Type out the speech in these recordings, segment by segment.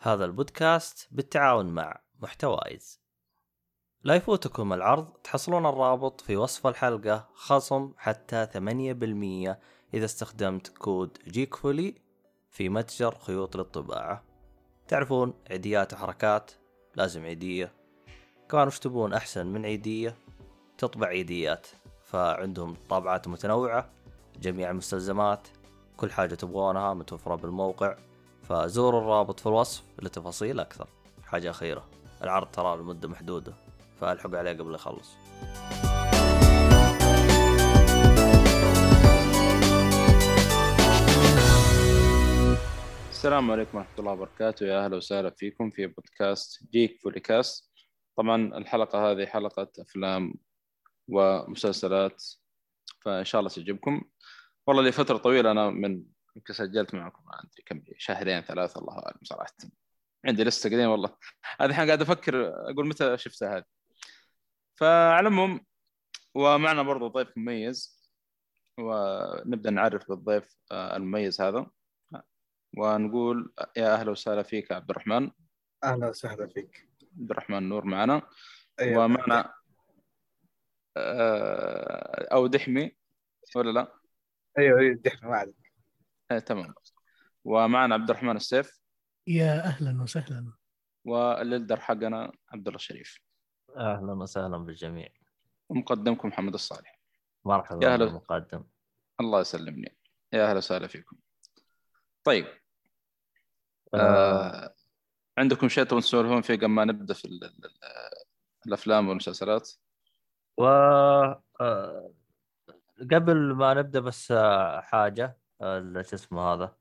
هذا البودكاست بالتعاون مع محتوايز. لا يفوتكم العرض تحصلون الرابط في وصف الحلقة خصم حتى 8% إذا استخدمت كود جيكفولي في متجر خيوط للطباعة. تعرفون عيديات وحركات؟ لازم عيدية. كمان وش تبون أحسن من عيدية؟ تطبع عيديات. فعندهم طابعات متنوعة جميع المستلزمات كل حاجة تبغونها متوفرة بالموقع. فزوروا الرابط في الوصف لتفاصيل أكثر. حاجة أخيرة. العرض ترى لمدة محدودة فالحقوا عليه قبل يخلص. السلام عليكم ورحمة الله وبركاته. يا أهلا وسهلا فيكم في بودكاست جيك فوليكاست طبعا الحلقة هذه حلقة أفلام ومسلسلات فإن شاء الله تعجبكم. والله لي فترة طويلة أنا من يمكن سجلت معكم ما أدري كم شهرين ثلاثة الله أعلم صراحة. عندي لسه قديم والله. هذه الحين قاعد أفكر أقول متى شفتها هذه. فعلى العموم ومعنا برضو ضيف مميز ونبدأ نعرف بالضيف آه، المميز هذا. ونقول يا أهلا وسهلا فيك عبد الرحمن. أهلا وسهلا فيك. عبد الرحمن نور معنا. أيوة. ومعنا آه، أو دحمي ولا لا؟ أيوه أيوه دحمه ما عليك. آه، تمام. ومعنا عبد الرحمن السيف. يا أهلا وسهلا. والليدر حقنا عبد الله الشريف. أهلا وسهلا بالجميع. ومقدمكم محمد الصالح. مرحبا يا هلا. بالمقدم. الله يسلمني. يا أهلا وسهلا فيكم. طيب. آه. آه عندكم شيء تبون تسولفون فيه قبل ما نبدأ في ال- ال- ال- الأفلام والمسلسلات؟ و آه، قبل ما نبدأ بس آه، حاجة. شو اسمه هذا؟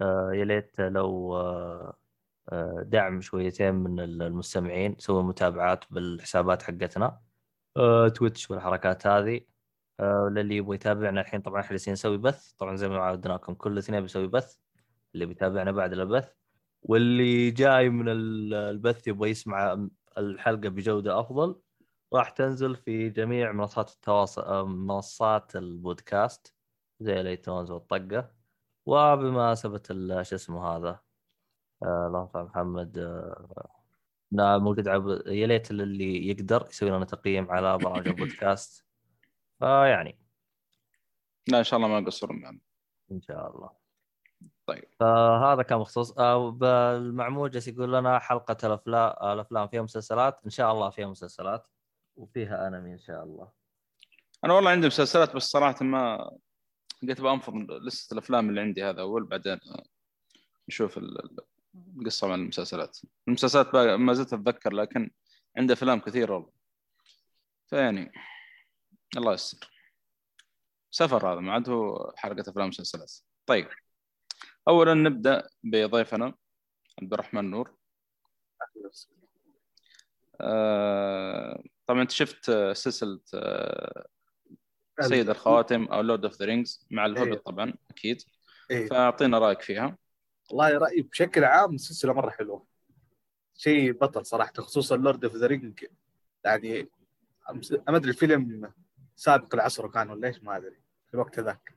آه، يا ليت لو آه، آه، دعم شويتين من المستمعين سووا متابعات بالحسابات حقتنا تويتش والحركات هذه للي يبغى يتابعنا الحين طبعا إحنا جالسين نسوي بث. طبعا زي ما عودناكم كل اثنين بيسوي بث. اللي بيتابعنا بعد البث واللي جاي من ال- البث يبغى يسمع الحلقة بجودة أفضل راح تنزل في جميع منصات التواصل منصات البودكاست. زي الأيتونز والطقة. وبمناسبة شو اسمه هذا آه، اللهم صل محمد آه، موجود على يا ليت اللي يقدر يسوي لنا تقييم على برامج البودكاست. فيعني. لا إن شاء الله ما يقصرون معنا. إن شاء الله. طيب. فهذا كان مخصوص آه، بالمعمول جالس يقول لنا حلقة الافلام الأفلام فيها مسلسلات. إن شاء الله فيها مسلسلات وفيها أنمي إن شاء الله. أنا والله عندي مسلسلات بس صراحة ما قلت بأنفض لسه الأفلام اللي عندي هذا أول بعدين نشوف ال- ال- القصة مع المسلسلات. المسلسلات ما زلت أتذكر لكن عندي أفلام كثير والله. فيعني الله يستر. سفر هذا ما عاد هو حلقه أفلام ومسلسلات. طيب اولا نبدأ بضيفنا عبد الرحمن نور. آه، طبعا أنت شفت سلسلة آه، سيد الخواتم أو Lord of the Rings مع. الهوبت طبعا أكيد. إيه. فأعطينا رأيك فيها. والله رايي بشكل عام السلسله مرة حلوة. شيء بطل صراحة خصوصا Lord of the Ring يعني ما ادري الفيلم سابق العصر كان ولا إيش؟ ما أدري. في الوقت ذاك.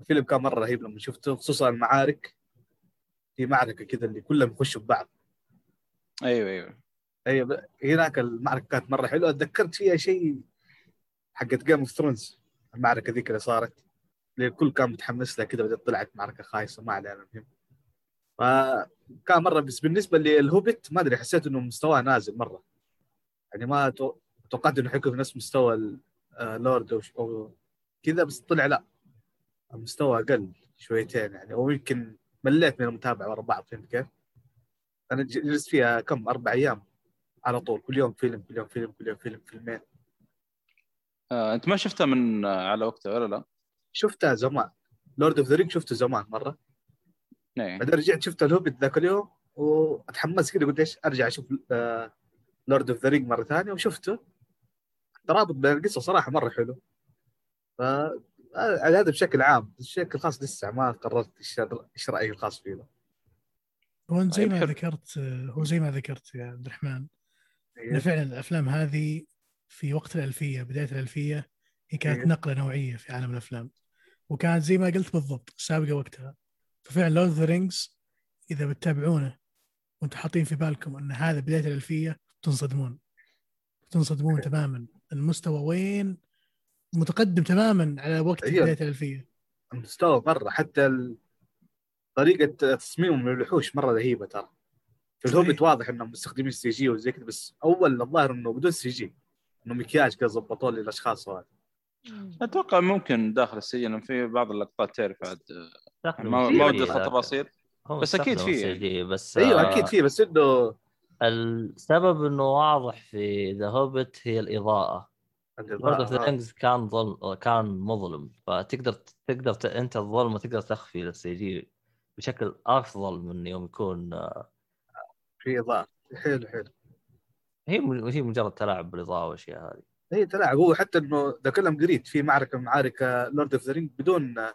الفيلم كان مرة رهيب لما شفته خصوصا المعارك. في معركة كذا اللي كلهم يخشوا ببعض. أيوه أيوه. ب- هناك المعركة كانت مرة حلوة. تذكرت فيها شيء حقت Game of Thrones المعركة ذيك اللي صارت. اللي الكل كان متحمس لها كذا بعدين طلعت معركة خايسة ما علينا المهم. فكان مرة بس بالنسبة للهوبت ما أدري حسيت إنه مستواه نازل مرة. يعني ما تو- توقعت إنه حيكون في نفس مستوى ال- آه، أو, أو كذا بس طلع لا. المستوى أقل شويتين يعني. أو يمكن مليت من المتابعة ورا بعض فهمت كيف؟ أنا جلست فيها كم؟ أربع أيام على طول. كل يوم فيلم كل يوم فيلم كل يوم فيلم فيلمين. آه، أنت ما شفتها من آه، على وقته ولا لا؟ شفتها زمان Lord of the Ring شفته زمان مرة إيه بعدين رجعت شفت الهوبت ذاك اليوم واتحمست كذا قلت إيش أرجع أشوف Lord of the Ring مرة ثانية وشفته ترابط بين القصة صراحة مرة حلو ف آه، هذا بشكل عام بشكل خاص لسه ما قررت إيش رأيي الخاص فيه هو أنت زي طيب، ما. ذكرت هو زي ما ذكرت يا عبد الرحمن إيه. فعلا الأفلام هذه في وقت الألفية بداية الألفية هي كانت إيه. نقلة نوعية في عالم الأفلام. وكانت زي ما قلت بالضبط سابقة وقتها. ففعلا Lord the Rings إذا بتتابعونه وأنتم حاطين في بالكم إن هذا بداية الألفية تنصدمون. تنصدمون تماما. المستوى وين؟ متقدم تماما على وقت أيوة. بداية الألفية. المستوى مرة حتى ال- طريقة تصميمهم للوحوش مرة رهيبة ترى. في صحيح. الهوبت واضح إنهم مستخدمين CG وزي كذا بس أول الظاهر إنه بدون CG إنه مكياج كذا ظبطوه للأشخاص هذا أتوقع ممكن داخل السجن في بعض اللقطات تعرف عاد. ما ودي ادخل تفاصيل بس فيه. CG بس إيوه آه، أكيد فيه بس إنه السبب إنه واضح في The Hobbit هي الإضاءة. Lord of the آه. Rings كان ظل كان مظلم. فتقدر تقدر ت... أنت الظلمه تقدر تخفي ال CG بشكل أفضل من يوم يكون آه، في إضاءة. حلو حلو. هي م- هي مجرد تلاعب بالإضاءة والأشياء هذه. اي تلاعب. هو حتى إنه ذا كلام قريت في معركة من معارك Lord of the Ring بدون آه،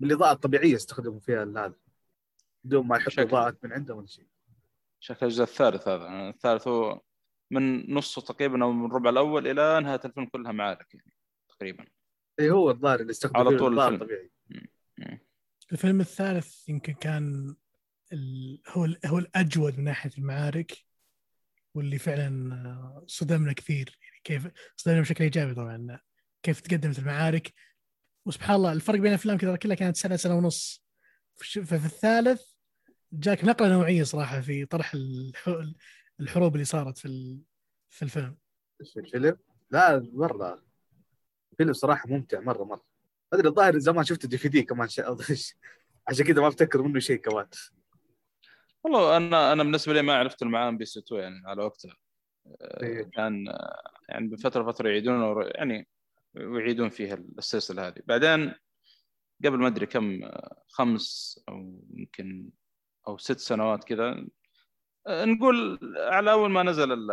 بالإضاءة الطبيعية استخدموا فيها هذا. بدون ما يحطوا إضاءات من عندهم ولا شيء. شكل الجزء الثالث هذا. الثالث هو من نصه تقريبا أو من الربع الأول إلى نهاية الفيلم كلها معارك يعني تقريبا. إي هو الظاهر اللي استخدموا على طول الإضاءة الفيلم. الطبيعية. الفيلم الثالث يمكن كان ال... هو ال... هو الأجود من ناحية المعارك. واللي فعلا صدمنا كثير. يعني كيف صدمنا بشكل إيجابي طبعا. كيف تقدمت المعارك. وسبحان الله الفرق بين الأفلام كذا كلها كانت سنة سنة ونص. ففي الثالث جاك نقلة نوعية صراحة في طرح الح... الحروب اللي صارت في. في الفيلم. في الفيلم؟ لا مرة. الفيلم صراحة ممتع مرة مرة. أدري الظاهر زمان شفت DVD كمان عشان كذا ما أفتكر منه شيء كمان. والله أنا أنا بالنسبة لي ما عرفت إلا مع MBC 2 يعني على وقتها آه، إيه. كان آه، يعني بفترة فترة يعيدون يعني ويعيدون فيها السلسلة هذه بعدين قبل ما أدري كم آه، خمس أو يمكن أو ست سنوات كذا نقول على أول ما نزل الم-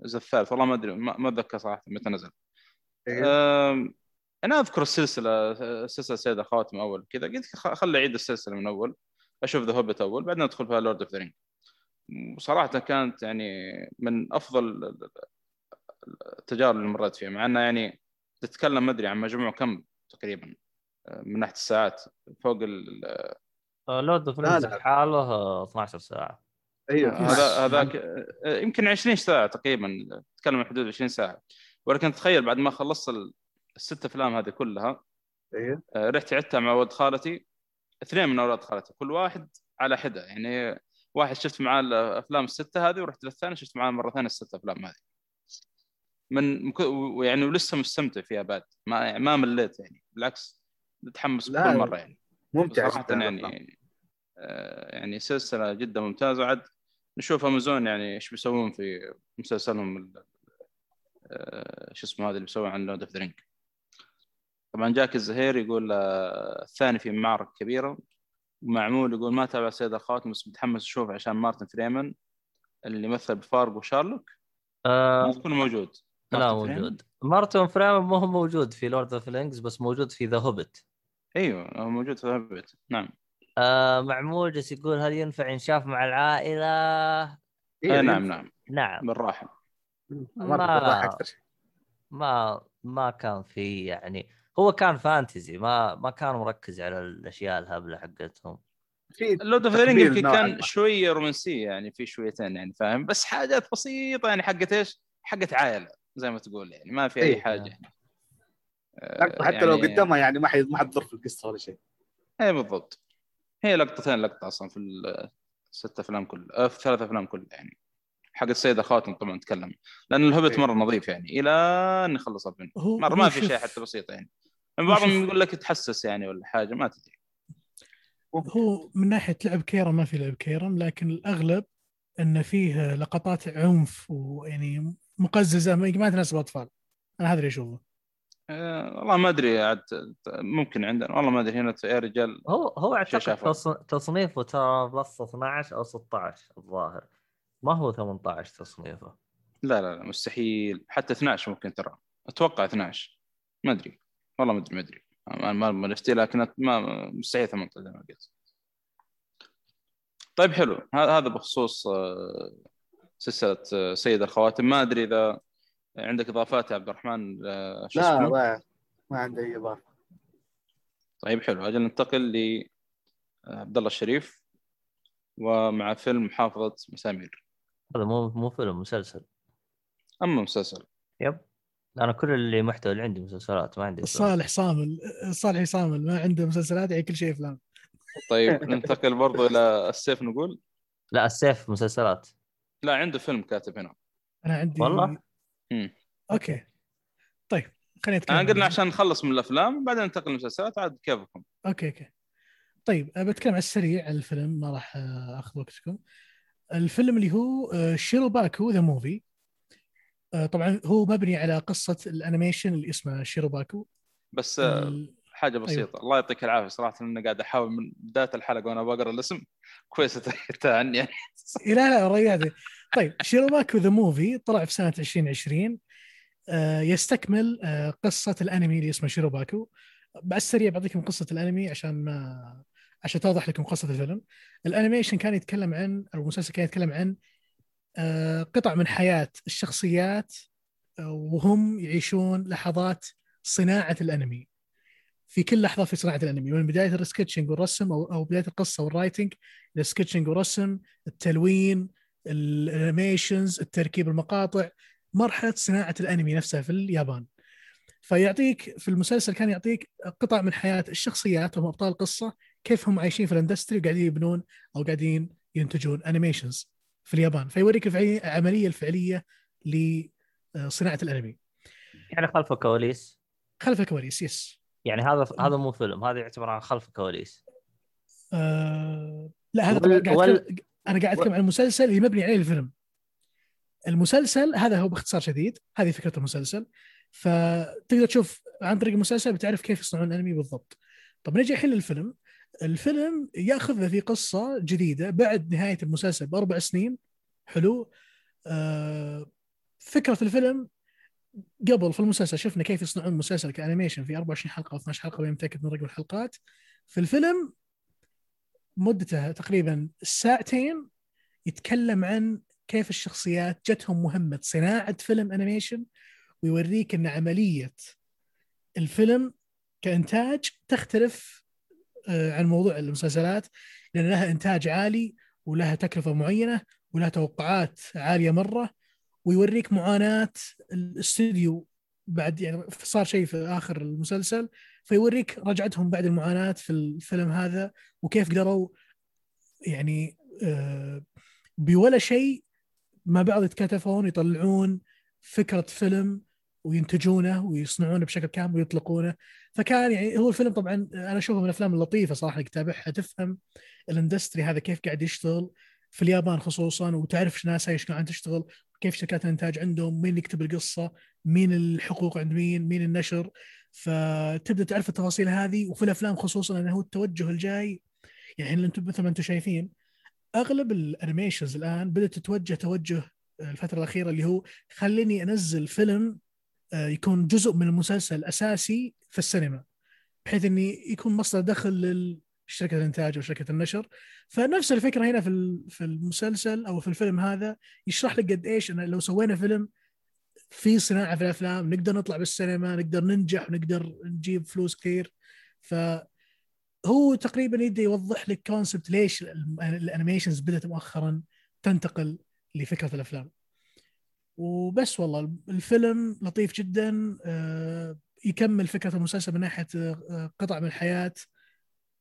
الجزء الثالث والله ما أدري ما أتذكر صراحة متى نزل. أم، أنا أذكر السلسلة سلسلة سيد الخواتم أول كذا قلت خ- خل أعيد السلسلة من أول أشوف The Hobbit أول بعدين أدخل فيها Lord of the Ring وصراحة كانت يعني من أفضل التجارب اللي مريت فيها مع انها يعني تتكلم ما أدري عن مجموع كم تقريبا من ناحية الساعات فوق ال Lord of Rings آه، 12 ساعة. أيوه. هذا هذاك أه، يمكن 20 ساعة تقريبا تتكلم عن حدود 20 ساعة. ولكن تخيل بعد ما خلصت ال- الست أفلام هذه كلها أيوه. آه، رحت عدتها مع ولد خالتي. اثنين من أولاد خالتي كل واحد على حدة. يعني واحد شفت معاه الأفلام الستة هذه ورحت للثاني شفت معاه مرة ثانية الست أفلام هذه. من ويعني ولسه مستمتع فيها بعد ما يعني ما مليت يعني بالعكس متحمس كل مرة يعني. ممتع صراحة يعني آه، يعني سلسلة جدا ممتازة. عاد نشوف أمازون يعني إيش بيسوون في مسلسلهم آه، شو اسمه هذا اللي بيسوون عن Lord of the Ring طبعا جاك الزهير يقول آه، الثاني في معركه كبيرة. ومعمول يقول ما تابع سيد الخواتم بس متحمس أشوف عشان مارتن فريمان اللي مثل ب Fargo و Sherlock. آه ما تكون موجود. لا فريمان؟ موجود. مارتن فريم مو هو موجود في Lord of Rings بس موجود في The Hobbit أيوه هو موجود في هبت نعم. آه معمول جالس يقول هل ينفع ينشاف مع العائلة؟ إيه نعم نعم. نعم. بالراحة. مرة ما- بالراحه أكثر. شيء ما ما كان في يعني هو كان fantasy ما ما كان مركز على الأشياء الهبلة حقتهم في Lord of the Ring يمكن كان. شوية رومانسية يعني في شويتين يعني فاهم بس حاجات بسيطة يعني حقت إيش؟ حقت عائلة زي ما تقول يعني ما في أي إيه. حاجة يعني. آه، لقطة حتى لو يعني- قدامها يعني ما حد ما حتضر في القصة ولا شيء اي بالضبط هي لقطتين لقطة أصلا في الست أفلام كلها آه، في الثلاث أفلام كلها يعني حق سيد الخواتم طبعا نتكلم لأن الهوبت إيه. مرة نظيف يعني إلى أن نخلص الفيلم هو مرة ما في شيء حتى بسيط يعني بعضهم يقول لك تحسس يعني ولا حاجة ما تدري. هو من ناحية لعب كيرم ما في لعب كيرم لكن الأغلب إن فيه لقطات عنف ويعني مقززة ما ما تناسب الأطفال. أنا هذا اللي أشوفه. آه، والله ما أدري عاد ممكن عندنا والله ما أدري هنا يا رجال هو هو أعتقد تصنيفه ترى plus 12 أو 16 الظاهر. ما هو 18 تصنيفه. لا لا لا مستحيل. حتى 12 ممكن ترى. أتوقع 12 ما أدري. والله ما ادري ما أدري. ما ما نفتي لكن ما مستحيل 18 زي ما قلت. طيب حلو. هذا بخصوص آه، سلسلة آه، سيد الخواتم. ما أدري إذا عندك إضافات يا عبد الرحمن آه، لا ما ما عندي أي إضافة. طيب حلو. أجل ننتقل ل عبد الله الشريف ومع فيلم محافظة مسامير. هذا مو مو فيلم مسلسل. أما مسلسل. yep. أنا كل اللي محتوى اللي عندي مسلسلات ما عندي أفلام. صالح صامل صالح صامل ما عنده مسلسلات يعني كل شيء أفلام. طيب ننتقل برضو إلى السيف نقول؟ لا السيف مسلسلات. لا عنده فيلم كاتب هنا. أنا عندي والله؟ مم. okay. طيب خلينا نتكلم أنا قلنا عشان نخلص من الأفلام بعدين ننتقل للمسلسلات عاد كيفكم؟ okay okay. طيب بتكلم على السريع عن الفيلم ما راح أخذ وقتكم. الفيلم اللي هو أه، Shirobako The Movie طبعا هو مبني على قصة ال animation اللي اسمه شيروباكو بس آه، ال- حاجة بسيطة. الله يعطيك العافية صراحة إني قاعد أحاول من بداية الحلقة وأنا بقرأ الاسم. كويس تعني يعني إيه، لا لا ريحتي طيب Shirobako The Movie طلع في سنة 2020 آه، يستكمل آه، قصة الانمي اللي اسمه Shirobako على السريع بعطيكم قصة الانمي عشان ما عشان توضح لكم قصة الفيلم. ال animation كان يتكلم عن أو المسلسل كان يتكلم عن آه، قطع من حياة الشخصيات آه، وهم يعيشون لحظات صناعة الأنمي. في كل لحظة في صناعة الأنمي. من بداية ال sketching والرسم أو بداية القصة وال writing ال sketching والرسم التلوين ال animations التركيب المقاطع مرحلة صناعة الأنمي نفسها في اليابان. فيعطيك في المسلسل كان يعطيك قطع من حياة الشخصيات وهم أبطال القصة كيف هم عايشين في ال industry وقاعدين يبنون أو قاعدين ينتجون animations في اليابان فيوريك الفعلية- العملية الفعلية لصناعة الأنمي. يعني خلف الكواليس؟ خلف الكواليس yes يعني هذا هذا مو فيلم هذا يعتبر عن خلف الكواليس. آه لا هذا وال- قاعد وال- أتكلم- أنا قاعد أتكلم عن المسلسل اللي مبني عليه الفيلم. المسلسل هذا هو باختصار شديد هذه فكرة المسلسل. فتقدر تشوف عن طريق المسلسل بتعرف كيف يصنعون الأنمي بالضبط. طب نجي الحين للفيلم. الفيلم ياخذ في قصة جديدة بعد نهاية المسلسل بأربع سنين. حلو. آه فكرة الفيلم قبل في المسلسل شفنا كيف يصنعون مسلسل كأنيميشن في 24 حلقة أو 12 حلقة بين متأكد من رقم الحلقات. في الفيلم مدته تقريبا ساعتين يتكلم عن كيف الشخصيات جتهم مهمة صناعة فيلم animation ويوريك أن عملية الفيلم كإنتاج تختلف عن موضوع المسلسلات لأن لها إنتاج عالي ولها تكلفة معينة ولها توقعات عالية مرة ويوريك معاناة الاستوديو بعد يعني صار شيء في آخر المسلسل فيوريك رجعتهم بعد المعاناة في الفيلم هذا وكيف قدروا يعني آه، بولا شيء ما بعض يتكاتفون يطلعون فكرة فيلم وينتجونه ويصنعونه بشكل كامل ويطلقونه. فكان يعني هو الفيلم طبعا أنا أشوفه من الأفلام اللطيفة صراحة انك تتابعها تفهم الاندستري هذا كيف قاعد يشتغل في اليابان خصوصا وتعرف إيش ناسها إيش قاعد تشتغل كيف شركات الإنتاج عندهم مين يكتب القصة مين الحقوق عند مين مين النشر. فتبدأ تعرف التفاصيل هذه وفي الأفلام خصوصا إنه هو التوجه الجاي. يعني أنتم مثل ما أنتم شايفين أغلب ال animations الآن بدأت تتوجه توجه الفترة الأخيرة اللي هو خليني أنزل فيلم يكون جزء من المسلسل الاساسي في السينما بحيث إني يكون مصدر دخل لشركة الإنتاج أو شركة النشر. فنفس الفكرة هنا في في المسلسل أو في الفيلم هذا يشرح لك قد إيش أن لو سوينا فيلم في صناعة في الأفلام نقدر نطلع بالسينما نقدر ننجح ونقدر نجيب فلوس كثير. ف هو تقريبا يبدا يوضح لك concept ليش ال- ال animations بدأت مؤخرا تنتقل لفكرة الأفلام. وبس والله. الفيلم لطيف جدا آه، يكمل فكرة المسلسل من ناحية آه، قطع من الحياة.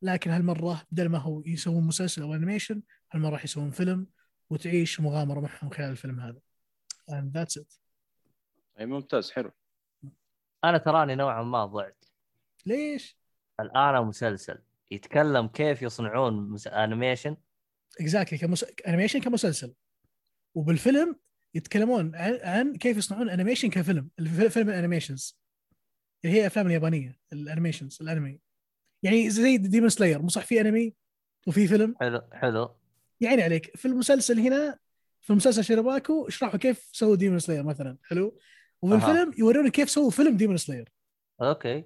لكن هالمرة بدل ما هو يسوون مسلسل أو animation هالمرة راح يسوون فيلم وتعيش مغامرة معهم خلال الفيلم هذا. And that's it. اي ممتاز حلو. أنا تراني نوعا ما ضعت. ليش؟ الآن مسلسل. يتكلم كيف يصنعون مس... انيميشن اكزاكتلي كمس... انيميشن كمسلسل. وبالفيلم يتكلمون عن, عن كيف يصنعون animation كفيلم فيلم ال animations اللي هي الافلام اليابانية ال animations الأنمي. يعني زي ديمون سلاير مو صح في أنمي وفي فيلم؟ حلو حلو. يعني عليك في المسلسل هنا في مسلسل شيروباكو شرحوا كيف سووا ديمون سلاير مثلا حلو؟ وفي أها. الفيلم يورونك كيف سووا فيلم ديمون سلاير okay.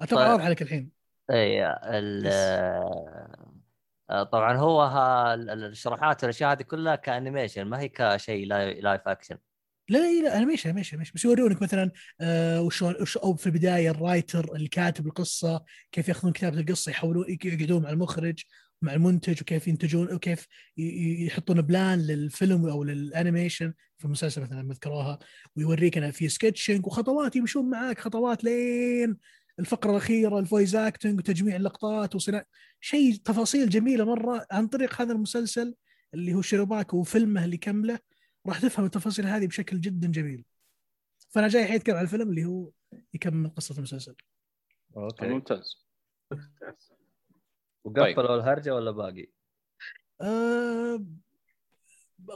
أتوقع طيب. واضح عليك الحين. اي ال طبعا هو الشروحات والأشياء هذه كلها ك animation ما هي كشيء li- live action لا لا لا animation animation animation بس يورونك مثلا آه وشلون وش أو في البداية ال writer اللي كاتب القصة كيف يأخذون كتابة القصة يحولون يقعدون مع المخرج مع المنتج وكيف ينتجون وكيف يحطون plan للفيلم أو لل animation في المسلسل مثلا مذكروها ويوريك انه في sketching وخطوات يمشون معاك خطوات لين الفقرة الأخيرة ال voice acting وتجميع اللقطات وصناعة شيء تفاصيل جميلة مرة عن طريق هذا المسلسل اللي هو شيروباكو وفيلمه اللي كامله. راح تفهم التفاصيل هذه بشكل جدا جميل. فأنا جاي الحين أتكلم عن الفيلم اللي هو يكمل قصة المسلسل. okay. ممتاز. وقفلوا الهرجة ولا باقي؟ أه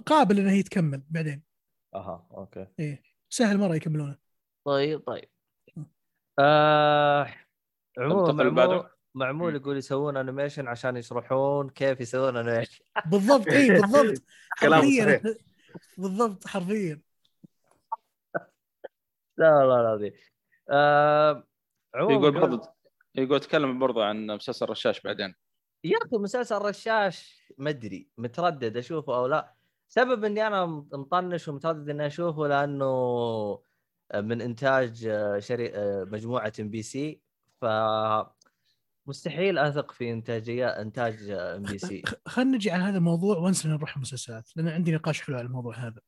قابل إنه يتكمل بعدين. أها okay. سهل مرة يكملونه. طيب طيب. آه عموما معمول. يقول يسوون animation عشان يشرحون كيف يسوون animation بالضبط إي بالضبط. حرفيا. بالضبط حرفيا. لا والله العظيم. آه يقول برضه يقول تكلم برضه عن مسلسل رشاش بعدين. يا أخي مسلسل رشاش ما أدري متردد أشوفه أو لا. سبب إني أنا مطنش ومتردد إني أشوفه لأنه من إنتاج شري... مجموعة ام بي سي ف مستحيل أثق في انتاجيه إنتاج ام بي سي خلينا نجي على هذا الموضوع ونسى نروح المسلسلات لأن عندي نقاش حلو على الموضوع هذا.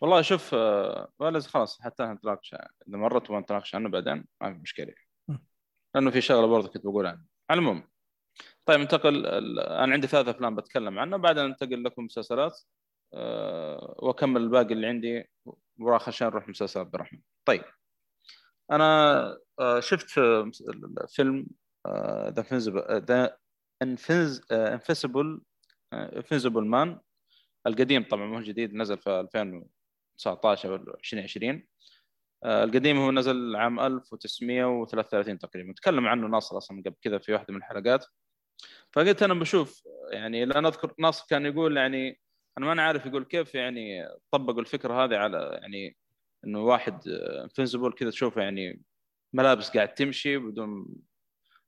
والله شوف آه، ولا خلاص حتى نتناقش إذا مرت ما نتناقش عنه بعدين ما في مشكلة. لأنه في شغلة برضه كنت بقول عنها على العموم طيب ننتقل ال- أنا عندي ثلاث أفلام بتكلم عنها بعدين ننتقل لكم مسلسلات وأكمل الباقي اللي عندي وراح عشان نروح مسلسل عبد الرحمن. طيب. أنا آه، شفت آه، فيلم The The Invisible Invisible Man القديم طبعا مو الجديد نزل في 2019 أو 2020 آه، القديم هو نزل عام 1933 تقريبا. تكلم عنه ناصر أصلا قبل كذا في واحدة من الحلقات. فقلت أنا بشوف يعني لأن أذكر ناصر كان يقول يعني أنا ما أنا عارف يقول كيف يعني طبقوا الفكرة هذه على يعني إنه واحد انفنسبل كذا تشوفه يعني ملابس قاعد تمشي بدون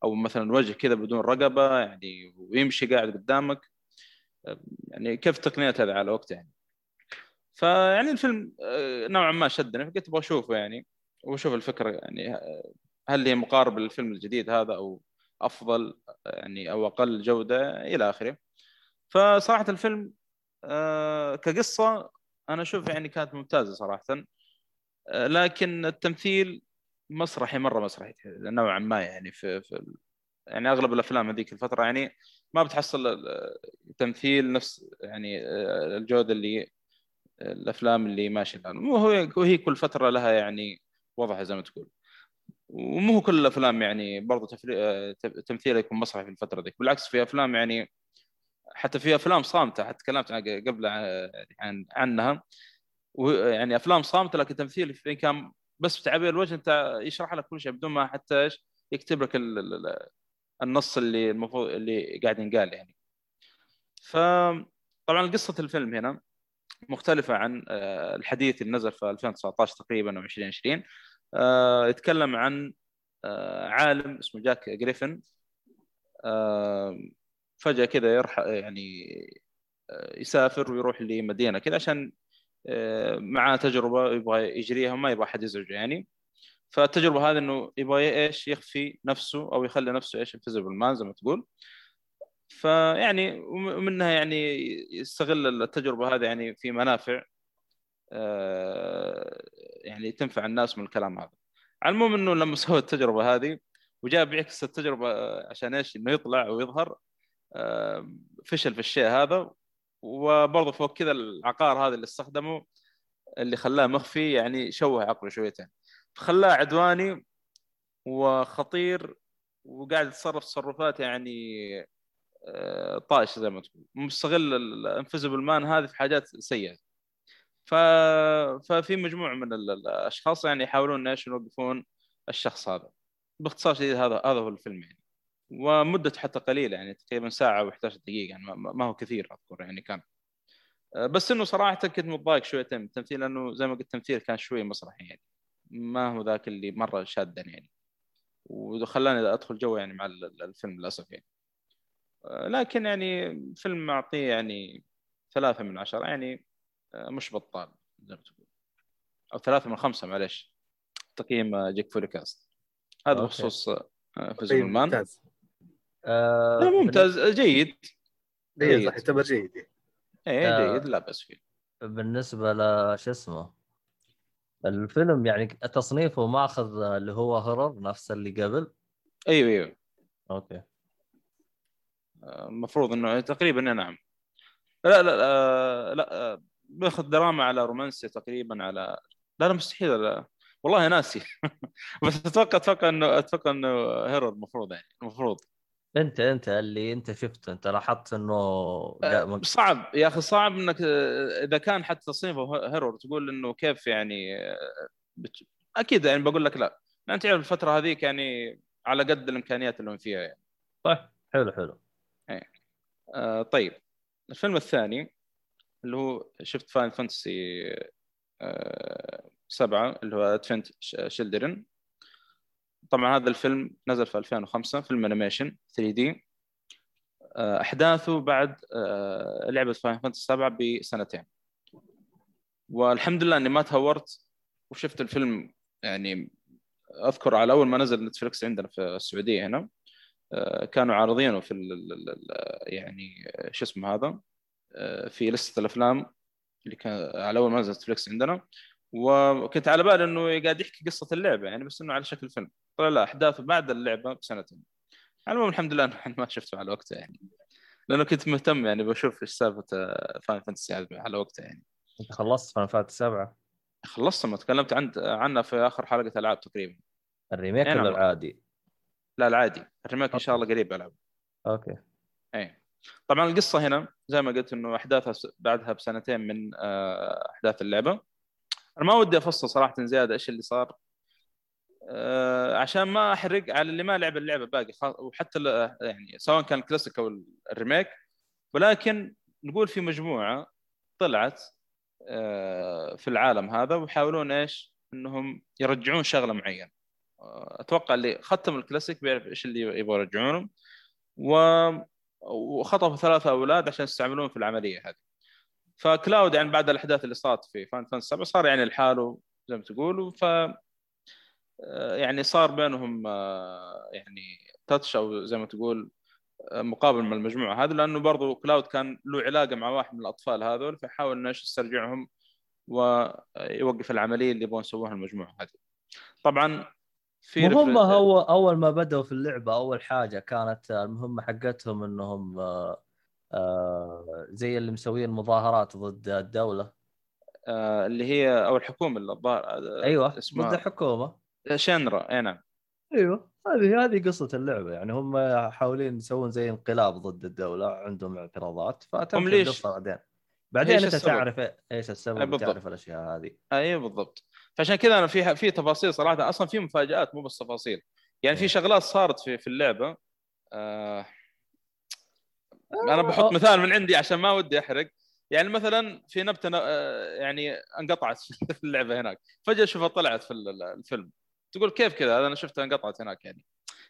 أو مثلا وجه كذا بدون رقبة يعني ويمشي قاعد قدامك. يعني كيف التقنيات هذه على وقتها يعني؟ فيعني الفيلم آه، نوعا ما شدني فقلت أبغى أشوفه يعني وأشوف الفكرة يعني آه، هل هي مقاربه للفيلم الجديد هذا أو أفضل يعني أو أقل جودة إلى آخره. فصراحة الفيلم آه، كقصة أنا أشوف يعني كانت ممتازة صراحة. آه، لكن التمثيل مسرحي مرة مسرحي نوعا ما يعني في, في يعني أغلب الأفلام هذيك الفترة يعني ما بتحصل التمثيل نفس يعني آه، الجودة اللي الأفلام اللي ماشيه الآن. وهي كل فترة لها يعني وضعها زي ما تقول. ومو كل الأفلام يعني برضو تمثيلها يكون مسرحي في الفترة ذيك. بالعكس في أفلام يعني حتى في أفلام صامتة حتى تكلمت قبل عن... عن... عنها. ويعني أفلام صامتة لكن تمثيل في كان بس بتعبير الوجه أنت يشرح لك كل شيء بدون ما حتى إيش يكتب لك ال... ال- ال- النص اللي المفروض اللي قاعد ينقال يعني. فطبعا قصة الفيلم هنا مختلفة عن آه، الحديث اللي نزل في 2019 تقريبا أو 2020 آه، يتكلم عن آه، عالم اسمه جاك جريفن. فجأة كذا يرح يعني آه، يسافر ويروح لمدينة كذا عشان آه، معاه تجربة يبغى يجريها وما يبغى أحد يزعجه يعني. فالتجربة هذه إنه يبغى إيش؟ يخفي نفسه أو يخلي نفسه إيش؟ انفيزبل مان زي ما تقول. فيعني ومنها يعني يستغل التجربة هذه يعني في منافع آه، يعني تنفع الناس من الكلام هذا. على المهم إنه لما سوى التجربة هذه وجاء بيعكس التجربة عشان إيش؟ إنه يطلع ويظهر فشل في الشيء هذا. وبرضه فوق كذا العقار هذا اللي استخدمه اللي خلاه مخفي يعني شوه عقله شويتين. فخلاه عدواني وخطير وقاعد يتصرف تصرفات يعني آه، طائشة زي ما تقول. مستغل الانفيزبل مان هذه في حاجات سيئة. ف... ففي مجموعة من ال- الأشخاص يعني يحاولون إيش يوقفون الشخص هذا. باختصار شديد هذا هذا هو الفيلم يعني ومدته حتى قليلة يعني تقريبا ساعة و11 دقيقة يعني ما- هو كثير أذكر يعني كان. آه، بس إنه صراحة كنت متضايق شويتين من التمثيل لأنه زي ما قلت التمثيل كان شوي مسرحي يعني. ما هو ذاك اللي مرة شادني يعني. وخلاني أدخل جو يعني مع ال- ال- الفيلم للأسف يعني. آه، لكن يعني فيلم معطيه يعني ثلاثة من عشرة يعني آه، مش بطال زي ما تقول. أو ثلاثة من خمسة معلش تقييم جيك فولي كاست. هذا. بخصوص فيزبل مان آه ممتاز. جيد. اي جيد. صح يعتبر جيد. إيه آه. جيد. لا بس فيه. بالنسبة لش اسمه الفيلم يعني تصنيفه ماخذ اللي هو هرر نفس اللي قبل. أيوه أيوه. أوكي. المفروض إنه تقريبا نعم. لا لا لا, لا بياخذ دراما على رومانسي تقريبا على لا لا مستحيل. لا. والله ناسي. بس أتوقع أتوقع انه أتوقع إنه هيرو المفروض يعني المفروض. انت انت اللي انت شفته انت لاحظت انه آه، صعب يا أخي صعب إنك آه، إذا كان حتى تصنيفه هيرور تقول إنه كيف يعني آه، بت... أكيد يعني بقول لك لا. أنت تعرف الفترة هذيك يعني على قد الإمكانيات اللي هم فيها يعني. طيب حلو حلو. آه طيب. الفيلم الثاني اللي هو شفت Final Fantasy آه سبعة اللي هو Advent Children طبعا هذا الفيلم نزل في 2005 فيلم animation 3D أحداثه بعد آه لعبة Final Fantasy 7 بسنتين. والحمد لله إني ما تهورت وشفت الفيلم يعني أذكر على أول ما نزل Netflix عندنا في السعودية هنا. آه، كانوا عارضينه في يعني شو اسمه هذا؟ آه، في لستة الأفلام اللي كان على أول ما نزل Netflix عندنا. وكنت على بالي إنه قاعد يحكي قصة اللعبة يعني بس إنه على شكل فيلم. طلع لا احداثه بعد اللعبة بسنتين. المهم الحمد لله إنه ما شفته على وقته يعني. لأنه كنت مهتم يعني بشوف إيش سالفة Final Fantasy على وقته يعني. أنت خلصت Final Fantasy سبعة؟ خلصت ما تكلمت عن عنها في آخر حلقة ألعاب تقريبا. ال remake إيه ولا نعم. العادي؟ لا العادي. ال remake إن شاء الله قريب ألعب. okay. أي. طبعا القصة هنا زي ما قلت إنه أحداثها بعدها بسنتين من آه، أحداث اللعبة. أنا ما ودي أفصل صراحة زيادة إيش اللي صار. عشان ما أحرق على اللي ما لعب اللعبة باقي وحتى يعني سواء كان الكلاسيك أو ال remake ولكن نقول في مجموعة طلعت آه، في العالم هذا ويحاولون إيش؟ إنهم يرجعون شغلة معينة. آه، أتوقع اللي ختم الكلاسيك بيعرف إيش اللي يبغوا يرجعونه. و... وخطفوا ثلاثة أولاد عشان يستعملون في العملية هذه. فكلاود يعني بعد الأحداث اللي صارت في فان فان 7 صار يعني لحاله زي ما تقول ف آه، يعني صار بينهم آه، يعني تاتش أو زي ما تقول آه، مقابل مع المجموعة هذه لأنه برضو كلاود كان له علاقة مع واحد من الأطفال هذول فحاول إنه إيش يسترجعهم ويوقف العملية اللي يبغون يسووها المجموعة هذه. طبعا في هم هو أول ما بدأوا في اللعبة أول حاجة كانت المهمة حقتهم إنهم آه، آه، زي اللي مسوين مظاهرات ضد الدولة آه، اللي هي أو الحكومة اللي الظاهر آه، أيوه ضد اسمها الحكومة شنرا اي نعم. أيوه هذه هذه قصة اللعبة يعني هم حاولين يسوون زي انقلاب ضد الدولة عندهم اعتراضات ليش- القصة بعدين. بعدين أنت السبب؟ تعرف إيش أي السبب بالضبط. وتعرف الأشياء هذه. أيوه بالضبط. فعشان كذا أنا في في تفاصيل صراحة أصلا في مفاجآت مو بس تفاصيل. يعني في إيه. شغلات صارت في في اللعبة آه أنا بحط آه. مثال من عندي عشان ما ودي أحرق. يعني مثلا في نبتة آه، يعني انقطعت في اللعبة هناك. فجأة اشوفها طلعت في ال- الفيلم. تقول كيف كذا؟ أنا شفتها انقطعت هناك يعني.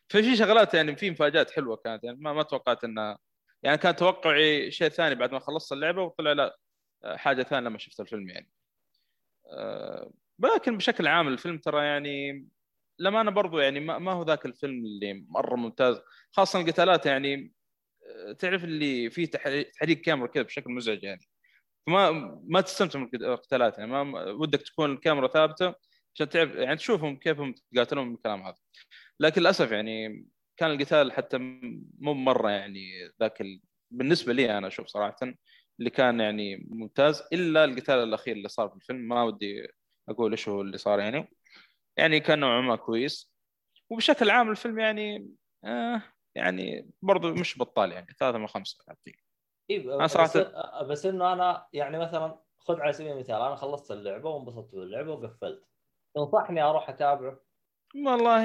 ففي شغلات يعني في مفاجآت حلوة كانت يعني ما ما توقعت انها يعني كان توقعي شيء ثاني بعد ما خلصت اللعبة وطلع لا حاجة ثانية لما شفت الفيلم يعني. آه، ولكن بشكل عام الفيلم ترى يعني لما أنا برضو يعني ما, ما هو ذاك الفيلم اللي مرة ممتاز. خاصة القتالات يعني آه، تعرف اللي فيه تحري- تحريك كاميرا كذا بشكل مزعج يعني. فما ما تستمتع من القتالات يعني ما ودك تكون الكاميرا ثابتة عشان تعرف يعني تشوفهم كيف هم يتقاتلون من الكلام هذا. لكن للأسف يعني كان القتال حتى مو مرة يعني ذاك ال... بالنسبة لي أنا أشوف صراحة اللي كان يعني ممتاز إلا القتال الأخير اللي صار في الفيلم. ما ودي أقول إيش هو اللي صار يعني. يعني كان نوعا ما كويس. وبشكل عام الفيلم يعني آه يعني برضو مش بطال يعني ثلاثة من خمسة أعطيه إيه أنا بس, صراحة- بس إنه أنا يعني مثلا خذ على سبيل المثال أنا خلصت اللعبة وانبسطت باللعبة وقفلت. تنصحني أروح أتابعه؟ والله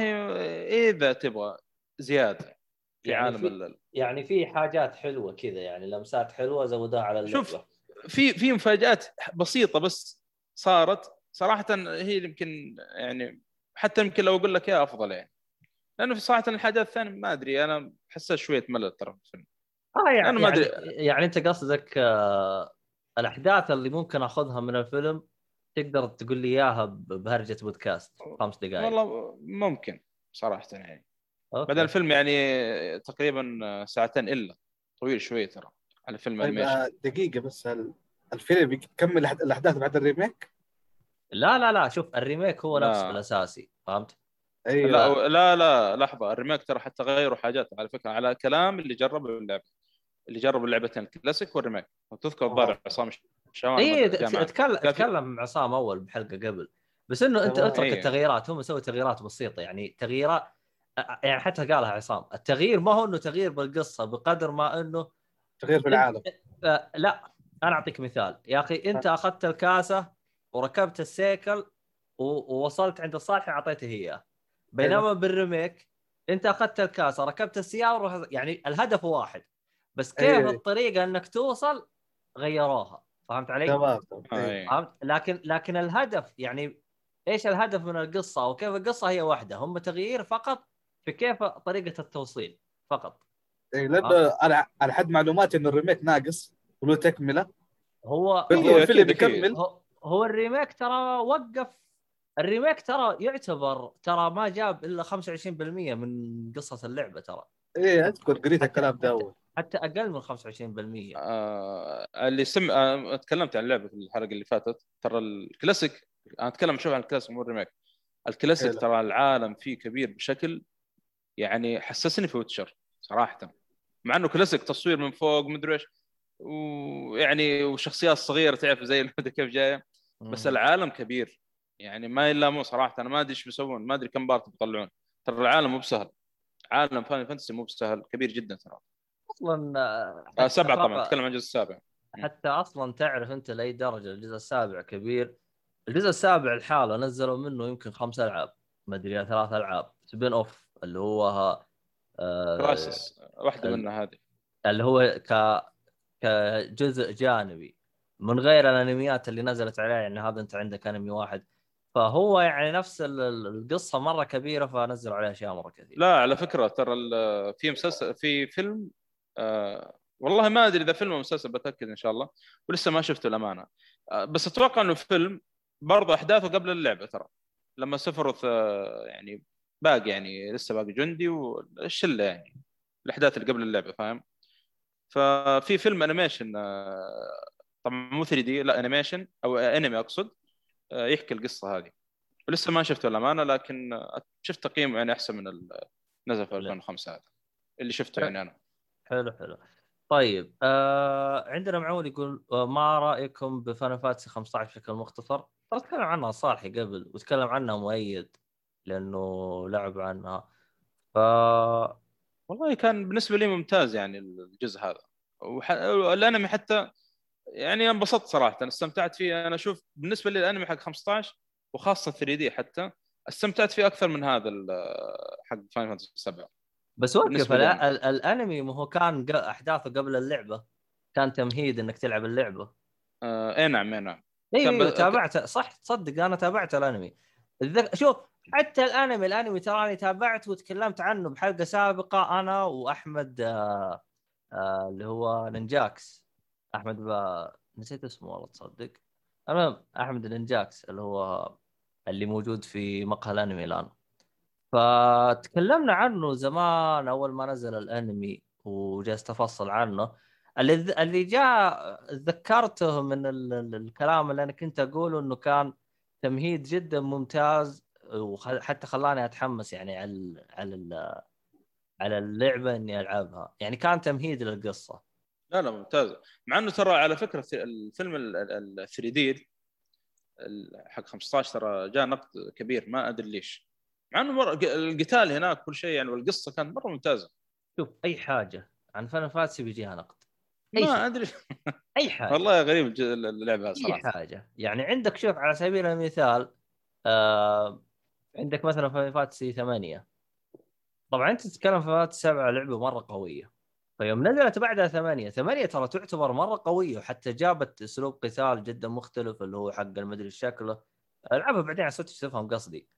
إذا تبغى زيادة في يعني عالم في- ال- يعني في حاجات حلوة كذا يعني لمسات حلوة زودوها على اللعبة. شوف، في في مفاجآت بسيطة بس صارت صراحة هي يمكن يعني حتى يمكن لو أقول لك إياها أفضل يعني. لأنه في صراحة الحاجات الثانية ما أدري أنا حسيت شوية ملل ترى في الفيلم. آه يعني أنا ما يعني, أدري. يعني أنت قصدك آه الأحداث اللي ممكن أخذها من الفيلم تقدر تقول لي إياها بهرجة بودكاست خمس دقائق والله ممكن صراحة يعني okay. بعدين الفيلم يعني تقريبا ساعتين إلا طويل شوي ترى على فيلم طيب animation آه، دقيقة بس هل الفيلم بيكمل الأحد- الأحداث بعد ال remake؟ لا لا لا شوف ال remake هو لا. نفسه الأساسي فهمت؟ أيوه لا لا لا لحظة ال remake ترى حتى غيروا حاجات على فكرة على كلام اللي جربوا اللعبة اللي جربوا اللعبتين ال classic وال remake وتذكر آه. الظاهر عصام اي. اتكلم اتكلم مع عصام أول بحلقة قبل بس إنه أنت. اترك إيه. التغييرات هم سووا تغييرات بسيطة يعني تغييرات يعني حتى قالها عصام التغيير ما هو إنه تغيير بالقصة بقدر ما إنه تغيير في العالم آه لا أنا أعطيك مثال يا أخي أنت أخذت الكاسة وركبت السيكل ووصلت عند الصالح أعطيته اياه بينما بال remake أنت أخذت الكاسة ركبت السيارة يعني الهدف واحد بس كيف أيوة. الطريقة إنك توصل غيروها فهمت علي؟ تمام آه،. إيه. فهمت؟ لكن لكن الهدف يعني إيش الهدف من القصة؟ أو كيف القصة هي واحدة؟ هم تغيير فقط في كيف طريقة التوصيل فقط. إيه، لأنه أنا على حد معلوماتي انه ال remake ناقص وله تكمله هو الفيلم أكيد. بيكمل هو, هو ال remake ترى وقف ال remake ترى يعتبر ترى ما جاب إلا 25% من قصة اللعبة ترى. إيه أذكر قريت الكلام ده أول. حتى أقل من 25% آه اللي سم آه تكلمت عن اللعبه في الحلقة اللي فاتت ترى الكلاسيك أنا أتكلم شوف عن الكلاسيك مو ال remake. ال classic. ترى العالم فيه كبير بشكل يعني حسسني في Witcher صراحة. مع إنه كلاسيك تصوير من فوق مدري إيش ويعني وشخصيات صغيرة تعرف زي كيف جاية. بس العالم كبير. يعني ما يلامون صراحة أنا ما أدري إيش بيسوون ما أدري كم part بيطلعون. ترى العالم مو بسهل. عالم Final Fantasy مو بسهل كبير جدا ترى. أصلا آه، سبعة طبعا اتكلم عن الجزء السابع. حتى أصلا تعرف أنت لأي درجة الجزء السابع كبير. الجزء السابع الحالة نزلوا منه يمكن خمس ألعاب ما أدري ثلاث ألعاب. spin off اللي هو آه Crisis واحدة منها هذه. اللي هو ك كجزء جانبي. من غير الأنميات اللي نزلت عليه يعني هذا أنت عندك أنمي واحد. فهو يعني نفس ال- ال- القصة مرة كبيرة فنزلوا عليه أشياء مرة كثير لا على فكرة ترى في مسلسل في فيلم آه والله ما أدري إذا فيلم أو مسلسل بتأكد إن شاء الله. ولسه ما شفته الامانه آه بس أتوقع إنه فيلم برضه أحداثه قبل اللعبة ترى. لما سفرث آه يعني باقي يعني لسه باقي جندي والشلة يعني الأحداث اللي قبل اللعبة فاهم؟ ففي فيلم animation آه طبعا مو 3D لا animation أو انمي أقصد آه يحكي القصة هذه. ولسه ما شفته الامانه لكن شفت تقييمه يعني أحسن من نزل في 2005 هذا اللي شفته يعني أنا. حلو حلو. طيب آه عندنا معون يقول آه ما رأيكم ب Final Fantasy 15 بشكل مختصر؟ ترى تكلم عنها صالحي قبل وتكلم عنها مؤيد لأنه لعب عنها. ف والله كان بالنسبة لي ممتاز يعني الجزء هذا. وح... الأنمي حتى يعني انبسطت صراحة أنا استمتعت فيه. أنا أشوف بالنسبة لي الأنمي حق 15 وخاصة 3D حتى استمتعت فيه أكثر من هذا حق Final Fantasy 7 بس وقف الأنمي ما هو كان أحداثه قبل اللعبة. كان تمهيد إنك تلعب اللعبة. آه إي نعم إي نعم. أيوه تابعته. صح تصدق أنا تابعت الأنمي. الذك... شوف حتى الأنمي الأنمي تراني تابعت وتكلمت عنه بحلقة سابقة أنا وأحمد آه آه اللي هو نينجاكس. أحمد ب... نسيت اسمه والله تصدق. المهم أحمد نينجاكس اللي هو اللي موجود في مقهى الأنمي الآن. فتكلمنا عنه زمان أول ما نزل الأنمي وجلست أفصل عنه اللي اللي جاء تذكرته من ال... ال- الكلام اللي أنا كنت أقوله إنه كان تمهيد جدا ممتاز وحتى خلاني أتحمس يعني على. على. على اللعبة إني ألعبها يعني كان تمهيد للقصة لا لا ممتاز مع إنه ترى على فكرة الفيلم ال 3 دي حق 15 ترى جاء نقد كبير ما أدري ليش مع انه مر... القتال هناك كل شيء يعني والقصة كانت مرة ممتازة. شوف أي حاجة عن Final Fantasy بيجيها نقد. أي شيء. ما أدري. أي حاجة. والله غريب اللعبة أي صراحة. حاجة. يعني عندك شوف على سبيل المثال آه عندك مثلا في Fantasy 8 طبعا أنت تتكلم في Fantasy 7 لعبة مرة قوية. فيوم نزلت بعدها 8 8 ترى تعتبر مرة قوية وحتى جابت أسلوب قتال جدا مختلف اللي هو حق المدري شكله. ألعبها بعدين على Switch تفهم قصدي.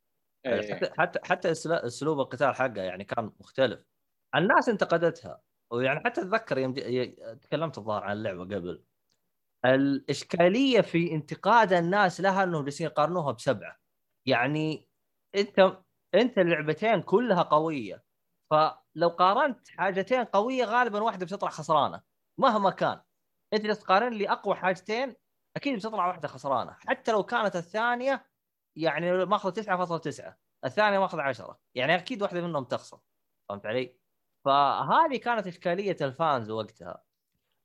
حتى حتى حتى أسلا- اسلوب القتال حقها يعني كان مختلف. الناس انتقدتها. ويعني حتى أتذكر يوم ي- تكلمت الظاهر عن اللعبة قبل. الإشكالية في انتقاد الناس لها إنهم جالسين يقارنوها بسبعة. يعني انت أنت اللعبتين كلها قوية. فلو قارنت حاجتين قوية غالبا واحدة بتطلع خسرانة مهما كان. أنت تقارن لي أقوى حاجتين أكيد بتطلع واحدة خسرانة. حتى لو كانت الثانية يعني ماخذ 9.9 الثانية ماخذ 10 يعني أكيد واحدة منهم تخسر. فهمت علي؟ فهذه كانت إشكالية الفانز وقتها.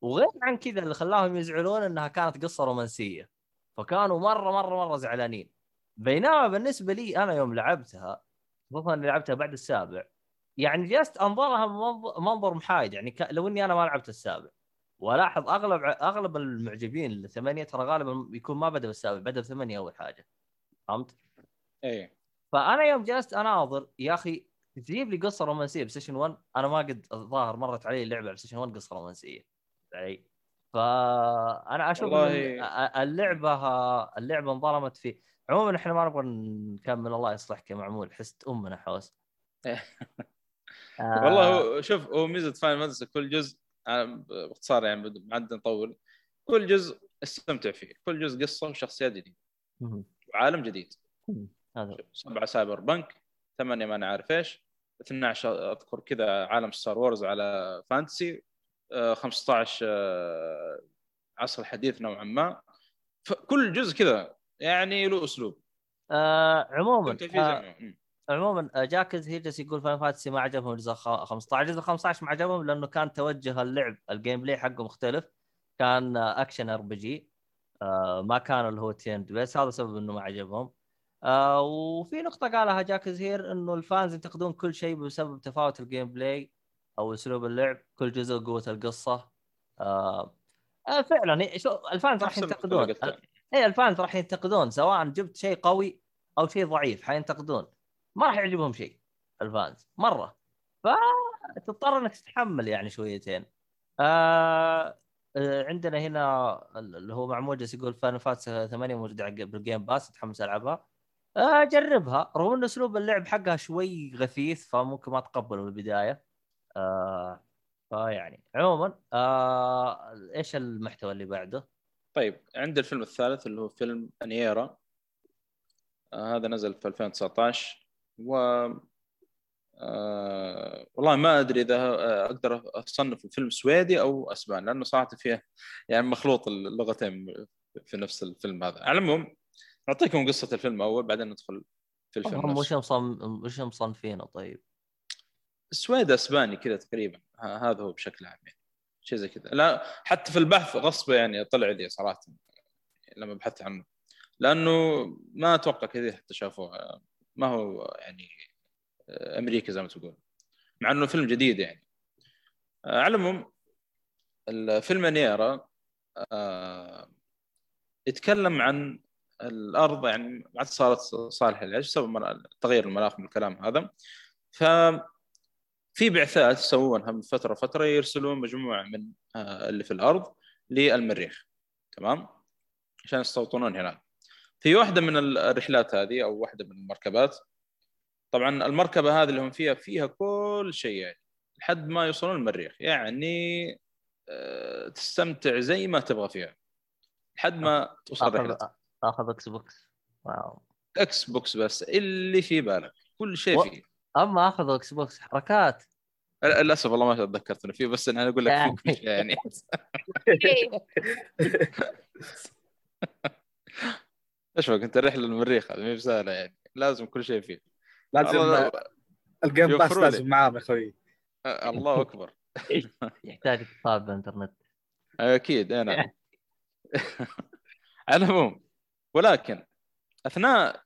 وغير عن كذا اللي خلاهم يزعلون إنها كانت قصة رومانسية. فكانوا مرة مرة مرة زعلانين. بينما بالنسبة لي أنا يوم لعبتها خصوصا إني لعبتها بعد السابع يعني جلست أنظرها منظر محايد. يعني. لو إني أنا ما لعبت السابع. وألاحظ أغلب أغلب المعجبين الثمانيه ترى غالبا بيكون ما بدا بالسابع بدا بثمانيه أول حاجة. فهمت؟ اي فأنا يوم جلست أناظر يا أخي تجيب لي قصة رومانسية PlayStation 1 أنا ما قد الظاهر مرت علي لعبة على PlayStation 1 قصة رومانسية. علي. فأنا أشوف والله- اللعبة اللعبة انظلمت في عموما إحنا ما نبغى نكمل الله يصلحك يا معمول. حست أمنا حوس. آه، والله هو شوف هو ميزة final fantasy كل جزء باختصار يعني ما عندنا نطول. كل جزء استمتع فيه. كل جزء قصة وشخصيات جديدة. مهم. وعالم جديد سبعة cyberpunk ثمانية ما أنا عارف إيش 12 أذكر كذا عالم Star Wars على fantasy آه، 15 آه، عصر حديث نوعا ما. فكل جزء كذا يعني له أسلوب. آه عموما آه. عموما آه، جاكز هي جالس يقول Final Fantasy ما عجبهم جزء خ- 15 جزء 15 ما عجبهم لأنه كان توجه اللعب ال gameplay حقه مختلف. كان آه، action RPG ما كان اللي هو turn-based هذا سبب إنه ما عجبهم. آه وفي نقطة قالها جاكز هير إنه ال fans ينتقدون كل شيء بسبب تفاوت ال gameplay أو أسلوب اللعب كل جزء قوة القصة. آه آه فعلا شو ال fans راح ينتقدون. قلتها. اي ال fans راح ينتقدون سواء جبت شيء قوي أو شيء ضعيف حينتقدون. ما راح يعجبهم شيء ال fans مرة. فتضطر إنك تتحمل يعني شويتين. آه آه، عندنا هنا اللي هو جالس يقول Final Fantasy 8 موجودة بال Game Pass تحمس ألعبها. آه جربها رغم إن أسلوب اللعب حقها شوي غثيث فممكن ما تقبله من البدايه آه فيعني عموما آه إيش المحتوى اللي بعده؟ طيب عند الفيلم الثالث اللي هو فيلم انيرا آه هذا نزل في 2019 و آه والله ما أدري إذا آه، أقدر أصنف الفيلم سويدي أو أسباني لأنه صراحة فيه يعني مخلوط اللغتين في نفس الفيلم هذا على العموم أعطيكم قصة الفيلم أول بعدين ندخل في الفيلم هم وش. وش مصنفينه طيب؟ سويد أسباني كذا تقريبا هذا هو بشكل عام يعني شيء زي كذا لا حتى في البحث غصب يعني طلع لي صراحة لما بحثت عنه لأنه ما أتوقع كثير حتى شافوه ما هو يعني امريكي زي ما تقول مع إنه فيلم جديد يعني. على العموم الفيلم نيرا آه، يتكلم عن الأرض يعني ما عاد صارت صالحه للعيش بسبب تغير المناخ من الكلام هذا. ف في بعثات يسوونها من فترة فتره يرسلون مجموعة من آه، اللي في الأرض للمريخ. تمام؟ عشان يستوطنون هناك. في واحدة من الرحلات هذه أو واحدة من المركبات طبعا المركبة هذه اللي هم فيها فيها كل شيء يعني لحد ما يوصلون المريخ. يعني آه، تستمتع زي ما تبغى فيها. لحد ما توصل آخذ رحلتك. آخذ Xbox واو. Xbox بس اللي في بالك. كل شيء و- فيه. أما آخذ Xbox حركات للأسف والله ما تذكرت انه فيه بس أنا أقول لك فيه كل شيء يعني. إيش بك أنت رحله للمريخ هذه ما هي بسهلة يعني. لازم كل شيء فيه. لازم الله- ال Game Pass. لازم معاهم يا أخوي. آه، الله أكبر. يحتاج اتصال بالإنترنت. أكيد أنا. نعم. على العموم ولكن أثناء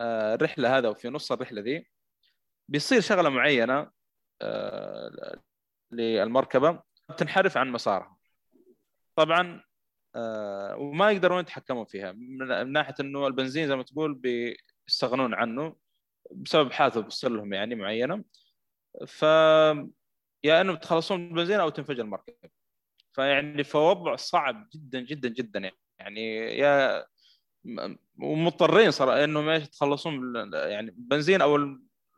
آه، الرحلة هذا وفي نص الرحلة ذي بيصير شغلة معينة آه، للمركبة تنحرف عن مسارها. طبعا وما يقدرون يتحكمون فيها من من ناحية إنه البنزين زي ما تقول بيستغنون عنه. بسبب حادثة بتصير لهم يعني معينة. ف يا إنه بتخلصون من البنزين أو تنفجر المركبه فيعني فوضع صعب جدا جدا جدا يعني. يا ومضطرين صراحة انهم إيش يتخلصون يعني بنزين أو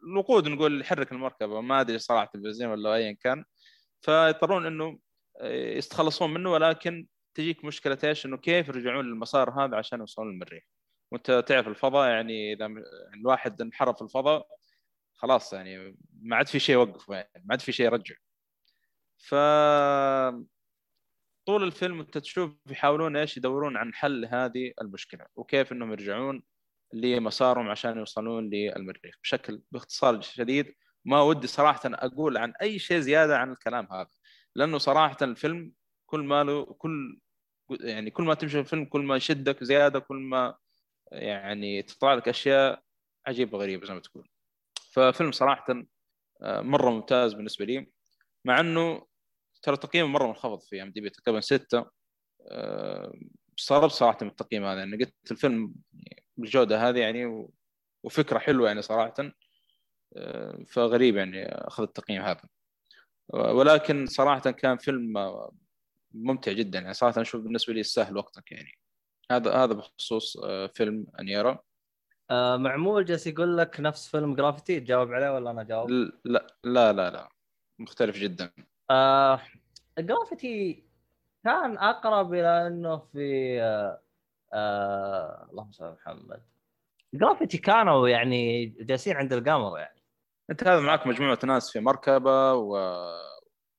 الوقود نقول يحرك المركبه ما أدري صراحة البنزين ولا ايا كان. فيضطرون إنه يتخلصون منه ولكن تجيك مشكلة إيش؟ إنه كيف يرجعون للمسار هذا عشان يوصلون للمريخ. وانت تعرف الفضاء يعني إذا الواحد انحرف في الفضاء خلاص يعني ما عاد في شيء يوقف يعني ما عاد في شيء يرجع. ف طول الفيلم انت تشوف يحاولون إيش؟ يدورون عن حل هذه المشكلة وكيف إنهم يرجعون لمسارهم عشان يوصلون للمريخ. بشكل باختصار شديد ما ودي صراحة أقول عن أي شيء زيادة عن الكلام هذا. لأنه صراحة الفيلم كل ما له كل يعني كل ما تمشي الفيلم كل ما يشدك زيادة كل ما يعني تطلع لك أشياء عجيبة غريبه زي ما تقول. ففيلم صراحة آه، مرة ممتاز بالنسبة لي مع إنه ترى تقييمه مرة منخفض في أم دي بي تقريبا ستة. استغربت صراحة من التقييم هذا يعني قلت الفيلم بالجودة هذه يعني وفكرة حلوة يعني صراحة. آه، فغريب يعني أخذ التقييم هذا. ولكن صراحة كان فيلم ممتع جدا يعني صراحة أشوف بالنسبة لي يستاهل وقتك يعني. هذا هذا بخصوص آه، فيلم أنيرا. آه معمول جالس يقول لك نفس فيلم جرافيتي تجاوب عليه ولا أنا أجاوب؟ لا لا لا لا مختلف جدا. آه جرافيتي كان أقرب إلى إنه في آه آه اللهم صل على محمد. جرافيتي كانوا يعني جالسين عند القمر يعني. أنت هذا معك مجموعة ناس في مركبة و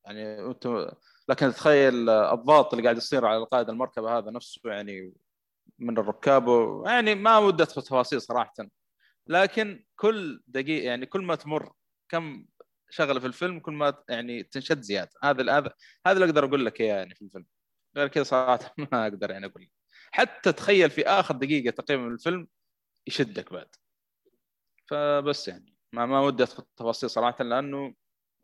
يعني أنت لكن تخيل الضغط اللي قاعد يصير على قائد المركبة هذا نفسه يعني من الركاب. يعني ما ودي أدخل تفاصيل صراحة. لكن كل دقيقه يعني كل ما تمر كم شغلة في الفيلم كل ما يعني تنشد زيادة. هذا هذا هذا اللي أقدر أقول لك إياه يعني في الفيلم. غير كذا صراحة ما أقدر يعني أقول. حتى تخيل في آخر دقيقة تقريبا من الفيلم يشدك بعد. فبس يعني. ما ما ودي أدخل تفاصيل صراحة لأنه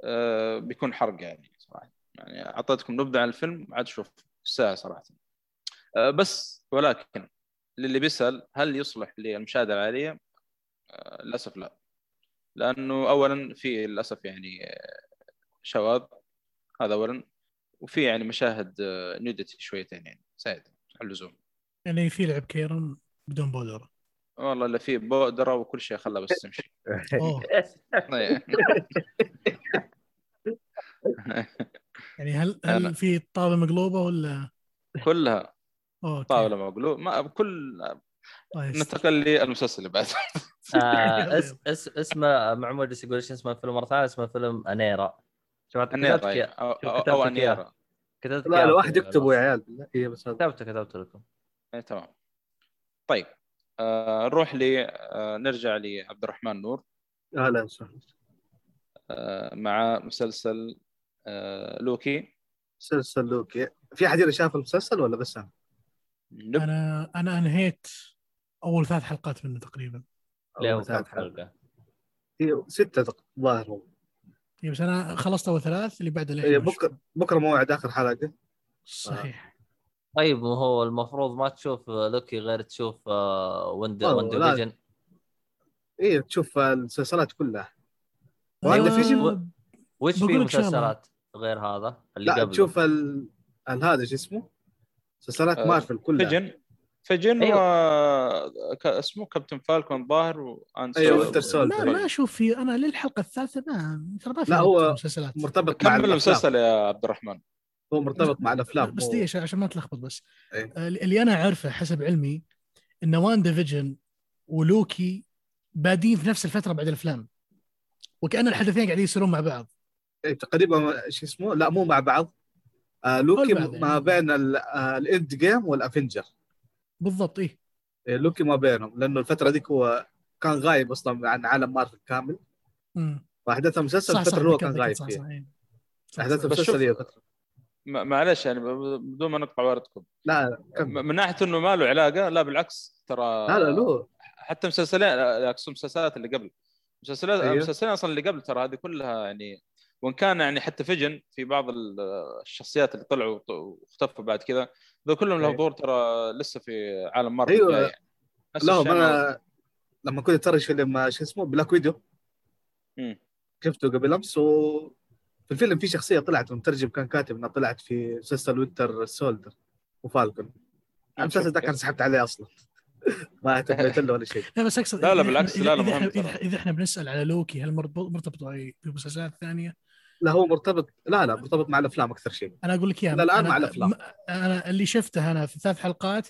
آه بيكون حرق يعني صراحة. يعني أعطيتكم نبذة عن الفيلم عاد شوف ساعة صراحة. بس ولكن للي بيسأل هل يصلح للمشاهده العالية؟ آه للأسف لا. لأنه اولا في للأسف يعني آه، شواذ هذا اولا. وفي يعني مشاهد نودتي شويتين يعني سعيد على اللزوم. يعني في لعب كيرن بدون بودرة. والله اللي فيه بودرة وكل شيء خلاه بس تمشي. يعني هل هل في طاوله مقلوبة ولا؟ كلها. أوكي. طاولة مقلوبه ما بكل ننتقل للمسلسل اللي بعده آه اس اس اسمه معمول بس يقول إيش اسمه الفيلم مرة ثانية؟ اسمه فيلم أنيرا. شفت أنيرا أيوة. أو, أو أنيرا. كتبت لا الواحد يكتبوا يا عيال. بالله هي بس كتبت كتبت لكم. اي تمام. طيب. آه نروح ل آه نرجع لعبد الرحمن نور. أهلا وسهلا. آه مع مسلسل آه لوكي. مسلسل لوكي. في أحد شاف المسلسل ولا بس أنا؟ أنا أنا أنهيت أول ثلاث حلقات منه تقريبا. له ثلاث حلقة. هي ستة ظاهر هو. إيه، بس أنا خلصت أول ثلاث اللي بعد إيه بكرة بكرة موعد آخر حلقة. صحيح. طيب وهو المفروض ما تشوف لوكي غير تشوف Wanda WandaVision؟ إيه تشوف المسلسلات كلها. WandaVision؟ وش في مسلسلات غير هذا اللي لا قبل تشوف ال... هذا شو اسمه؟ مسلسلات آه مارفل كلها. فيجن. فيجن أيوه. و اسمه Captain Falcon ظاهر Winter Soldier أيوه Winter ما, ما أشوف في أنا للحلقة الثالثة ما ترى ما في لا هو مسلسلات مرتبط مع كمل المسلسل يا عبد الرحمن. هو مرتبط مع الأفلام. بس دي عشان ما تلخبط بس. أيه. اللي أنا أعرفه حسب علمي إن WandaVision ولوكي بادين في نفس الفترة بعد الأفلام. وكأن الحدثين قاعدين يصيرون مع بعض. إيه تقريبا شو اسمه؟ لا مو مع بعض. آه لوكي يعني. ما بين آه، ال Endgame وال Avengers بالضبط إيه, إيه لوكي ما بينهم لأنه الفترة ذيك هو كان غايب أصلا عن عالم مارفل كامل. واحداث المسلسل الفترة اللي هو كان غايب فيها. إيه. أحداث المسلسل هي فترة. معلش يعني بدون ما نقطع واردكم لا كم. من ناحية إنه ما له علاقة لا بالعكس ترى لا لا له. حتى مسلسلين أقصد المسلسلات اللي قبل. مسلسلات أيوه. المسلسلين أصلا اللي قبل ترى هذه كلها يعني وان كان يعني حتى Vision في بعض الشخصيات اللي طلعوا واختفوا بعد كذا ذو كلهم له دور ترى لسه في عالم مارفل أيوه. يعني. لا أنا لما كنت أتفرج فيلم شو اسمه؟ Black Widow شفته قبل أمس و في الفيلم في شخصية طلعت المترجم كان كاتب إنها طلعت في مسلسل Winter Soldier و Falcon المسلسل ده كان سحبت عليه أصلا. ما اهتميت له ولا شيء. لا بس أقصد لا لا بالعكس لا لا إذا, إذا, إذا إحنا بنسأل على لوكي هل مرتبط بمسلسلات ثانية؟ لا هو مرتبط لا لا مرتبط مع الأفلام أكثر شيء. أنا أقول لك إياها الآن مع الأفلام. أنا اللي شفته أنا في ثلاث حلقات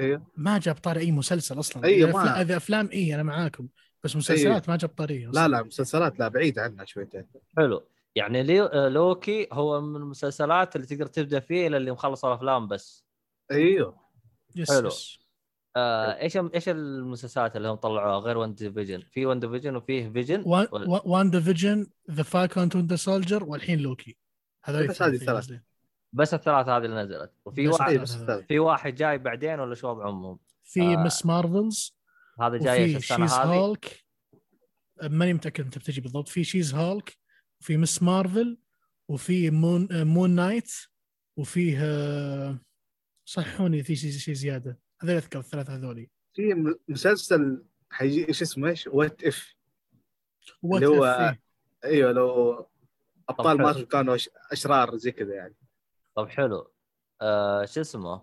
أيوه ما جاب طاري أي مسلسل أصلا. أيوه ما إذا أفلام اي أنا معاكم بس مسلسلات ما جاب طريقه لا لا مسلسلات لا بعيد عنها شويتين. حلو. يعني لي... لوكي هو من المسلسلات اللي تقدر تبدأ فيه إلى اللي مخلص الأفلام بس. إيوه. yes حلو. yes. آه إيش إيش المسلسلات اللي هم طلعوها غير WandaVision في WandaVision وفيه فيجن وان وال- وان- WandaVision The Falcon Winter Soldier والحين لوكي هذول بس هذه الثلاث. بس الثلاث هذه اللي نزلت. وفي بس واحد بس في واحد جاي بعدين ولا شو وضعهم؟ في آه. Ms. Marvel's هذا جاي السنة She's هذه. هولك ماني متأكد أنت بتجي بالضبط. في She-Hulk وفي Ms. Marvel وفي Moon Moon Knight وفيه آه، صحوني في شيء شيء زيادة. هذول اذكر الثلاثة هذولي. في مسلسل حيجي إيش اسمه؟ إيش؟ What If اللي هو- إيه. أيوه لو أبطال. مارفل كانوا أشرار زي كذا يعني. طب حلو. آه شو اسمه؟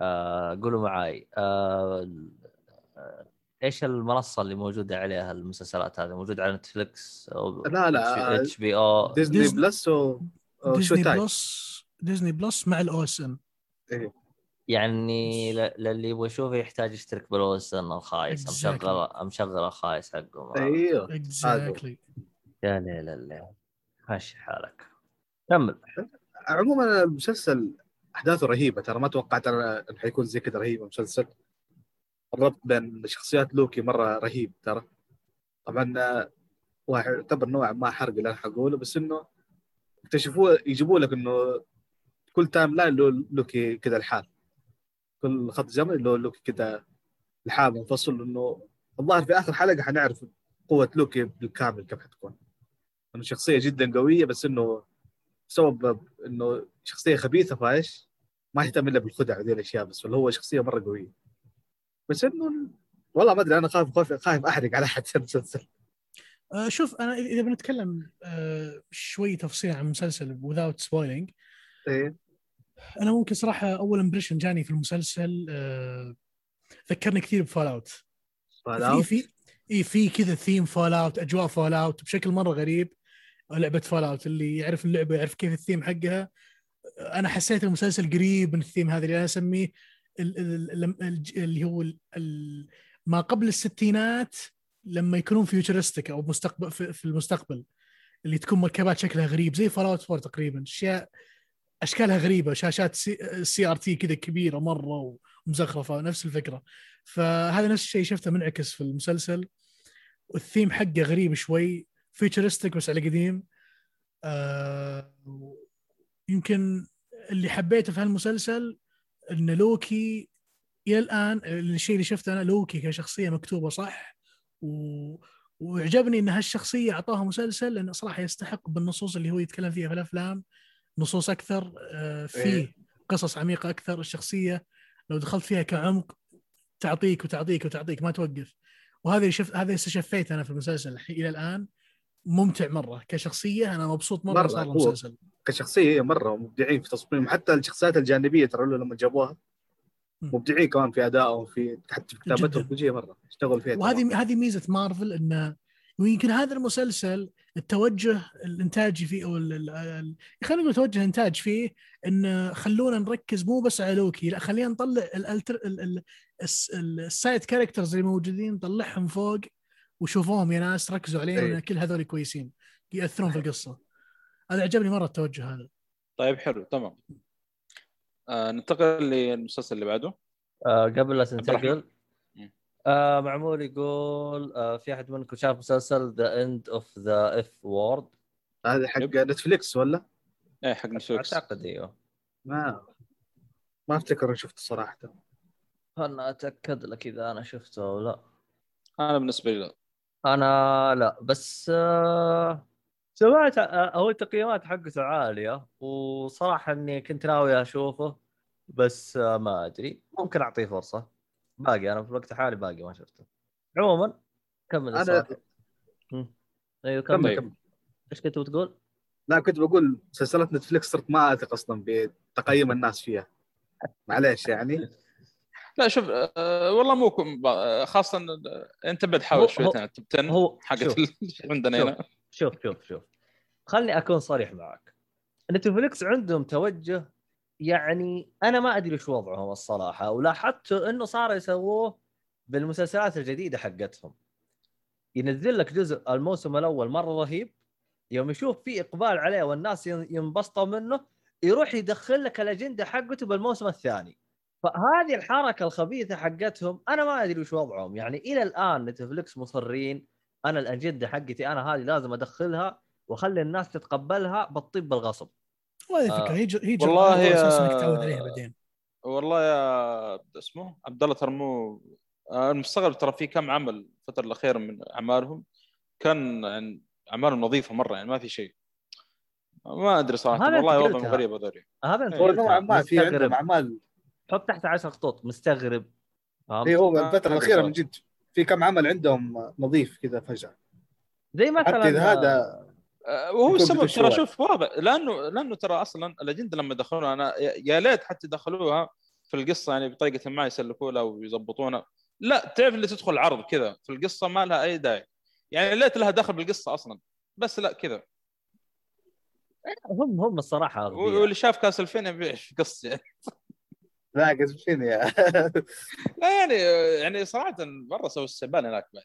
آه قولوا معاي. آه آه، إيش المنصة اللي موجودة عليها المسلسلات هذه؟ موجودة على نتفلكس أو لا، لا، HBO Disney, Disney- Plus و Disney Plus Disney Plus مع ال OSN يعني ل- للي يبغى يشوفه يحتاج يشترك بال OSN الخايس. Exactly. مشغل مشغل الخايس حقهم. أيوه exactly يا ليل الليل. ماشي حالك. كمل. عموما المسلسل أحداثه رهيبة. ترى ما توقعت أنا انه حيكون زي كذا رهيب المسلسل. الربط بين شخصيات لوكي مرة رهيب ترى. طبعا آه، واحد يعتبر نوعا ما حرق اللي أنا حقوله بس إنه اكتشفوه يجيبوا لك إنه كل timeline لوكي كذا الحال. كل خط زمني له لوكي كذا الحال منفصل إنه الظاهر في آخر حلقة حنعرف قوة لوكي بالكامل كيف حتكون. إنه شخصية جدا قوية بس إنه بسبب إنه شخصية خبيثة فايش؟ ما يهتم إلا بالخدع وذي الأشياء بس ولا هو شخصية مرة قوية. بس إنه والله ما أدري أنا خايف خايف خايف أحرق على احد في المسلسل. آه شوف أنا إذا بنتكلم آه شوي تفصيل عن المسلسل without spoiling إيه. أنا ممكن صراحة أول impression جاني في المسلسل آه ذكرني كثير ب Fallout. في Fallout في إي في كذا theme Fallout أجواء Fallout بشكل مرة غريب. لعبة Fallout اللي يعرف اللعبة يعرف كيف الثيم حقها. أنا حسيت المسلسل قريب من الثيم هذا اللي أنا أسميه ال- ال- ال- ال- اللي هو ما قبل الستينات لما يكونون futuristic أو مستقبل في المستقبل اللي تكون مركبات شكلها غريب زي Fallout 4 تقريبا. أشياء أشكالها غريبة شاشات CRT كذا كبيرة مرة ومزخرفة نفس الفكرة. فهذا نفس الشيء شفته منعكس في المسلسل. والثيم حقه غريب شوي futuristic بس على قديم. آه يمكن اللي حبيته في هالمسلسل إن لوكي إلى الآن الشيء اللي شفته أنا لوكي كشخصية مكتوبة صح. و... وعجبني إن هالشخصية أعطاها مسلسل لأنه صراحة يستحق بالنصوص اللي هو يتكلم فيها في الأفلام. نصوص أكثر آه، فيه إيه. قصص عميقة أكثر الشخصية لو دخلت فيها كعمق تعطيك وتعطيك وتعطيك ما توقف وهذا اللي شفت هذا استشفيت أنا في المسلسل إلى الآن ممتع مرة كشخصية أنا مبسوط مرة, مرة، صار المسلسل كشخصية مرة مبدعين في تصميم حتى الشخصيات الجانبية ترى لما جابوها. مبدعين كمان في أدائهم في حتى في كتابتهم جداً. كل شيء مرة اشتغلوا فيها. وهذه هذه ميزة مارفل انه ويمكن هذا المسلسل التوجه الإنتاجي فيه أو ال- ال- ال- خلينا نقول توجه إنتاج فيه انه خلونا نركز مو بس على لوكي لا خلينا نطلع ال alter ال- ال- الس- ال- ال side characters اللي موجودين نطلعهم فوق وشوفوهم يا ناس ركزوا عليهم. لأن كل هذول كويسين يأثرون في القصة هذا عجبني مرة التوجه هذا طيب حلو تمام آه ننتقل للمسلسل اللي بعده آه قبل لا. تنتقل. آه معمول يقول آه في أحد منكم شاف مسلسل The End of the F World هذا حق yep. نتفليكس ولا؟ إيه حق نتفلكس أعتقد إيوه. ما ما أفتكر إني شفته صراحة. خلنا أتأكد لك إذا أنا شفته أو لا. أنا بالنسبة لي لا. أنا لا بس آه سمعت آه هو التقييمات حقته عالية وصراحة إني كنت ناوي أشوفه بس آه ما أدري. ممكن أعطيه فرصة. باقي أنا في الوقت الحالي باقي ما شفته عموما كمل أنا. أيوه كمل كمل إيش كنت بتقول؟ لا كنت بقول مسلسلات نتفليكس صرت ما أثق أصلا بتقييم الناس فيها معليش يعني لا شوف آه والله مو كم- آه، خاصه أنت بعد هو- حاول شوي هو- توب 10 هو حقت شوف. ال- عندنا شوف. هنا شوف شوف شوف خلني أكون صريح معك نتفليكس عندهم توجه يعني أنا ما أدري وش وضعهم الصراحة ولاحظت إنه صار يسووه بالمسلسلات الجديدة حقتهم. ينزل لك جزء الموسم الأول مرة رهيب يوم يشوف في إقبال عليه والناس ين- ينبسطوا منه يروح يدخل لك الأجندة حقته بالموسم الثاني. فهذه الحركة الخبيثة حقتهم أنا ما أدري وش وضعهم. يعني إلى الآن نتفلكس مصرين أنا الأجندة حقتي أنا هذه لازم أدخلها وأخلي الناس تتقبلها بالطب بالغصب وهذه آه. فكره هي هي والله يا- إنك تعود عليها بعدين والله يا اسمه عبد الله ترى مو آه، المستغرب ترى في كم عمل الفترة الأخيرة من أعمالهم كان يعني أعمالهم نظيفة مرة يعني ما في شيء ما أدري صراحة والله وضعهم. غريب هذول هذا أنت. نوعا ما في مستغرب. عندهم أعمال حط تحت 10 خطوط مستغرب؟ اي هو آه، الفترة الأخيرة. من جد في كم عمل عندهم نظيف كذا فجأة زي مثلا حتى إذا هذا آه، وهو يكون السبب ترى. شوف واضح. لأنه لأنه ترى أصلا الأجندة لما دخلوها أنا يا ليت حتى دخلوها في القصة يعني بطريقة ما يسلكوا لها ويظبطونها لا تعرف اللي تدخل عرض كذا في القصة ما لها أي داعي. يعني ليت لها دخل بالقصة أصلا. بس لا كذا. هم هم الصراحة أغبياء. واللي شاف كاس الفين يبيع في قصة. يعني. لا قصد فيني يا لا يعني يعني صراحة مره سووا السبان هناك بعد.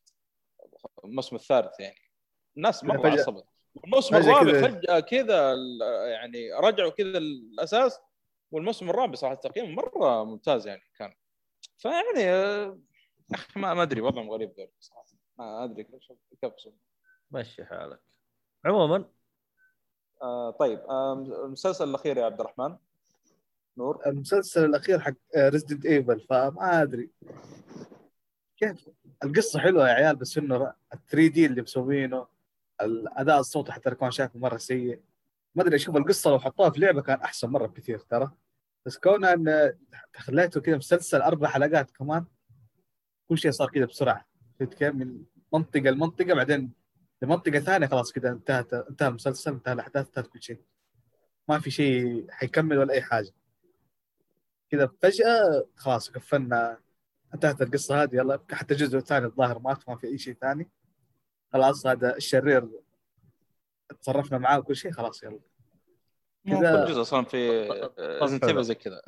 الموسم الثالث يعني. الناس مرة عصبت. الموسم الرابع كذا- فجاه كذا ال- يعني رجعوا كذا الأساس والموسم الرابع صراحة التقييم مرة ممتاز يعني كان. فيعني آه، أخي ما ما أدري وضعهم غريب ذول صراحة. ما أدري كيف. مشي حالك. عموما. آه طيب آه المسلسل الأخير يا عبد الرحمن. نور. المسلسل الأخير حق Resident Evil فما أدري. كيف؟ القصة حلوة يا عيال بس إنه ال 3D اللي مسوينه. الأداء الصوتي حتى كمان شايفه مرة سيء. ما أدري أشوف القصة لو حطوها في لعبة كان أحسن مرة بكثير ترى. بس كونها إن خليته كذا مسلسل أربع حلقات كمان كل شيء صار كذا بسرعة. فهمت كيف؟ من منطقة لمنطقة بعدين لمنطقة ثانية خلاص كذا انتهت انتهى المسلسل انتهى الأحداث انتهت كل شيء. ما في شيء حيكمل ولا أي حاجة. كذا فجأة خلاص قفلنا انتهت القصة هذه يلا حتى الجزء الثاني الظاهر مات ما في أي شيء ثاني. خلاص هذا الشرير تصرفنا معاه وكل شيء خلاص يلا. كذا- كل جزء أصلا في ريزنت. زي كذا.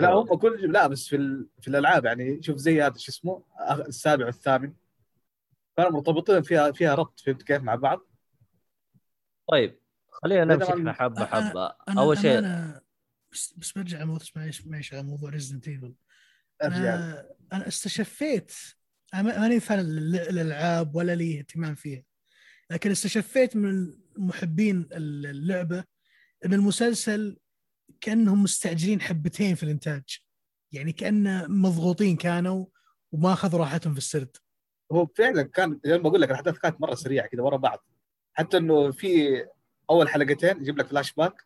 لا. هم كل لا بس في ال... في الألعاب يعني شوف زي هذا شو اسمه السابع والثامن. كانوا مرتبطين فيها فيها ربط فهمت كيف مع بعض. طيب خلينا نمشي إحنا حبة حبة. أول شيء أنا بس بس برجع موضوع معليش معليش على موضوع Resident Evil أرجع. أنا استشفيت ماني fan ال- الالعاب ولا لي اهتمام فيها. لكن استشفيت من محبين اللعبة إن المسلسل كأنهم مستعجلين حبتين في الإنتاج. يعني كانه مضغوطين كانوا وما أخذوا راحتهم في السرد. هو فعلا كان زي ما بقول لك الأحداث كانت مرة سريعة كذا ورا بعض. حتى إنه في أول حلقتين يجيب لك فلاش باك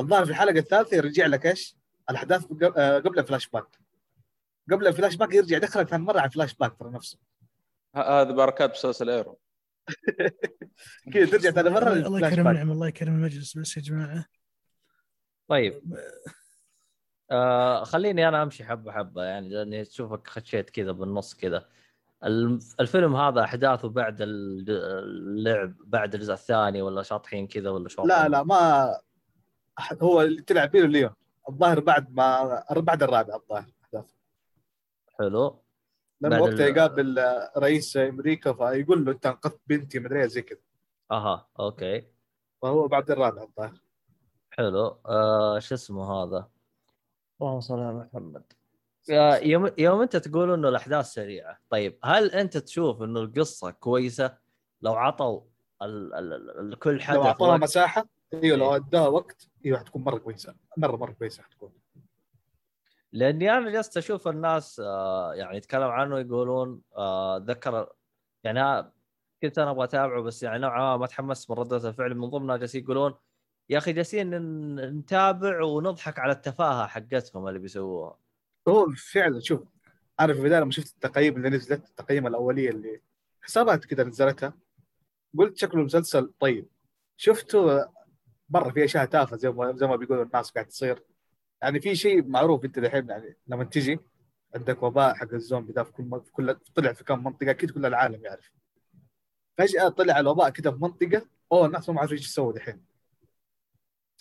الظاهر في الحلقة الثالثة يرجع لك إيش؟ الأحداث قبل- آه، قبل الفلاش باك قبل الفلاش باك يرجع يدخلك ثاني مرة على الفلاش باك ترى نفسه. ه- هذه بركات مسلسل Arrow كذا ترجع ثاني مرة الله يكرم النعم الله يكرم المجلس بس يا جماعة. طيب. آه خليني أنا أمشي حبة حبة يعني لأني تشوفك خشيت كذا بالنص كذا. الفيلم هذا أحداثه بعد اللعب بعد الجزء الثاني ولا شاطحين كذا ولا شو؟ لا لا ما هو اللي تلعب فيه ليون. الظاهر بعد ما بعد الرابع الظاهر. حلو. لأنه بعد وقتها ال- يقابل رئيس أمريكا فيقول له أنت انقذت بنتي مدري زي كذا. أها أوكي. فهو بعد الرابع الظاهر. حلو. آه شو اسمه هذا؟ اللهم صل على محمد. آه، يوم يوم أنت تقول إنه الأحداث سريعة. طيب هل أنت تشوف إنه القصة كويسة؟ لو عطوا ال ال ال كل حدث لو أعطوها؟ مساحة إيوه لو إيه. أداها وقت إيوه حتكون مرة كويسة. مرة مرة كويسة حتكون. لأني أنا جلست أشوف الناس آه يعني يتكلم عنه يقولون آه ذكر يعني كنت أنا أبغى أتابعه بس يعني نوعا ما ما تحمست من ردة الفعل. من ضمنها جالسين يقولون يا أخي جالسين نتابع ونضحك على التفاهة حقتهم اللي بيسووها. هو فعلا شوف أنا في البداية لما شفت التقييم اللي نزلت التقييم الاوليه اللي حسابات كذا نزلتها قلت شكله مسلسل طيب. شفته مرة في أشياء تافهة زي ما زي ما بيقولوا الناس قاعد تصير. يعني في شيء معروف انت دحين يعني لما تجي عندك وباء حق الزومبي ده في كل في كل طلع في كم منطقة أكيد كل العالم يعرف. فجأة طلع الوباء كذا في منطقة أوه الناس ما عارفين إيش يسووا دحين.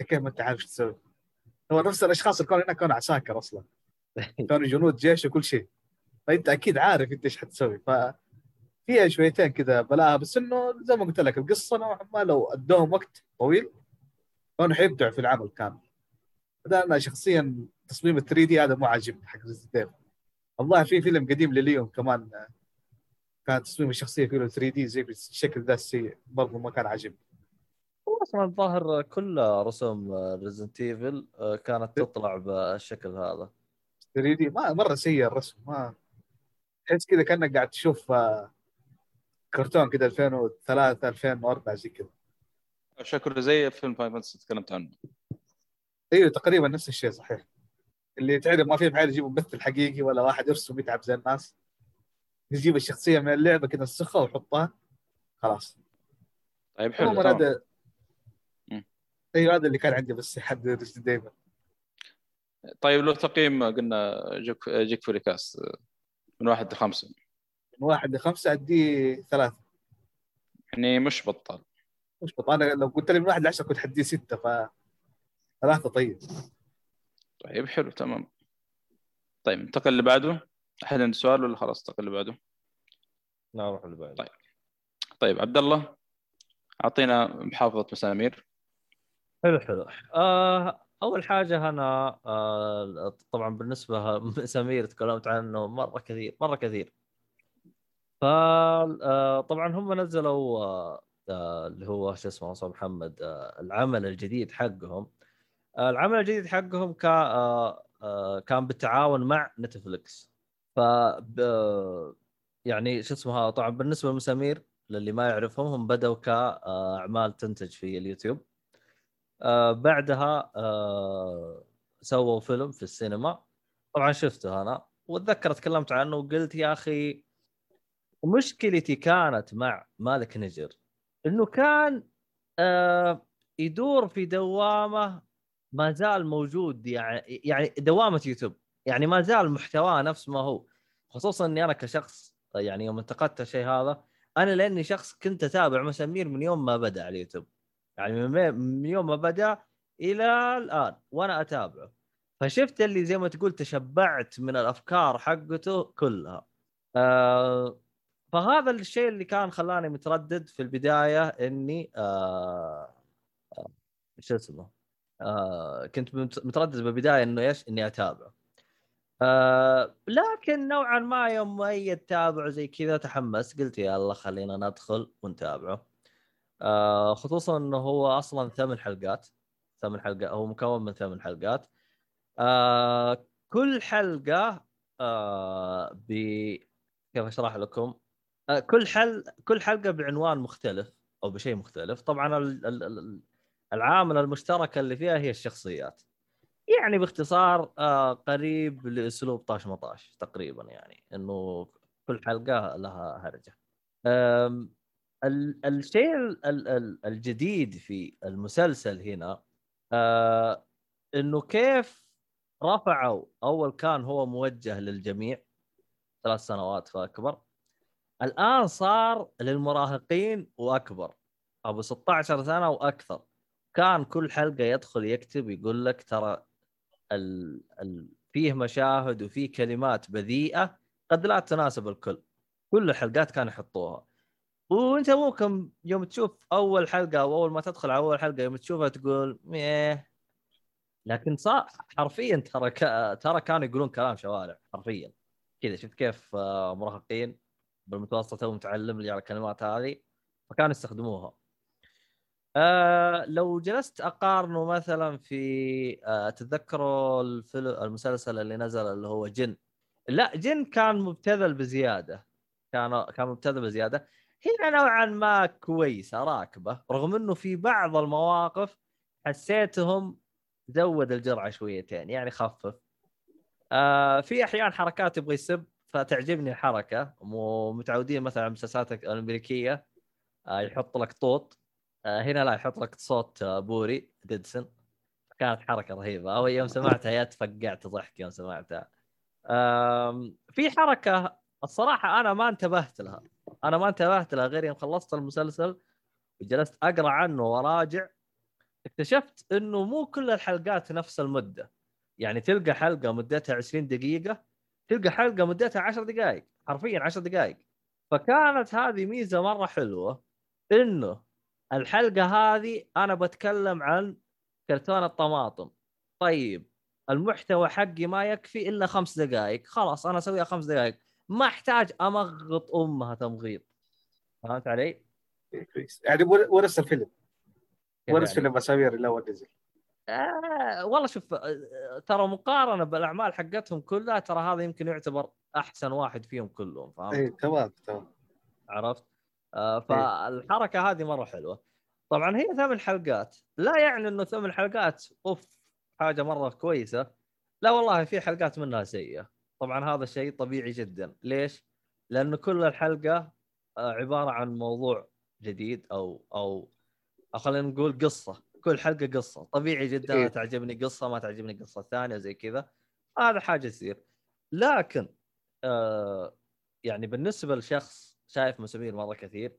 أنت كيف ما أنت عارف إيش تسوي؟ هو نفس الأشخاص اللي كانوا هناك كانوا عساكر أصلا. كانوا جنود جيش وكل شيء. فأنت أكيد عارف أنت إيش حتسوي. ف فيها شويتين كذا بلاها بس إنه زي ما قلت لك القصة نوعا ما لو أدوهم وقت طويل كانوا حيبدعوا في العمل كامل. أنا شخصيا تصميم ال 3 D هذا مو عاجبني حق Resident والله في فيلم قديم لليون كمان آه، كان تصميم الشخصية فيه 3 D زي بالشكل ذا السيء برضه ما كان عاجبني. هو أصلا الظاهر كل رسوم Resident Evil كانت تطلع بالشكل هذا. 3 D ما مرة سيء الرسم ما تحس كذا كأنك قاعد تشوف آه، كرتون كذا 2003 2004 زي كذا. شكله زي فيلم Final Fantasy تكلمت عنه. أيوه تقريبا نفس الشيء صحيح. اللي تعرف ما في بحال يجيبوا ممثل حقيقي ولا واحد يرسم يتعب زي الناس. يجيب الشخصية من اللعبة كذا نسخها ويحطها. خلاص. طيب حلو عموما. هذا. أيوه هذا اللي كان عندي بس حد دايما. طيب لو تقييم قلنا جيك جيك فولي كاست من واحد لخمسه من واحد لخمسه اديه ثلاثة. يعني مش بطال مش بطل. أنا لو قلت لي من واحد لعشره كنت حديه ستة ف ثلاثة طيب. طيب حلو تمام. طيب انتقل اللي بعده. أحد عنده سؤال ولا خلاص انتقل اللي بعده؟ نروح اللي بعده. طيب. طيب عبد الله أعطينا محافظة مسامير. حلو حلو. آه أول حاجة أنا آه طبعا بالنسبة لسمير تكلمت عنه مرة كثير مرة كثير. ف آه طبعا هم نزلوا آه آه اللي هو شو اسمه محمد العمل الجديد حقهم. العمل الجديد حقهم كان آه آه كان بالتعاون مع نتفلكس ف يعني شو اسمه طبعا بالنسبة لمسامير للي ما يعرفهم هم بدأوا كأعمال تنتج في اليوتيوب. آه بعدها آه سووا فيلم في السينما. طبعا شفته أنا واتذكر تكلمت عنه وقلت يا أخي مشكلتي كانت مع مالك نجر إنه كان آه يدور في دوامة ما زال موجود يعني يعني دوامة يوتيوب. يعني ما زال محتواه نفس ما هو. خصوصا إني أنا كشخص يعني يوم انتقدت الشيء هذا أنا لأني شخص كنت أتابع مسامير من يوم ما بدأ على اليوتيوب. يعني من من يوم ما بدأ إلى الآن وأنا أتابعه. فشفت اللي زي ما تقول تشبعت من الأفكار حقته كلها. آه فهذا الشيء اللي كان خلاني متردد في البداية إني آه آه، شو اسمه؟ آه كنت مت- متردد بالبداية إنه إيش؟ إني اتابعه آه لكن نوعا ما يوم مؤيد تابعه زي كذا تحمست قلت يلا خلينا ندخل ونتابعه. آه خصوصا إنه هو أصلا ثمان حلقات. ثمان حلقات هو مكون من ثمان حلقات. آه كل حلقة آه ب كيف أشرح لكم؟ آه كل حل كل حلقة بعنوان مختلف أو بشيء مختلف. طبعا. ال... العامل المشترك اللي فيها هي الشخصيات. يعني باختصار آه قريب لأسلوب طاش مطاش تقريبا يعني إنه كل حلقة لها هرجة. الشيء ال- ال- ال- الجديد في المسلسل هنا آه إنه كيف رفعوا أول كان هو موجه للجميع ثلاث سنوات فأكبر. الآن صار للمراهقين وأكبر. أبو 16 سنة وأكثر. كان كل حلقة يدخل يكتب يقول لك ترى ال... ال... فيه مشاهد وفيه كلمات بذيئة قد لا تناسب الكل. كل الحلقات كانوا يحطوها. وانت ممكن يوم تشوف أول حلقة أو أول ما تدخل على أول حلقة يوم تشوفها تقول مية. لكن صار حرفيا ترى. ترى كانوا يقولون كلام شوارع حرفيا. كذا شفت كيف آه، مراهقين بالمتوسط تو متعلم لي على الكلمات هذه فكانوا يستخدموها. آه لو جلست أقارنه مثلا في آه الفيلم المسلسل اللي نزل اللي هو جن. لا جن كان مبتذل بزيادة. كان كان مبتذل بزيادة. هنا نوعا ما كويسه راكبه رغم إنه في بعض المواقف حسيتهم زود الجرعة شويتين يعني خفف. آه في أحيان حركات يبغى يسب فتعجبني الحركة. ومتعودين مثلا على المسلسلات الأمريكية آه يحط لك طوط. هنا لا يحط لك صوت آه بوري ديدسون. كانت حركة رهيبة. أو يوم سمعتها يا تفقعت ضحك يوم سمعتها. في حركة الصراحة أنا ما انتبهت لها. أنا ما انتبهت لها غير يوم خلصت المسلسل وجلست أقرأ عنه وراجع. اكتشفت إنه مو كل الحلقات نفس المدة. يعني تلقى حلقة مدتها 20 دقيقة تلقى حلقة مدتها 10 دقائق حرفيا 10 دقائق. فكانت هذه ميزة مرة حلوة إنه الحلقة هذه أنا بتكلم عن كرتون الطماطم طيب المحتوى حقي ما يكفي إلا خمس دقائق خلاص أنا أسويها خمس دقائق ما أحتاج أمغط أمها تمغيط فهمت علي؟ كويس يعني ور- ورث الفيلم ورث يعني؟ فيلم مسامير اللي أول نزل آه والله شوف آه، ترى مقارنة بالأعمال حقتهم كلها ترى هذا يمكن يعتبر أحسن واحد فيهم كلهم فهمت؟ اي تمام تمام عرفت؟ آه فالحركة هذه مرة حلوة. طبعا هي ثمان حلقات، لا يعني إنه ثمان حلقات أوف حاجة مرة كويسة. لا والله في حلقات منها سيئة. طبعا هذا شيء طبيعي جدا، ليش؟ لأنه كل الحلقة آه، عبارة عن موضوع جديد أو أو خلينا نقول قصة، كل حلقة قصة، طبيعي جدا إيه. تعجبني قصة ما تعجبني قصة ثانية زي كذا. هذا حاجة تصير. لكن آه يعني بالنسبة لشخص شايف مسامير مرة كثير.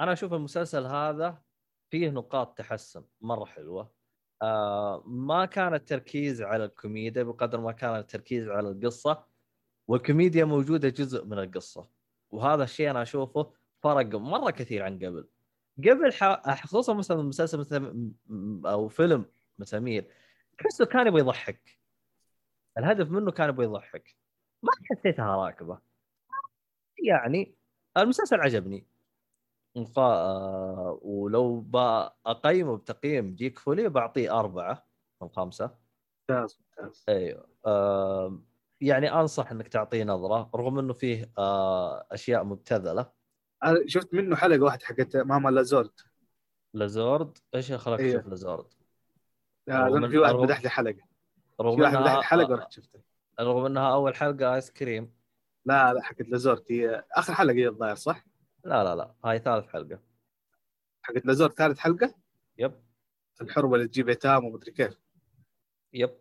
أنا أشوف المسلسل هذا فيه نقاط تحسن مرة حلوة. آه ما كان التركيز على الكوميديا بقدر ما كان التركيز على القصة والكوميديا موجودة جزء من القصة. وهذا الشيء أنا أشوفه فرق مرة كثير عن قبل. قبل ح... خصوصا مثلا مسلسل مثل أو فيلم مسامير تحسه كان يبغى يضحك. الهدف منه كان يبغى يضحك. ما حسيتها راكبة. يعني المسلسل عجبني. مقا... آه، ولو بقيمه بتقييم جيك فولي بعطيه أربعة من خمسة. ممتاز ممتاز. أيوه آه يعني أنصح إنك تعطيه نظرة رغم إنه فيه آه أشياء مبتذلة. شفت منه حلقة واحدة حقت ماما لازورد. لازورد؟ إيش خلاك أيوه. تشوف لازورد؟ إن- في واحد مدح لي حلقة. رغم في واحد مدح لي حلقة رحت شفتها رغم إنها أول حلقة آيس كريم. لا لا حقت هي آخر حلقة هي الظاهر صح؟ لا لا لا هاي ثالث حلقة. حقت لازورد ثالث حلقة؟ Yep. الحربه اللي تجيب ايتام ومدري كيف. Yep.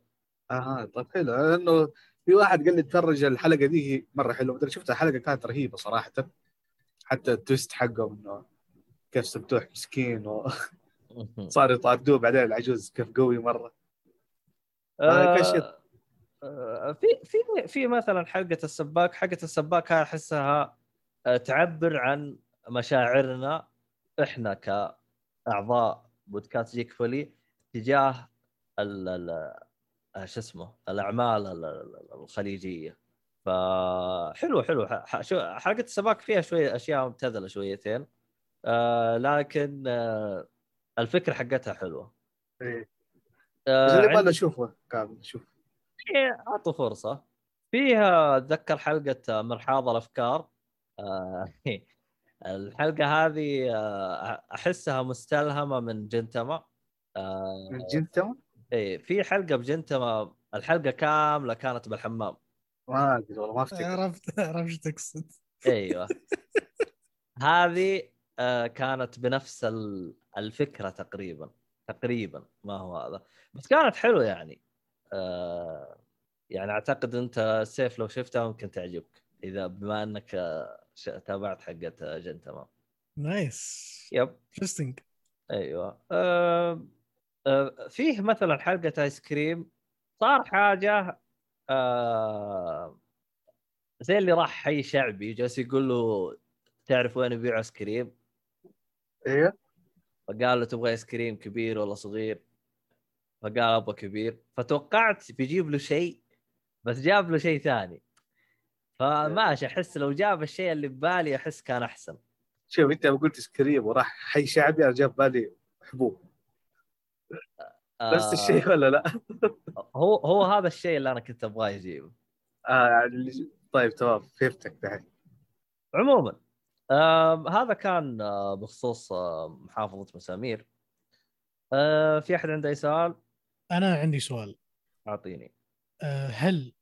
أها طيب حلو. لأنه في واحد قال لي تفرج الحلقة دي مرة حلوة. مدري شفتها الحلقة كانت رهيبة صراحة. حتى ال twist حقهم إنه كيف سمتوح مسكين وصار يطاردوه بعدين العجوز كيف قوي مرة. آه،. آه، آه، في في في مثلا حلقة السباك حلقة السباك هاي أحسها آه، تعبر عن مشاعرنا إحنا كأعضاء بودكاست جيك فولي تجاه ال ال آه، شو اسمه الأعمال ال- ال- الخليجية. فحلو حلو. حلقة السباك فيها شوية أشياء مبتذلة شويتين آه لكن آه الفكرة حقتها حلوة. إيه. آه اللي عند- أشوفه كامل إيه، أعطوا فرصة. فيها أتذكر حلقة مرحاض الأفكار. آه، الحلقة هذه آه، أحسها مستلهمة من جنتما. آه، من جنتما؟ إيه في حلقة بجنتما. الحلقة كاملة كانت بالحمام. ما أدري والله ما أفتكر. عرفت عرفت إيش تقصد. أيوه. هذه آه، كانت بنفس ال- الفكرة تقريبا. تقريبا ما هو هذا. بس كانت حلوة يعني. آه، يعني أعتقد أنت سيف لو شفتها ممكن تعجبك. إذا بما أنك آه، تابعت حقت آه، جنتما نايس. Yep. Interesting أيوه. آه، آه، فيه مثلا حلقة آيس كريم. صار حاجة آه، زي اللي راح حي شعبي جالس يقول له تعرف وين يبيع آيس كريم؟ أيوه فقال له تبغى آيس كريم كبير ولا صغير؟ فقال أبغى كبير فتوقعت بيجيب له شيء بس جاب له شيء ثاني. فماشي أحس لو جاب الشيء اللي ببالي أحس كان أحسن. شوف أنت لما قلت سكريم وراح حي شعبي أنا جاب بالي حبوب. نفس آه، الشيء ولا لا؟ هو هو هذا الشيء اللي أنا كنت أبغاه يجيبه. آه يعني طيب تمام فهمتك دحين. عموما آه هذا كان آه بخصوص آه محافظة مسامير. آه في أحد عنده أي سؤال؟ أنا عندي سؤال. أعطيني. آه، هل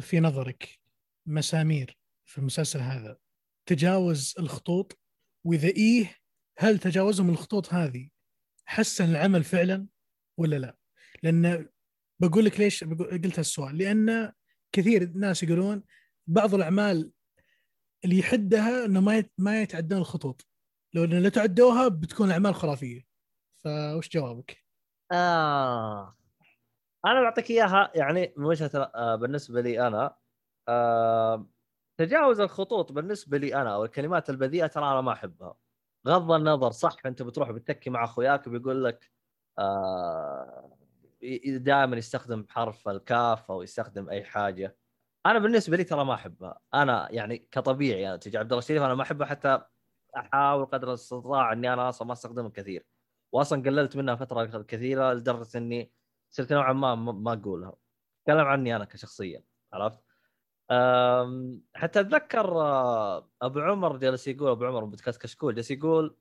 في نظرك مسامير في المسلسل هذا تجاوز الخطوط؟ وإذا إيه هل تجاوزهم الخطوط هذه حسن العمل فعلا ولا لا؟ لأن بقول لك ليش بقول- قلت هالسؤال. لأن كثير ناس يقولون بعض الأعمال اللي يحدها إنه ما يت- ما يتعدون الخطوط. لو لو تعدوها بتكون أعمال خرافية. فوش جوابك؟ آه. أنا بعطيك إياها يعني من وجهة آه بالنسبة لي أنا آه تجاوز الخطوط بالنسبة لي أنا أو الكلمات البذيئة ترى أنا ما أحبها. غض النظر صح أنت بتروح بتتكي مع أخوياك وبيقول لك آه دائما يستخدم حرف الكاف أو يستخدم أي حاجة. أنا بالنسبة لي ترى ما أحبها. أنا يعني كطبيعي أنا تجي عبد الله الشريف أنا ما أحبها حتى أحاول قدر الأستطاع إني أنا أصلا ما أستخدمها كثير. واصلا قللت منها فترة كثيرة لدرجة إني صرت نوعا ما ما أقولها اتكلم عني أنا كشخصيا عرفت؟ حتى أتذكر آه، أبو عمر جالس يقول أبو عمر بودكاست كشكول جالس يقول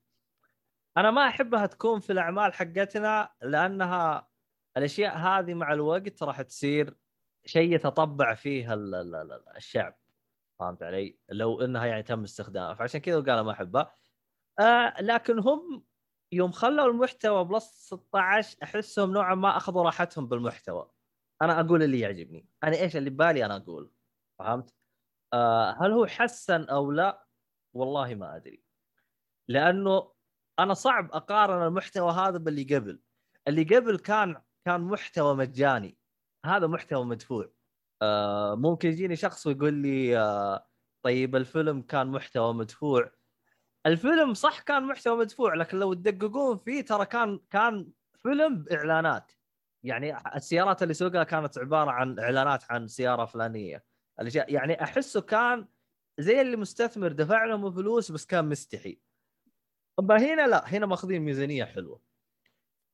أنا ما أحبها تكون في الأعمال حقتنا لأنها الأشياء هذه مع الوقت راح تصير شيء يتطبع فيه الشعب فهمت علي؟ لو إنها يعني تم استخدامها فعشان كذا قال ما أحبها آه لكن هم يوم خلوا المحتوى بلس 16 أحسهم نوعا ما أخذوا راحتهم بالمحتوى. أنا أقول اللي يعجبني. أنا إيش اللي ببالي أنا أقول؟ فهمت؟ آه هل هو حسن أو لا؟ والله ما أدري. لأنه أنا صعب أقارن المحتوى هذا باللي قبل. اللي قبل كان كان محتوى مجاني. هذا محتوى مدفوع. آه ممكن يجيني شخص ويقول لي آه طيب الفيلم كان محتوى مدفوع. الفيلم صح كان محتوى مدفوع لكن لو تدققون فيه ترى كان كان فيلم باعلانات يعني السيارات اللي سوقها كانت عبارة عن إعلانات عن سيارة فلانية. الأشياء يعني أحسه كان زي اللي مستثمر دفع لهم فلوس بس كان مستحي. أما هنا لا هنا ماخذين ميزانية حلوة.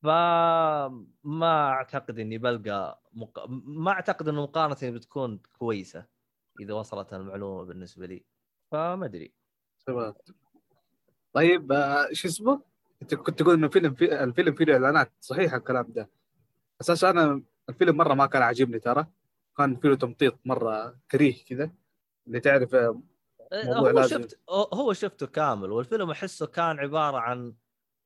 فما أعتقد إني بلقى مق... ما أعتقد إن مقارنتي بتكون كويسة إذا وصلت المعلومة بالنسبة لي. فما أدري. طيب آه، شو اسمه؟ انت كنت تقول إنه فيلم في الفيلم فيه إعلانات. صحيح الكلام ده. أساسا أنا الفيلم مرة ما كان عاجبني ترى. كان فيه تمطيط مرة كريه كذا. اللي تعرف آه، هو لازم. شفت هو شفته كامل. والفيلم أحسه كان عبارة عن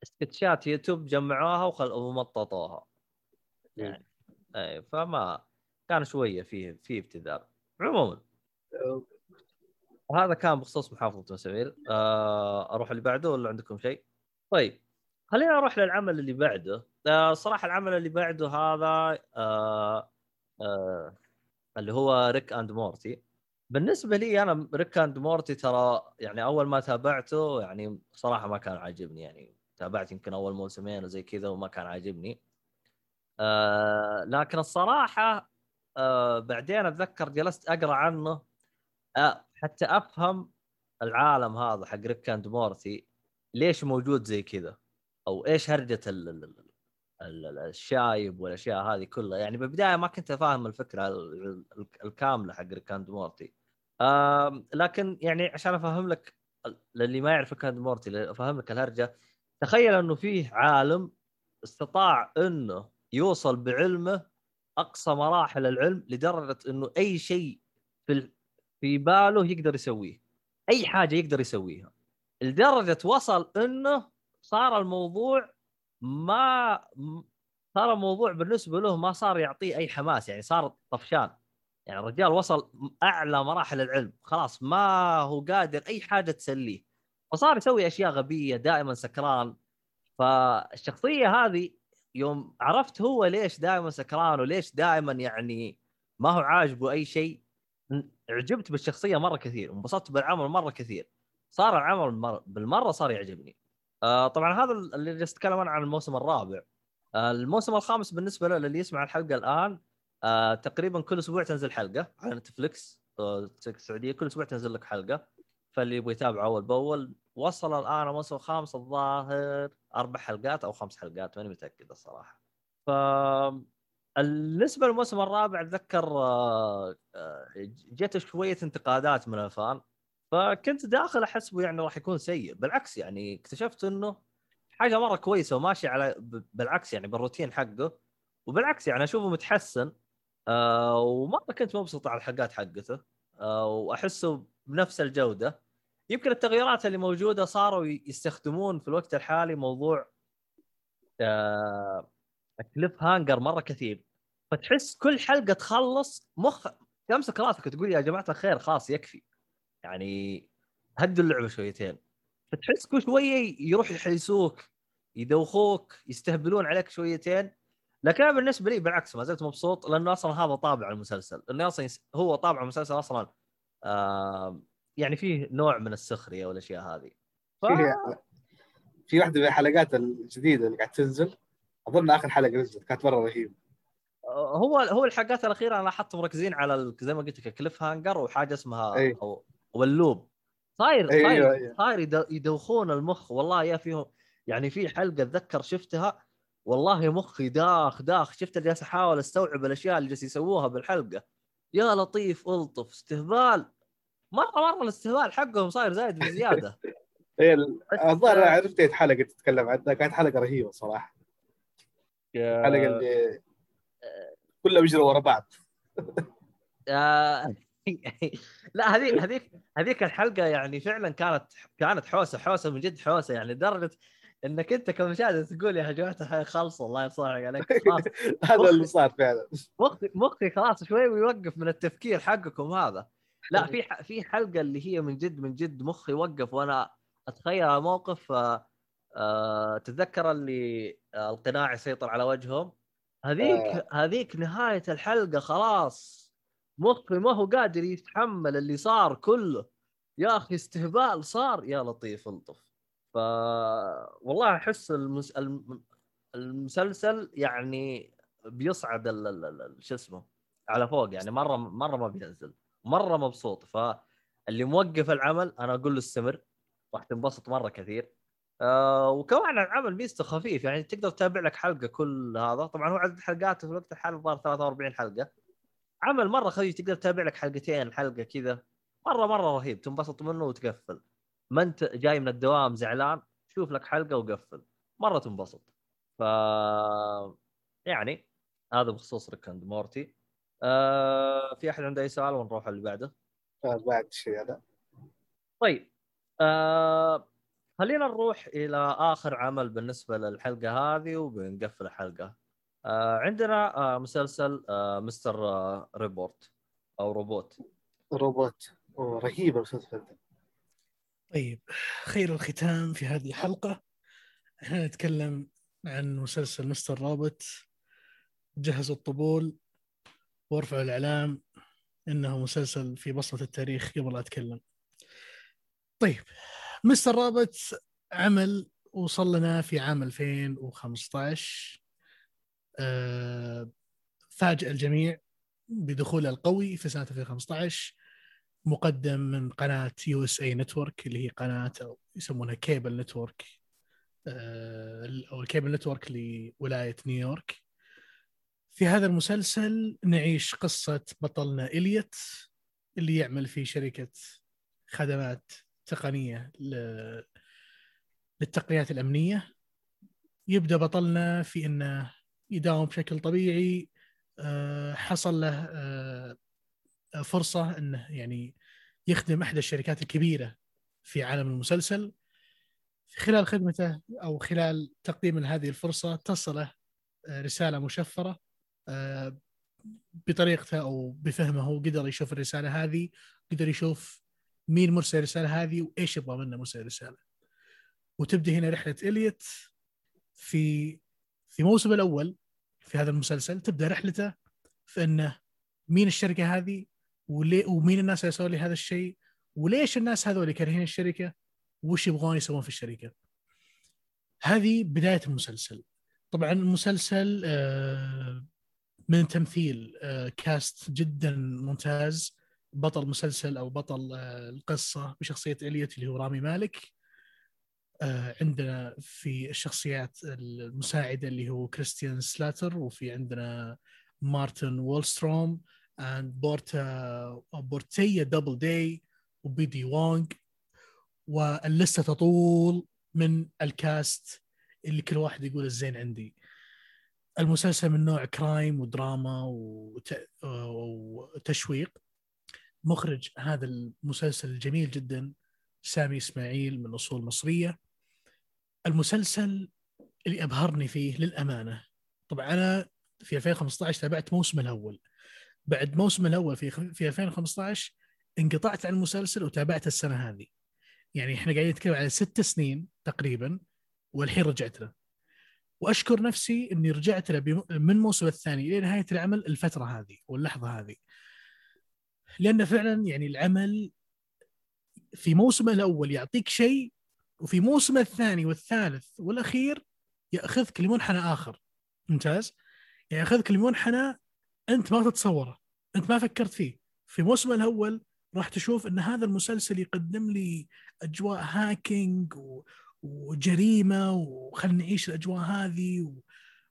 سكتشات يوتيوب جمعوها وخل... ومططوها. يعني اي فما كان شوية فيه في ابتذال. عموما. وهذا كان بخصوص محافظة مسامير. آه أروح اللي بعده ولا عندكم شيء؟ طيب خلينا نروح للعمل اللي بعده. آه صراحة العمل اللي بعده هذا آه آه اللي هو Rick and Morty. بالنسبة لي أنا Rick and Morty ترى يعني أول ما تابعته يعني صراحة ما كان عاجبني يعني. تابعت يمكن أول موسمين وزي كذا وما كان عاجبني. آه لكن الصراحة آه بعدين أتذكر جلست أقرأ عنه. آه حتى أفهم العالم هذا حق Rick and Morty ليش موجود زي كذا؟ أو إيش هرجة ال ال ال الشايب والأشياء هذه كلها؟ يعني بالبداية ما كنت فاهم الفكرة الكاملة حق Rick and Morty. لكن يعني عشان أفهم لك للي ما يعرف Rick and Morty أفهم لك الهرجة تخيل إنه فيه عالم استطاع إنه يوصل بعلمه أقصى مراحل العلم لدرجة إنه أي شيء في في باله يقدر يسويه. أي حاجة يقدر يسويها. لدرجة وصل إنه صار الموضوع ما صار الموضوع بالنسبة له ما صار يعطيه أي حماس يعني صار طفشان. يعني الرجال وصل أعلى مراحل العلم. خلاص ما هو قادر أي حاجة تسليه. فصار يسوي أشياء غبية دائما سكران. فالشخصية هذه يوم عرفت هو ليش دائما سكران وليش دائما يعني ما هو عاجبه أي شيء عجبت بالشخصية مرة كثير وانبسطت بالعمل مرة كثير. صار العمل بالمرة صار يعجبني. آه طبعا هذا اللي جالس اتكلم أنا عن الموسم الرابع. آه الموسم الخامس بالنسبة له للي يسمع الحلقة الآن آه تقريبا كل أسبوع تنزل حلقة على نتفلكس آه السعودية كل أسبوع تنزل لك حلقة. فاللي يبغى يتابع أول بأول وصل الآن الموسم الخامس الظاهر أربع حلقات أو خمس حلقات ماني متأكد الصراحة. ف بالنسبة للموسم الرابع أتذكر آه، آه، جت شوية انتقادات من الفان فكنت داخل احسبه يعني راح يكون سيء. بالعكس يعني اكتشفت إنه حاجة مرة كويسة وماشي على بالعكس يعني بالروتين حقه وبالعكس يعني أشوفه متحسن آه ومرة كنت مبسوط على الحلقات حقته آه وأحسه بنفس الجودة. يمكن التغييرات اللي موجودة صاروا يستخدمون في الوقت الحالي موضوع آه cliffhanger مرة كثير. فتحس كل حلقة تخلص مخ تمسك راسك تقول يا جماعة الخير خلاص يكفي. يعني هدوا اللعبة شويتين. فتحس كل شوية يروح يحيسوك يدوخوك يستهبلون عليك شويتين. لكن أنا بالنسبة لي بالعكس ما زلت مبسوط لأنه أصلا هذا طابع المسلسل. انه أصلا هو طابع المسلسل أصلا آه يعني فيه نوع من السخرية والأشياء هذه. ف... في واحدة من الحلقات الجديدة اللي قاعد تنزل. أظن آخر حلقة نزلت كانت مرة رهيبة. هو هو الحلقات الأخيرة أنا لاحظت مركزين على زي ما قلت لك cliffhanger وحاجة اسمها أي. أو وال loop صاير أيوة، صاير أيوة. صاير يد- يدوخون المخ. والله يا فيهم يعني في حلقة أتذكر شفتها والله مخي داخ داخ. شفت جالس احاول استوعب الأشياء اللي جالس يسووها بالحلقة. يا لطيف ألطف استهبال. مره مرة الاستهبال حقهم صاير زايد بزيادة. الظاهر أنا عرفت حلقة تتكلم عنها. كانت حلقة رهيبة صراحة. الحلقة اللي كلها بيجروا ورا بعض. آه، لا هذيك هذيك هذيك الحلقة يعني فعلا كانت كانت حوسة حوسة من جد حوسة يعني لدرجة إنك أنت كمشاهد تقول يا جماعة خلصوا الله يصلح عليك خلاص. هذا اللي صار فعلا. مخي مخي خلاص شوي ويوقف من التفكير حقكم هذا. لا في في حلقة اللي هي من جد من جد مخي وقف وأنا أتخيل موقف آه، آه، تتذكر اللي آه، القناع يسيطر على وجههم؟ هذيك هذيك نهاية الحلقة خلاص. مخي ما هو قادر يتحمل اللي صار كله. يا أخي استهبال صار. يا لطيف الطف. ف والله أحس المس... الم- المسلسل يعني بيصعد ال... ال... ال... شو اسمه على فوق يعني مرة مرة ما بينزل مرة مبسوط. فاللي موقف العمل أنا أقول له استمر راح تنبسط مرة كثير. آه وكمان العمل ميزته خفيف يعني تقدر تتابع لك حلقة كل هذا. طبعا هو عدد حلقاته في وقت الحلقة الظاهر 43 حلقة. عمل مرة خفيف تقدر تتابع لك حلقتين حلقة كذا. مرة مرة رهيب تنبسط منه وتقفل. ما انت جاي من الدوام زعلان شوف لك حلقة وقفل. مرة تنبسط. ف يعني هذا بخصوص Rick and Morty آه في أحد عنده أي سؤال؟ ونروح اللي بعده. بعد شيء هذا طيب. آه خلينا نروح إلى آخر عمل بالنسبة للحلقة هذه وبنقفل الحلقة. آه عندنا آه مسلسل آه Mr. آه ريبورت أو روبوت. روبوت. رهيب المسلسل. ده طيب خير الختام في هذه الحلقة. إحنا نتكلم عن مسلسل مستر رابط جهزوا الطبول وارفعوا الإعلام إنه مسلسل في بصمة التاريخ قبل لا أتكلم. طيب مستر رابط عمل وصل لنا في عام 2015 آه، فاجأ الجميع بدخوله القوي في سنة 2015 مقدم من قناة USA Network اللي هي قناة أو يسمونها cable network آه، أو ال cable network لولاية نيويورك. في هذا المسلسل نعيش قصة بطلنا إليوت اللي يعمل في شركة خدمات تقنية ل- للتقنيات الأمنية. يبدأ بطلنا في أنه يداوم بشكل طبيعي. آه، حصل له آه، فرصة أنه يعني يخدم إحدى الشركات الكبيرة في عالم المسلسل. خلال خدمته أو خلال تقديم هذه الفرصة تصله آه، رسالة مشفرة آه، بطريقته أو بفهمه قدر يشوف الرسالة هذه قدر يشوف مين مرسل الرسالة هذه وإيش يبغى منه مرسل الرسالة وتبدأ هنا رحلة إليوت في في موسم الأول في هذا المسلسل تبدأ رحلته في أنه مين الشركة هذه وليه ومين الناس اللي سووا لي هذا الشيء وليش الناس هذول كارهين الشركة وش يبغون يسوون في الشركة. هذه بداية المسلسل. طبعا المسلسل آه، من تمثيل آه، cast جدا ممتاز. بطل مسلسل أو بطل آه، القصة بشخصية إليوت اللي هو رامي مالك آه، عندنا في الشخصيات المساعدة اللي هو كريستيان سلاتر وفي عندنا مارتن وولستروم and بورتا بورتيا دبل داي وبي دي وونغ. وال list تطول من ال cast اللي كل واحد يقول الزين عندي. المسلسل من نوع كرايم ودراما وت... وتشويق. مخرج هذا المسلسل الجميل جدا سامي إسماعيل من اصول مصريه المسلسل اللي أبهرني فيه للأمانة طبعا أنا في 2015 تابعت موسم الأول. بعد موسم الأول في في 2015 انقطعت عن المسلسل وتابعت السنة هذه. يعني إحنا قاعدين نتكلم على ست سنين تقريبا والحين رجعت له. وأشكر نفسي إني رجعت له من الموسم الثاني إلى نهاية العمل الفترة هذه واللحظة هذه. لأن فعلا يعني العمل في موسمه الأول يعطيك شيء وفي موسمه الثاني والثالث والأخير يأخذك لمنحنى آخر. ممتاز؟ يعني يأخذك لمنحنى أنت ما تتصوره أنت ما فكرت فيه. في موسمه الأول راح تشوف إن هذا المسلسل يقدم لي أجواء هاكينج و... وجريمة وخلنا نعيش الأجواء هذه و...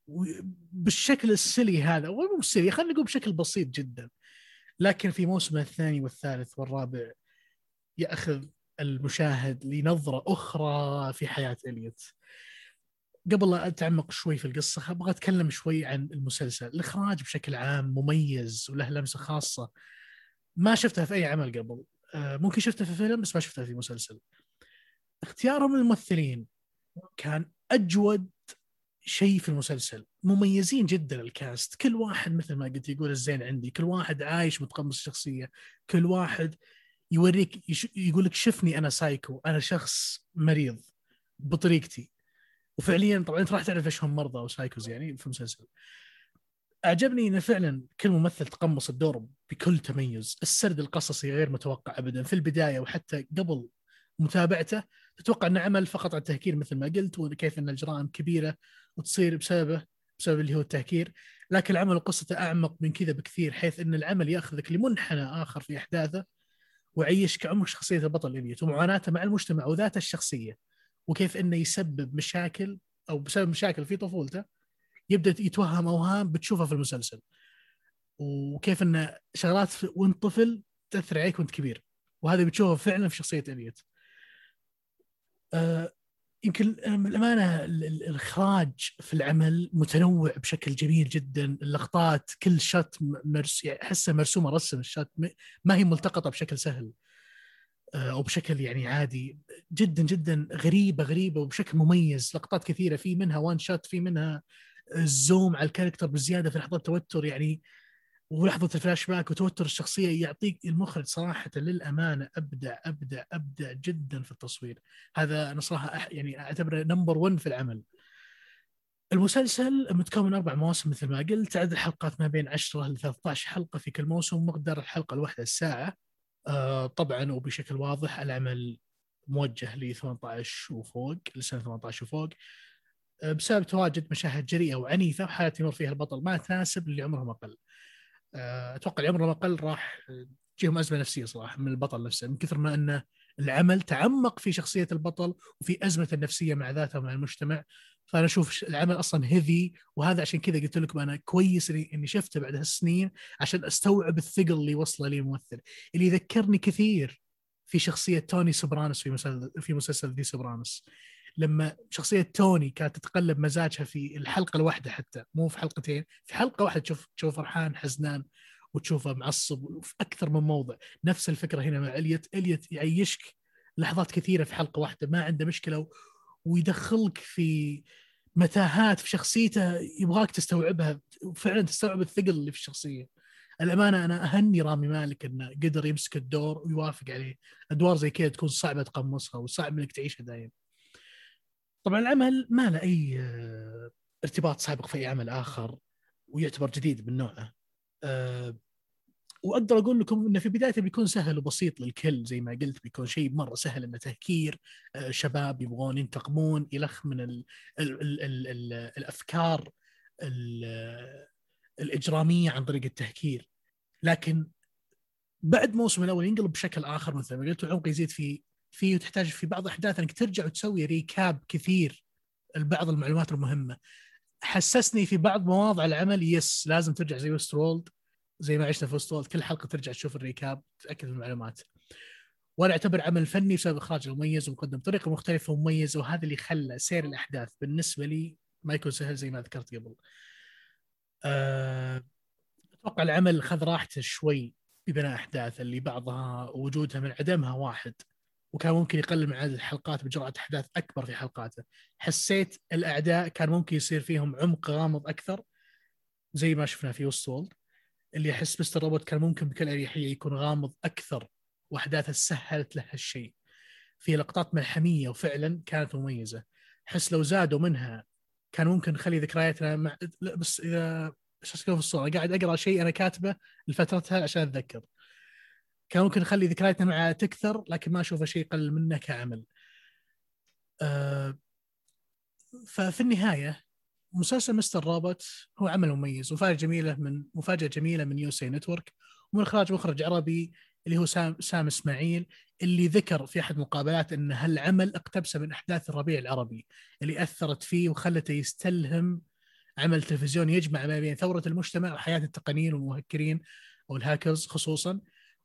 وبالشكل السلي هذا. مو السلي خلينا نقول بشكل بسيط جدا. لكن في موسمه الثاني والثالث والرابع ياخذ المشاهد لنظره أخرى في حياه اليوت قبل لا أتعمق شوي في القصة أبغى أتكلم شوي عن المسلسل. الإخراج بشكل عام مميز وله لمسة خاصة. ما شفتها في أي عمل قبل. آه، ممكن شفتها في فيلم بس ما شفتها في مسلسل. اختيارهم الممثلين كان أجود شيء في المسلسل. مميزين جدا ال cast. كل واحد مثل ما قلت يقول الزين عندي. كل واحد عايش متقمص الشخصية. كل واحد يوريك. يقول لك شفني أنا سايكو. أنا شخص مريض بطريقتي. وفعليا طبعا أنت راح تعرف إيش هم مرضى أو سايكوز يعني في المسلسل. أعجبني انه فعلا كل ممثل تقمص الدور بكل تميز. السرد القصصي غير متوقع ابدا في البداية وحتى قبل متابعته تتوقع إنه عمل فقط على التهكير مثل ما قلت وكيف إن الجرائم كبيرة وتصير بسببه بسبب اللي هو التهكير. لكن العمل قصته أعمق من كذا بكثير حيث إن العمل يأخذك لمنحنى آخر في أحداثه ويعيش كعمق شخصيه البطل اليت ومعاناته مع المجتمع وذاته الشخصية. وكيف إنه يسبب مشاكل أو بسبب مشاكل في طفولته يبدأ يتوهم أوهام بتشوفها في المسلسل. وكيف إن شغلات وأنت طفل تأثر عليك وأنت كبير وهذا بتشوفه فعلا في شخصية اليت آه يمكن بالامانه الإخراج في العمل متنوع بشكل جميل جدا. اللقطات كل شات مرس يعني أحسها مرسومة رسم الشات ما هي ملتقطة بشكل سهل آه، أو بشكل يعني عادي. جدا جدا غريبة غريبة وبشكل مميز. لقطات كثيرة في منها one shot في منها ال zoom على ال character بزيادة في لحظات توتر. يعني ولحظة الفلاش باك وتوتر الشخصية يعطيك المخرج صراحة للأمانة أبدع أبدع أبدع جدا في التصوير. هذا أنا صراحة يعني أعتبره number 1 في العمل. المسلسل متكون من أربع مواسم مثل ما قلت. عدد الحلقات ما بين 10 ل 13 حلقة في كل موسم مقدار الحلقة الواحدة الساعة. آه طبعا وبشكل واضح العمل موجه ل 18 وفوق لسنة 18 وفوق. آه بسبب تواجد مشاهد جريئة وعنيفة وحالات يمر فيها البطل ما تناسب اللي عمرهم أقل. أتوقع العمر الأقل راح تجيهم أزمة نفسية صراحة من البطل نفسه من كثر ما انه العمل تعمق في شخصية البطل وفي أزمة النفسية مع ذاته ومع المجتمع. فأنا أشوف العمل أصلا هيفي وهذا عشان كذا قلت لكم أنا كويس اني شفته بعد هالسنين عشان أستوعب الثقل اللي وصله لي الممثل. اللي يذكرني كثير في شخصية توني سوبرانوس في مسلسل في مسلسل The Sopranos لما شخصية توني كانت تتقلب مزاجها في الحلقة الواحدة حتى مو في حلقتين في حلقة واحدة تشوف تشوفه فرحان حزنان وتشوفه معصب في أكثر من موضع. نفس الفكرة هنا مع إليوت إليوت يعيشك لحظات كثيرة في حلقة واحدة ما عنده مشكلة ويدخلك في متاهات في شخصيته يبغاك تستوعبها وفعلا تستوعب الثقل اللي في الشخصية. الأمانة أنا أهني رامي مالك إنه قدر يمسك الدور ويوافق عليه. أدوار زي كذا تكون صعبة تقمصها وصعب إنك تعيشها دائما طبعا العمل ما له أي آه، ارتباط سابق في أي عمل آخر ويعتبر جديد من نوعه. أه وأقدر أقول لكم إنه في بدايته بيكون سهل وبسيط للكل زي ما قلت بيكون شيء مرة سهل إنه تهكير أه شباب يبغون ينتقمون يلخ من ال ال ال ال ال الأفكار ال الإجرامية عن طريق التهكير. لكن بعد موسم الأول ينقلب بشكل آخر مثل ما قلت العمق يزيد في فيه وتحتاج في بعض الأحداث إنك ترجع وتسوي recap كثير لبعض المعلومات المهمة. حسسني في بعض مواضع العمل yes لازم ترجع زي Westworld زي ما عشنا في Westworld كل حلقة ترجع تشوف ال recap تاكد من المعلومات. وأنا أعتبر عمل فني بسبب إخراجه مميز ومقدم بطريقه مختلفة ومميزة وهذا اللي خلى سير الأحداث بالنسبة لي ما يكون سهل زي ما ذكرت قبل. أه... أتوقع العمل خذ راحته شوي ببناء أحداث اللي بعضها وجودها من عدمها واحد. وكان ممكن يقلل من عدد الحلقات بجرعة أحداث أكبر في حلقاته. حسيت الأعداء كان ممكن يصير فيهم عمق غامض أكثر زي ما شفنا في وست اللي احس مستر روبوت كان ممكن بكل أريحية يكون غامض أكثر وأحداثه سهلت له هالشيء في لقطات ملحمية وفعلا كانت مميزة. احس لو زادوا منها كان ممكن نخلي ذكرياتنا مع لا بس اذا إيش في الصورة. قاعد أقرأ شيء أنا كاتبه لفترتها عشان أتذكر. كان ممكن نخلي ذكرياتنا معه تكثر لكن ما أشوفه شيء قل منه كعمل. آه، ففي النهاية مسلسل Mr. Robot هو عمل مميز ومفاجاه جميلة من مفاجأة جميلة من USA Network ومن إخراج مخرج عربي اللي هو سام سام إسماعيل اللي ذكر في أحد المقابلات إن هالعمل اقتبسه من أحداث الربيع العربي اللي أثرت فيه وخلته يستلهم عمل تلفزيوني يجمع ما بين ثورة المجتمع وحياة التقنيين والمهكرين أو الهاكرز خصوصا.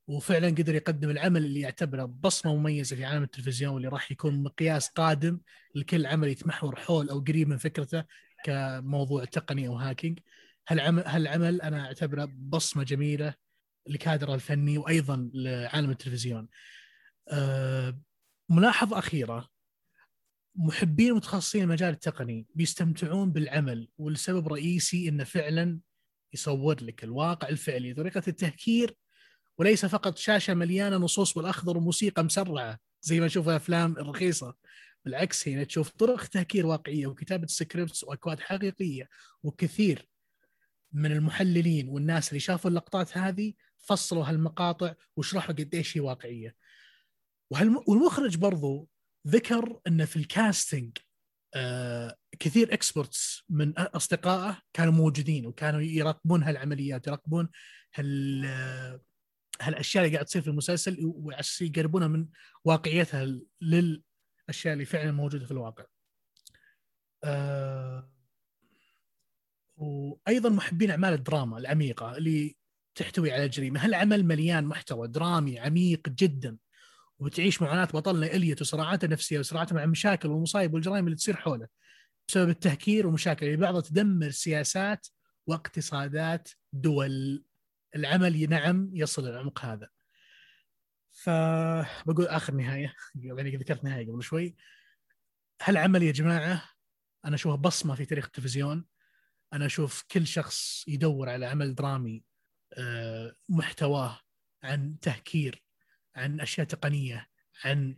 وفعلا قدر يقدم العمل اللي يعتبره بصمة مميزة في عالم التلفزيون واللي راح يكون مقياس قادم لكل عمل يتمحور حول أو قريب من فكرته كموضوع تقني أو hacking. هالعمل هالعمل أنا أعتبره بصمة جميلة لكادره الفني وأيضا لعالم التلفزيون. أه ملاحظة أخيرة. محبين متخصصين المجال التقني بيستمتعون بالعمل والسبب رئيسي إنه فعلا يصور لك الواقع الفعلي. طريقة التهكير وليس فقط شاشة مليانة نصوص بالاخضر وموسيقى مسرعة زي ما نشوف أفلام الرخيصة بالعكس هنا تشوف طرق تهكير واقعية وكتابة سكريبتس وأكواد حقيقية وكثير من المحللين والناس اللي شافوا اللقطات هذه فصلوا هالمقاطع وشرحوا قديش هي واقعية. والمخرج برضو ذكر انه في ال casting آه كثير experts من أصدقائه كانوا موجودين وكانوا يراقبون هالعمليات يراقبون هال هالأشياء اللي قاعد تصير في المسلسل ويقربونها من واقعيتها للأشياء اللي فعلا موجودة في الواقع. آه وأيضا محبين أعمال الدراما العميقة اللي تحتوي على جريمة، هالعمل مليان محتوى درامي عميق جدا وتعيش معاناة بطلنا إليت وصراعاته النفسية وصراعاته مع المشاكل والمصايب والجرائم اللي تصير حوله بسبب التهكير والمشاكل اللي بعضها تدمر سياسات واقتصادات دول. العمل نعم يصل العمق هذا. فبقول آخر نهاية يعني ذكرت نهاية قبل شوي. هالعمل يا جماعة؟ أنا أشوفه بصمة في تاريخ التلفزيون. أنا أشوف كل شخص يدور على عمل درامي آه، محتواه عن تهكير عن أشياء تقنية عن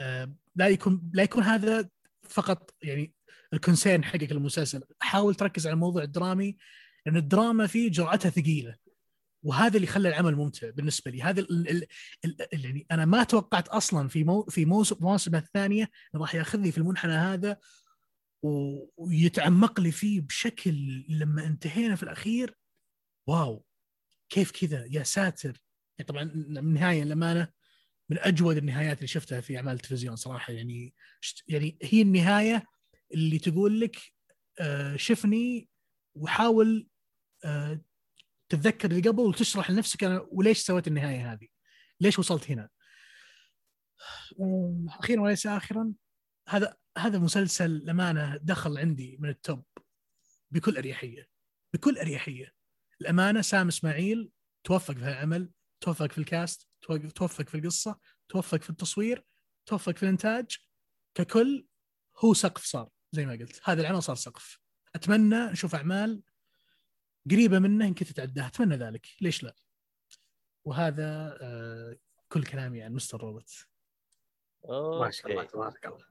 آه، لا يكون لا يكون هذا فقط يعني ال concern حقك المسلسل حاول تركز على الموضوع الدرامي لأن الدراما فيه جرعتها ثقيلة. وهذا اللي خلى العمل ممتع بالنسبة لي. هذا يعني أنا ما توقعت أصلا في مو في موسم الثانية راح يأخذني في المنحنى هذا ويتعمق لي فيه بشكل لما انتهينا في الأخير واو كيف كذا؟ يا ساتر. يعني طبعا النهايه للامانه من أجود النهايات اللي شفتها في أعمال التلفزيون صراحة. يعني يعني هي النهاية اللي تقول لك آه، شفني وحاول آه، تتذكر اللي قبل وتشرح لنفسك أنا وليش سويت النهاية هذه؟ ليش وصلت هنا؟ أخيرا وليس اخرا هذا هذا مسلسل للأمانة دخل عندي من ال top بكل أريحية بكل أريحية الامانه سام إسماعيل توفق في العمل توفق في ال cast توفق في القصة توفق في التصوير توفق في الإنتاج ككل هو سقف صار زي ما قلت هذا العمل صار سقف أتمنى نشوف أعمال قريبة منه يمكن تتعداها. أتمنى ذلك. ليش لا؟ وهذا آه كل كلامي عن مستر روبوت ما شاء الله تبارك الله.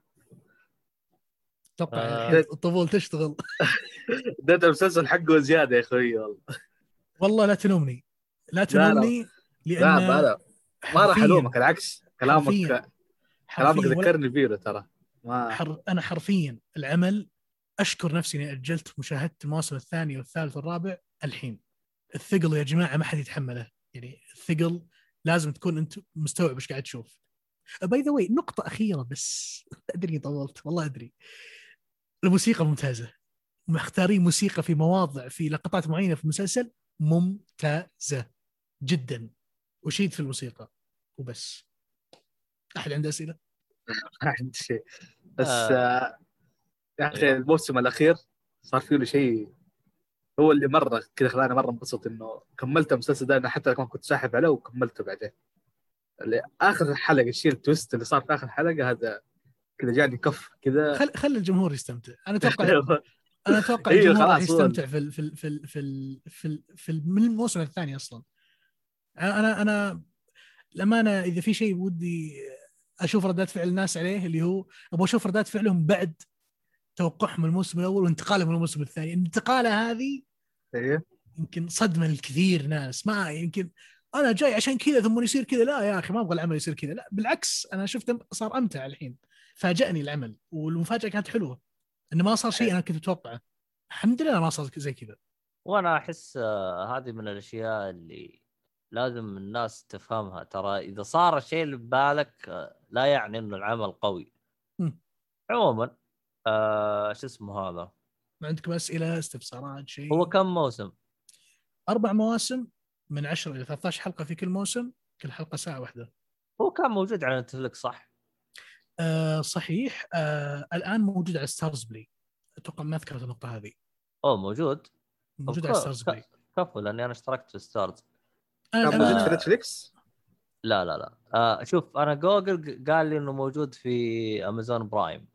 أتوقع آه. الطفول تشتغل. ده المسلسل حقه زيادة يا أخوي والله. والله لا تلومني. لا تلومني لأن لا لا. ما راح ألومك العكس. كلامك حرفياً. كلامك ذكرني فيه ترى. ما حر... أنا حرفيا العمل أشكر نفسي إني أجلت مشاهدة الموسم الثاني والثالث والرابع الحين. الثقل يا جماعة ما حد يتحمله. يعني الثقل لازم تكون أنت مستوعب إيش قاعد تشوف. by the way نقطة أخيرة بس. أدري طولت. والله أدري. الموسيقى ممتازة. مختارين موسيقى في مواضع في لقطات معينة في المسلسل ممتازة جدا. وأشيد في الموسيقى. وبس. أحد عنده أسئلة؟ ما عندي شيء. بس آه. يا أخي الموسم الأخير صار فيه له شيء هو اللي مرة كذا خلاني مرة انبسط إنه كملت المسلسل ده أنا حتى كمان كنت ساحب عليه وكملته بعدين. اللي آخر حلقة الشيء التويست اللي صار في آخر حلقة هذا كذا جاني كف كذا. خل خلي الجمهور يستمتع. أنا أتوقع أنا أتوقع إيه، الجمهور راح يستمتع في ال في ال في ال في ال في, ال في من الموسم الثاني أصلا. أنا أنا الامانه إذا في شيء ودي أشوف ردات فعل الناس عليه اللي هو أبغى أشوف ردات فعلهم بعد توقعهم الموسم الأول وانتقالهم للموسم الثاني. الانتقاله هذه إيه. يمكن صدمة لكثير ناس. ما يمكن أنا جاي عشان كذا ثم يصير كذا. لا يا أخي ما أبغى العمل يصير كذا. لا بالعكس أنا شفت صار أمتع الحين. فاجأني العمل والمفاجأة كانت حلوة. إنه ما صار شيء أنا كنت اتوقعه الحمد لله ما صار زي كذا. وأنا أحس آه، هذه من الأشياء اللي لازم الناس تفهمها. ترى إذا صار الشيء اللي ببالك آه، لا يعني إنه العمل قوي. عموما آه شو اسمه هذا؟ ما عندكم أسئلة استفسارات شيء؟ هو كم موسم؟ أربع مواسم من 10 إلى 13 حلقة في كل موسم كل حلقة ساعة واحدة. هو كان موجود على نتفلكس صح؟ آه صحيح. آه الآن موجود على ستارز بلاي أتوقع ما ذكرت النقطة هذه. أوه موجود. موجود على Starzplay كفو لأني أنا اشتركت في Starz أنا كان موجود في Netflix لا لا لا. آه شوف أنا جوجل قال لي إنه موجود في امازون برايم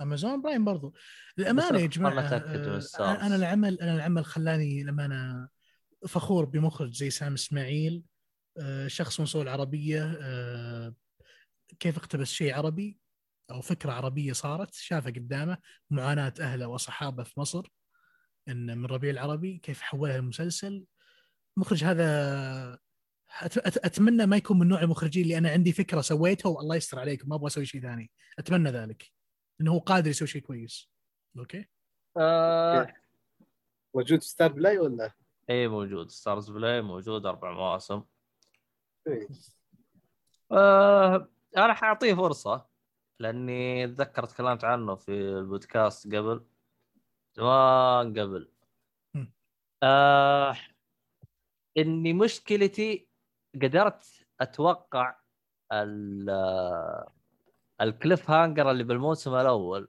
امازون برايم برضو. الأمانة يا جماعة. أنا العمل أنا العمل خلاني الامانه فخور بمخرج زي سام إسماعيل آه، شخص من أصول عربية آه، كيف اقتبس شيء عربي أو فكرة عربية صارت شافها قدامه معاناة أهله واصحابه في مصر إن من ربيع العربي كيف حولها المسلسل. المخرج هذا أتمنى ما يكون من نوع المخرجين اللي أنا عندي فكرة سويتها والله يستر عليكم ما أبغى أسوي شيء ثاني. أتمنى ذلك. إنه هو قادر يسوي شيء كويس. أوكي؟ آه موجود في Starzplay ولا؟ اي موجود. Starzplay موجود أربع مواسم. آه أنا حأعطيه فرصة لأني اتذكر تكلمت عنه في البودكاست قبل. زمان قبل. آه إني مشكلتي قدرت أتوقع ال- ال cliffhanger اللي بالموسم الأول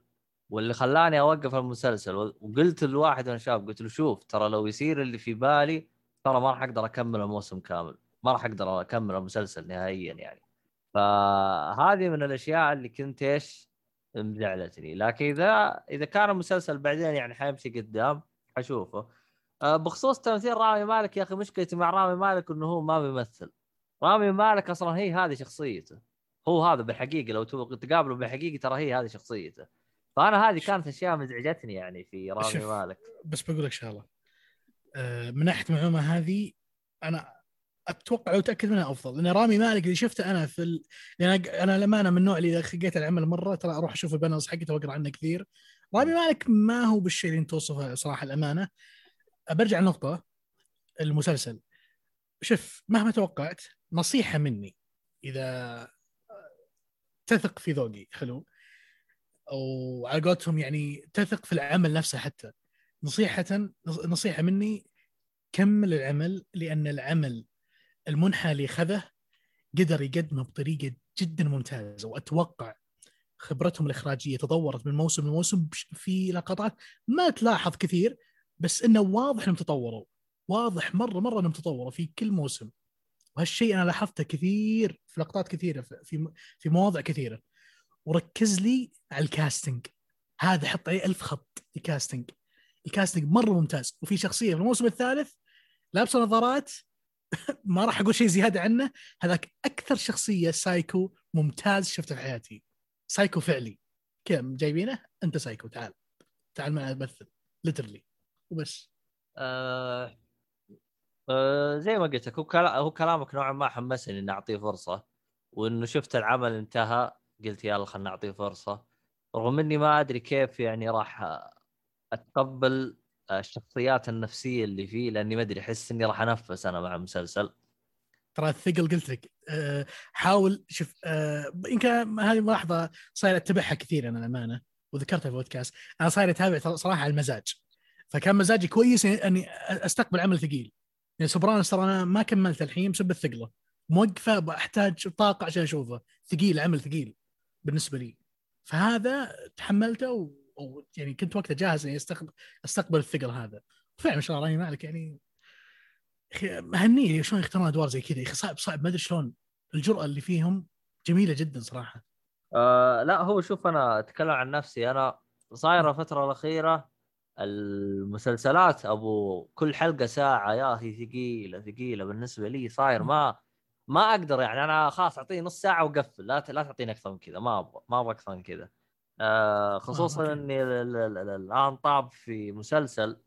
واللي خلاني أوقف المسلسل وقلت لواحد من الشباب قلت له شوف ترى لو يصير اللي في بالي ترى ما راح أقدر أكمل الموسم كامل ما راح أقدر أكمل المسلسل نهائيا يعني. فهذه من الأشياء اللي كنت إيش؟ مزعلتني. لكن إذا إذا كان المسلسل بعدين يعني حيمشي قدام حشوفه. آه، بخصوص تمثيل رامي مالك يا أخي مشكلتي مع رامي مالك إنه هو ما بيمثل. رامي مالك أصلا هي هذه شخصيته. هو هذا بالحقيقة لو تقابله بالحقيقة ترى هي هذه شخصيته. فأنا هذه كانت أشياء مزعجتني يعني في رامي. مالك. بس بقول لك شغلة. آه، من ناحية المعلومة هذه أنا أتوقع واتاكد منها أفضل. لأن رامي مالك اللي شفته أنا في ال... لأن أنا للامانه من النوع اللي إذا خقيت العمل مرة ترى أروح أشوف البانرز حقته وأقرأ عنه كثير. رامي مالك ما هو بالشيء اللي أنت توصفه صراحة الأمانة. برجع لنقطة المسلسل. شوف مهما توقعت نصيحة مني إذا تثق في ذوقي حلو؟ أو على قولتهم يعني تثق في العمل نفسه حتى. نصيحة نصيحة مني كمل العمل لأن العمل المنحى اللي خذه قدر يقدمه بطريقة جدا ممتازة. وأتوقع خبرتهم الإخراجية تطورت من موسم لموسم في لقطات ما تلاحظ كثير بس إنه واضح إنهم تطوروا. واضح مرة مرة إنهم تطوروا في كل موسم. وهالشيء أنا لاحظته كثير في لقطات كثيرة في- في مواضع كثيرة. وركز لي على ال casting هذا حط عليه ألف خط ال casting ال casting مرة ممتاز. وفي شخصية في الموسم الثالث لابسة نظارات ما راح أقول شيء زيادة عنه هذاك أكثر شخصية سايكو ممتاز شفته في حياتي. سايكو فعلي. كذا جايبينه؟ أنت سايكو تعال. تعال معي مثل literally وبس. آه آه زي ما قلت لك هو كلا- هو كلامك نوعا ما حمسني إني أعطيه فرصة وإنه شفت العمل انتهى قلت يلا خلنا نعطيه فرصة. رغم إني ما أدري كيف يعني راح أتقبل الشخصيات النفسية اللي فيه لأني ما أدري أحس إني راح أنفس أنا مع المسلسل. ترى الثقل قلت لك أه حاول شوف أه يمكن هذه ملاحظة صاير أتبعها كثير أنا الأمانة وذكرتها في البودكاست أنا صاير أتابع صراحة على المزاج فكان مزاجي كويس إني أستقبل عمل ثقيل. يعني سوبرانوس ترى أنا ما كملت الحين بسبب الثقلة. موقفه أحتاج طاقة عشان أشوفه. ثقيل عمل ثقيل بالنسبة لي. فهذا تحملته و... و... يعني كنت وقتها جاهز إني استقبل أستقبل الثقل هذا. فعلا ما شاء الله مالك يعني. مهنية شلون يختارون أدوار زي كذا. يا أخي صعب صعب. ما أدري شلون. الجرأة اللي فيهم جميلة جدا صراحة. آه لا هو شوف أنا أتكلم عن نفسي. أنا صايرة الفترة الأخيرة المسلسلات أبو كل حلقة ساعة يا أخي ثقيلة ثقيلة بالنسبة لي صاير ما ما أقدر يعني أنا خلاص اعطيني نص ساعة وقفل لا لا تعطيني أكثر من كذا ما أبغى ما أبغى أكثر من كذا. آه خصوصا أوكي. إني ال- ال- ال- الآن طاب في مسلسل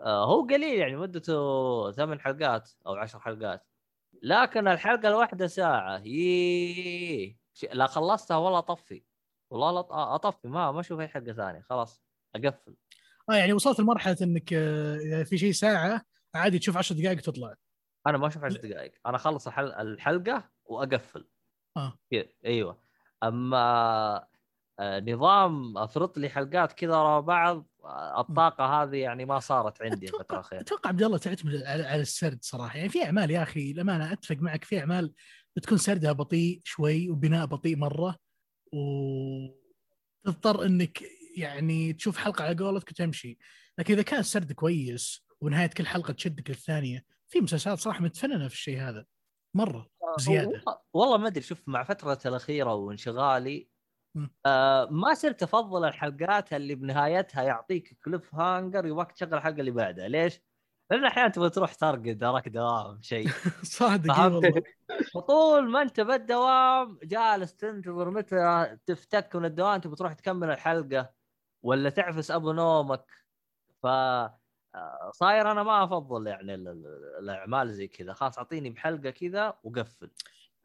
آه هو قليل يعني مدته ثمان حلقات أو عشر حلقات. لكن الحلقة الواحدة ساعة يي لا خلصتها والله اطفي والله اطفي ما ما أشوف اي حلقه ثانية خلاص اقفل آه يعني وصلت لمرحلة إنك آه، اذا في شيء ساعة عادي تشوف 10 دقائق وتطلع أنا ما أشوف 10 دقائق. أنا أخلص الحل... الحلقة وأقفل. آه. أيوه. أما آه، نظام أفرط لي حلقات كذا ورا بعض آه، الطاقة هذه يعني ما صارت عندي الفترة الأخيرة. أتوقع عبد الله تعتمد على, السرد صراحة. يعني في أعمال يا أخي الامانه أتفق معك في أعمال بتكون سردها بطيء شوي وبناء بطيء مرة وتضطر إنك يعني تشوف حلقة على قولتك وتمشي لكن إذا كان السرد كويس ونهاية كل حلقة تشدك للثانية في مسلسلات صراحة متفننة في الشيء هذا مرة زيادة. والله- والله ما أدري شوف مع فترة الأخيرة وانشغالي. آه ما صرت أفضل الحلقات اللي بنهايتها يعطيك كليف هانجر يبغاك تشغل الحلقة اللي بعدها ليش؟ لأن أحيانا تبغى تروح ترقد وراك دوام شيء صادق؟ والله وطول ما أنت بالدوام جالس تنتظر متى تفتك من الدوام تبغى تروح تكمل الحلقة ولا تعفس أبو نومك؟ ف آه، صاير أنا ما أفضل يعني ال- ال- الأعمال زي كذا. خلاص أعطيني بحلقة كذا وقفل.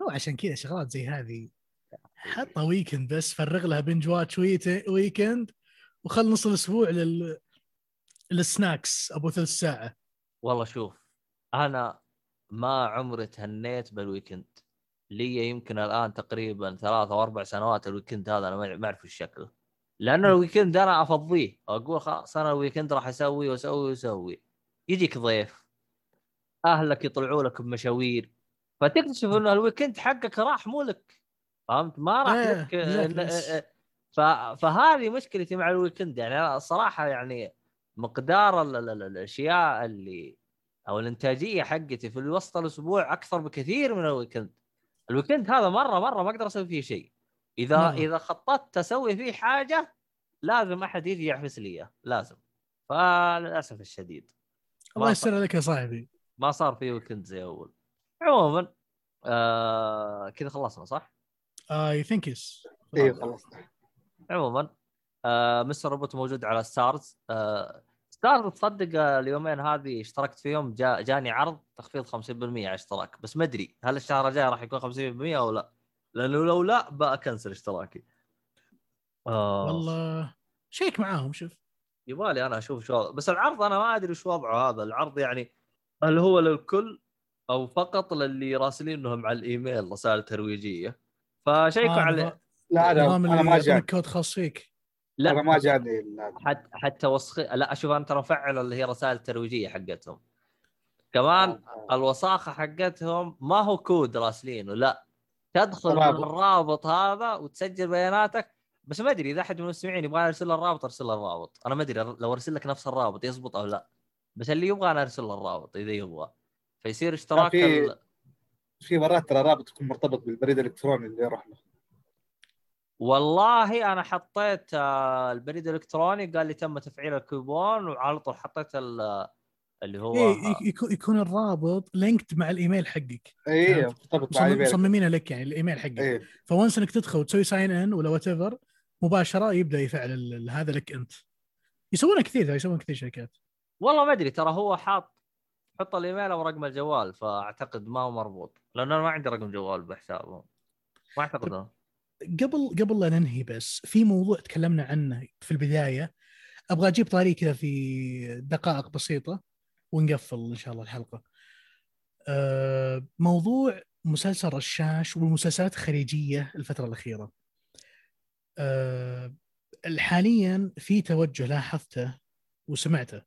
هو عشان كذا شغلات زي هذه حطها weekend بس فرغ لها binge watch weekend وخل نص الأسبوع لل لل snacks أبو ثلث ساعة. والله شوف أنا ما عمري تهنيت بال weekend لي يمكن الآن تقريبا ثلاث أو أربع سنوات ال weekend هذا أنا ما أعرف شكله لأنه ال weekend أنا أفضيه. أقول خلاص أنا ال weekend راح أسوي وأسوي وأسوي. يجيك ضيف. أهلك يطلعوا لك بمشاوير. فتكتشف إنه ال weekend حقك راح مو لك. فهمت؟ ما راح إيه، لك إن- بس- ف... فهذه مشكلتي مع ال weekend. يعني أنا الصراحه يعني مقدار ال... ال... ال- الأشياء اللي أو الإنتاجية حقتي في وسط الأسبوع أكثر بكثير من ال weekend. ال weekend هذا مرة مرة ما أقدر أسوي فيه شيء. إذا مرة. إذا خططت أسوي فيه حاجة لازم أحد يجي يحبس لي إياه، لازم. فللأسف الشديد. الله ما يستر عليك يا صاحبي. ما صار في weekend زي أول. عموما آه كذا خلصنا صح؟ I think yes أيوه خلصت عموما آه Mr. Robot موجود على Starz. آه Starz تصدق آه، اليومين هذه اشتركت فيهم جا جاني عرض تخفيض 50% على اشتراك بس ما أدري هل الشهر الجاي راح يكون 50% أو لا. لأنه لو لا ب cancel اشتراكي. آه. والله check معاهم شوف. يبالي أنا أشوف شو بس العرض أنا ما أدري شو وضعه هذا. العرض يعني هل هو للكل أو فقط للي راسلينهم على الإيميل رسائل ترويجية؟ ف check وا آه، على لا أنا أنا ما جاني. كود خاص فيك. لا. أنا ما جاني حتى حتى وسخ لا أشوف أنا ترى مفعل اللي هي رسائل الترويجيه حقتهم. كمان آه. الوساخة حقتهم ما هو كود راسلينه لا. تدخل من رابط. الرابط هذا وتسجل بياناتك. بس ما أدري إذا أحد من المستمعين يبغى يرسل له الرابط أرسل له الرابط. أنا ما أدري لو أرسل لك نفس الرابط يزبط أو لا. بس اللي يبغى أنا أرسل له الرابط إذا يبغى. فيصير اشتراك في- ال... في مرات ترى رابط يكون مرتبط بالبريد الإلكتروني اللي يروح له. والله أنا حطيت آه، البريد الإلكتروني قال لي تم تفعيل الكوبون وعلى طول حطيت ال- اللي هو إيه يك- يكون يكون الرابط linked مع الإيميل حقك. اي. مرتبط مع إيميلك. مصممينه لك يعني الإيميل حقك. ف once إنك تدخل وتسوي sign in ولا whatever مباشرة يبدأ يفعل هذا لك أنت. يسوونها كثير يسوون كثير شركات. والله ما أدري ترى هو حاط حط الإيميل أو رقم الجوال فأعتقد ما هو مربوط. لأنه أنا ما عندي رقم جوال بحسابه. ما أعتقد. قبل قبل لا ننهي بس في موضوع تكلمنا عنه في البداية. أبغى أجيب طاري كذا في دقائق بسيطة. ونقفل إن شاء الله الحلقة. أه موضوع مسلسل رشاش والمسلسلات الخليجية الفترة الأخيرة. أه حاليا في توجه لاحظته وسمعته.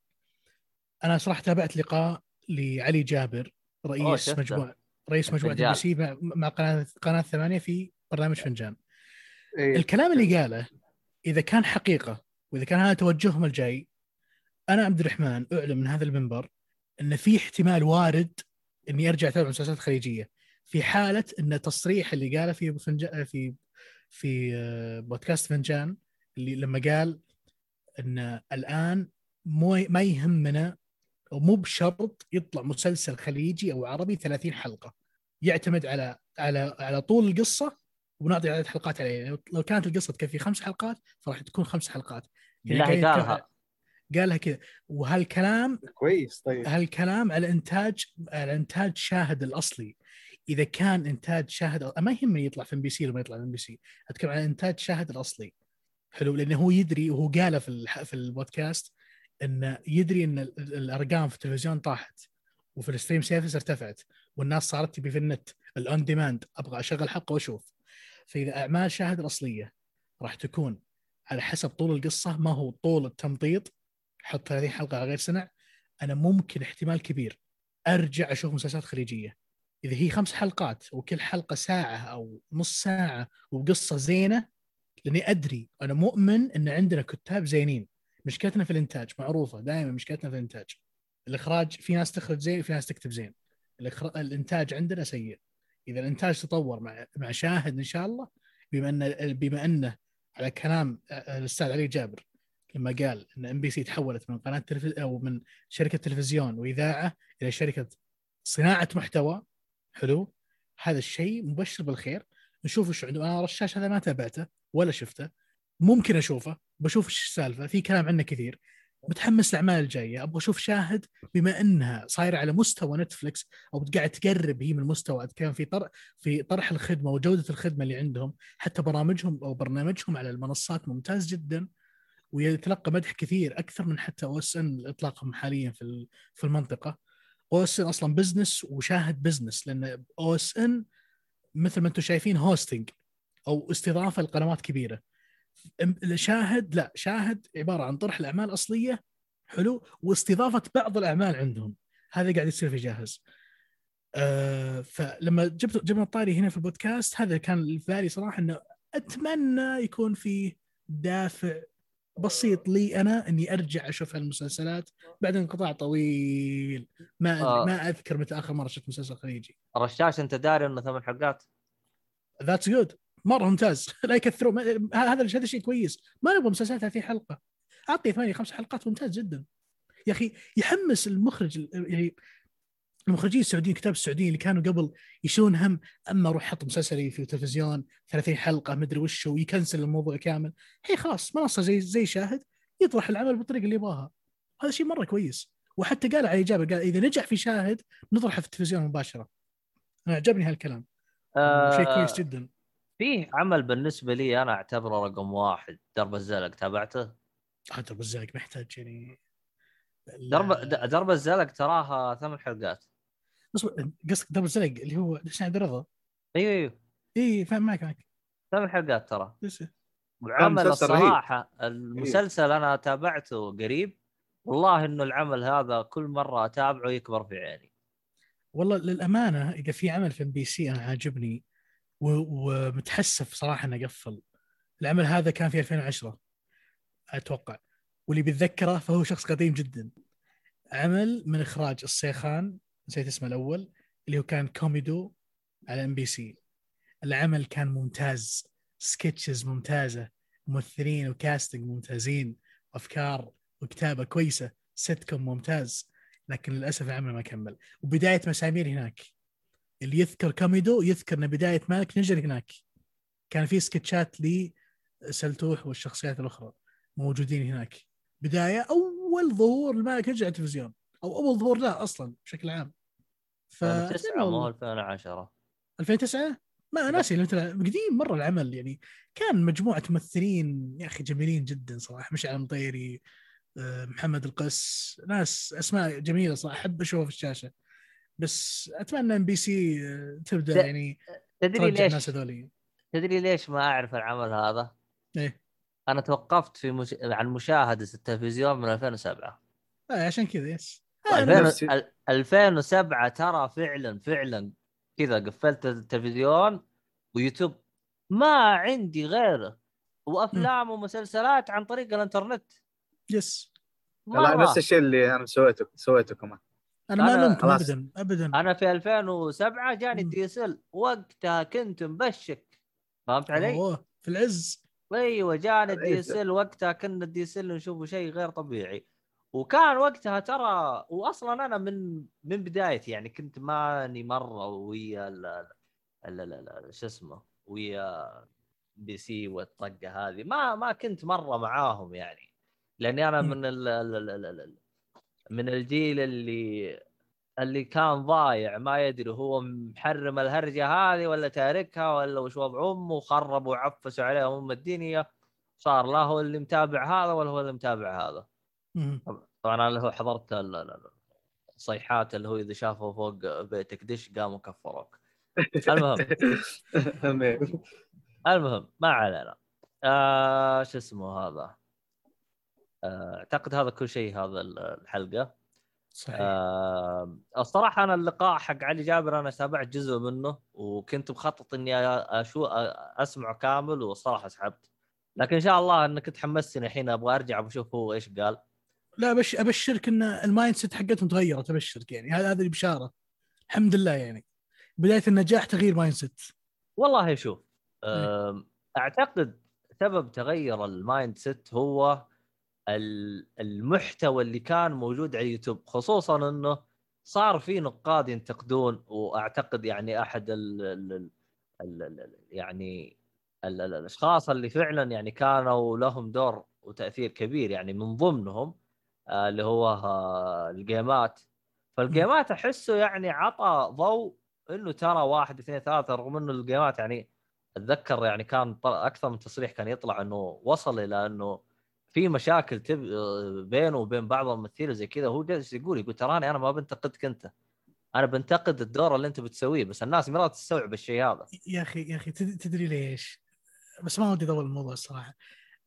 أنا صراحة تابعت لقاء لعلي جابر رئيس. مجموعه رئيس مجموعة. MBC مع, قناه قناة ثمانيه في برنامج فنجان. اي الكلام اللي قاله إذا كان حقيقة وإذا كان هذا توجههم الجاي أنا عبد الرحمن اعلن من هذا المنبر إن في احتمال وارد إني أرجع أتابع مسلسلات خليجية. في حالة إن التصريح اللي قاله في فنجان في في آه، بودكاست فنجان اللي لما قال إن الآن مو ما يهمنا ومو بشرط يطلع مسلسل خليجي أو عربي 30 حلقة. يعتمد على على على طول القصة ونعطي عدد حلقات عليه يعني لو كانت القصة تكفي خمس حلقات فراح تكون خمس حلقات. يعني يتكلم- قالها قالها كذا. وهالكلام كويس طيب. هالكلام على انتاج على إنتاج شاهد الأصلي. إذا كان إنتاج شاهد ما يهمني يطلع في MBC ولا ما يطلع في MBC. أتكلم عن إنتاج شاهد الأصلي. حلو لأنه هو يدري وهو قاله في الح- في البودكاست انه يدري إن ال- الأرقام في التلفزيون طاحت وفي ال stream service ارتفعت والناس صارت تبي في النت. ال on demand أبغى أشغل حلقه وأشوف. فإذا أعمال شاهد الأصلية راح تكون على حسب طول القصة ما هو طول التمطيط حط 30 حلقه على غير سنع أنا ممكن احتمال كبير أرجع أشوف مسلسلات خليجية. إذا هي خمس حلقات وكل حلقة ساعة أو نص ساعة وقصة زينة لأني أدري أنا مؤمن إن عندنا كتاب زينين. مشكلتنا في الإنتاج معروفة دائما مشكلتنا في الإنتاج. الإخراج في ناس تخرج زين وفي ناس تكتب زين. الإنتاج عندنا سيء. إذا الإنتاج تطور مع مع شاهد إن شاء الله بما إن بما إنه على كلام الأستاذ علي جابر لما قال إن MBC تحولت من قناة تلفز... أو من شركة تلفزيون وإذاعة إلى شركة صناعة محتوى حلو؟ هذا الشيء مبشر بالخير. نشوف إيش عنده. أنا الرشاش هذا ما تابعته ولا شفته. ممكن أشوفه. بشوف إيش السالفة. في كلام عنه كثير. متحمس للاعمال الجاية. أبغى أشوف شاهد بما إنها صايرة على مستوى Netflix أو قاعد تقرب هي من مستوى اتكلم في طرح في طرح الخدمة وجودة الخدمة اللي عندهم حتى برامجهم أو برنامجهم على المنصات ممتاز جدا. ويتلقى مدح كثير أكثر من حتى OSN اطلاقهم حاليا في في المنطقة. OSN أصلا business وشاهد business لأن OSN مثل ما أنتم شايفين hosting أو استضافة لقنوات كبيرة. شاهد لا شاهد عبارة عن طرح الأعمال الأصلية حلو واستضافة بعض الأعمال عندهم. هذا قاعد يصير في شاهد. آه فلما جبت جبنا الطاري هنا في البودكاست هذا كان في بالي صراحة إنه أتمنى يكون في دافع بسيط لي أنا إني أرجع أشوف هالمسلسلات بعد انقطاع طويل. ما أدري آه. ما أذكر متى آخر مرة شفت مسلسل خليجي. رشاش أنت داري إنه ثمان حلقات؟ That's good مرة ممتاز. لا يكثرون. هذا هذا شيء كويس. ما نبغى مسلسلات 30 حلقة. أعطي ثمانية خمس حلقات ممتاز جدا. يا أخي يحمس المخرج يعني المخرجين السعوديين كتاب السعوديين اللي كانوا قبل يشون هم أما أروح أحط مسلسلي في التلفزيون 30 حلقة مدري وش ويكنسل الموضوع كامل. هي خلاص منصة زي زي شاهد يطرح العمل بالطريقة اللي يبغاها. هذا شيء مرة كويس. وحتى قال على اجابه قال إذا نجح في شاهد نطرحه في التلفزيون مباشرة. أنا عجبني هالكلام. آه، شيء كويس جدا. فيه عمل بالنسبة لي أنا أعتبره رقم واحد درب الزلق تابعته؟ آه، درب الزلق محتاج يعني. درب درب الزلق تراها ثمان حلقات. اصبر قصدك درب الزلق اللي هو ليش عبد الرضا أيوه أيوه. إي فاهم معك معك. ثمان حلقات ترى. رهيب. الصراحة المسلسل أنا تابعته قريب. والله إنه العمل هذا كل مرة أتابعه يكبر في عيني. والله للأمانة إذا في عمل في MBC أنا عاجبني و- ومتحسف صراحة إنه قفل. العمل هذا كان في 2010 أتوقع. واللي بيتذكره فهو شخص قديم جدا. عمل من إخراج الصيخان نسيت اسمه الأول اللي هو كان كوميدو على MBC. العمل كان ممتاز sketches ممتازة ممثلين و casting ممتازين أفكار وكتابة كويسة سيت كوم ممتاز لكن للأسف العمل ما كمل. وبداية مسامير هناك. اللي يذكر كوميدو يذكر ان بداية مالك نجر هناك. كان في سكتشات لسلتوح والشخصيات الأخرى موجودين هناك. بداية أول ظهور لمالك نجر على التلفزيون. أو أول ظهور لا أصلا بشكل عام. ف 2009 مو 2010 2009 ما ناسي قديم مرة العمل يعني كان مجموعة ممثلين يا أخي جميلين جدا صراحة. مشعل مطيري آه، محمد القس ناس أسماء جميلة صراحة. أحب أشوفها في الشاشة. بس أتمنى MBC تبدأ ت- يعني تدري ترجع الناس ليش هذولي. تدري ليش ما أعرف العمل هذا؟ إيه. أنا توقفت في مش... عن مشاهدة التلفزيون من 2007 آه عشان كذا yes. طيب، آه، 2000 نفس- ال- 2007 ترى فعلا فعلا كذا قفلت التلفزيون ويوتيوب. ما عندي غيره. وأفلام ومسلسلات عن طريق الإنترنت. Yes لا. نفس الشيء اللي أنا سويته سويته كمان أنا ما خلاص. ابدا ابدا. أنا في 2007 جاني. ال DSL وقتها كنت مشبك. فهمت علي؟ أوه في العز. أيوه جاني ال DSL وقتها كنا ال DSL نشوفه شيء غير طبيعي. وكان وقتها ترى واصلا أنا من من بدايتي يعني كنت ماني مرة ويا شو اسمه ويا MBC والطقة هذه ما ما كنت مرة معاهم يعني لأني أنا. من ال ال ال ال ال من الجيل اللي اللي كان ضايع ما يدري هو محرم الهرجة هذه ولا تاركها ولا وش وضع أمه وخربوا وعفسوا عليهم أم الدنيا صار لا هو اللي متابع هذا ولا هو اللي متابع هذا. طبعا أنا اللي هو حضرت ال- ال- ال- الصيحات اللي هو إذا شافوا فوق بيتك دش قاموا كفروك. المهم. المهم ما علينا. آه شو اسمه هذا؟ آه، أعتقد هذا كل شيء هذا ال- الحلقة. صحيح. آه الصراحة أنا اللقاء حق علي جابر أنا تابعت جزء منه وكنت مخطط إني اشو أسمعه كامل والصراحة سحبت. لكن إن شاء الله إنك تحمستني الحين أبغى أرجع بشوف هو إيش قال. لا بش أبشرك إن ال mindset حقتهم تغيرت أبشرك يعني. هذا هذه البشارة. الحمد لله يعني. بداية النجاح تغيير mindset والله شوف آم، أعتقد سبب تغير ال mindset هو ال- المحتوى اللي كان موجود على اليوتيوب. خصوصا إنه صار في نقاد ينتقدون وأعتقد يعني أحد ال ال ال ال ال ال يعني ال ال الأشخاص اللي فعلا يعني كانوا لهم دور وتأثير كبير يعني من ضمنهم. اللي هو آه، الجيمات. فالجيمات أحسه يعني عطى ضوء إنه ترى واحد اثنين ثلاثة رغم إنه الجيمات يعني أتذكر يعني كان أكثر من تصريح كان يطلع إنه وصل إلى إنه في مشاكل تب... بينه وبين بعض الممثلين زي كذا. هو جالس يقول يقول تراني أنا ما بنتقدك انت أنا بنتقد الدور اللي أنت بتسويه بس الناس ما راح تستوعب الشيء هذا. يا أخي يا أخي تد- تدري ليش؟ بس ما ودي أطول الموضوع الصراحه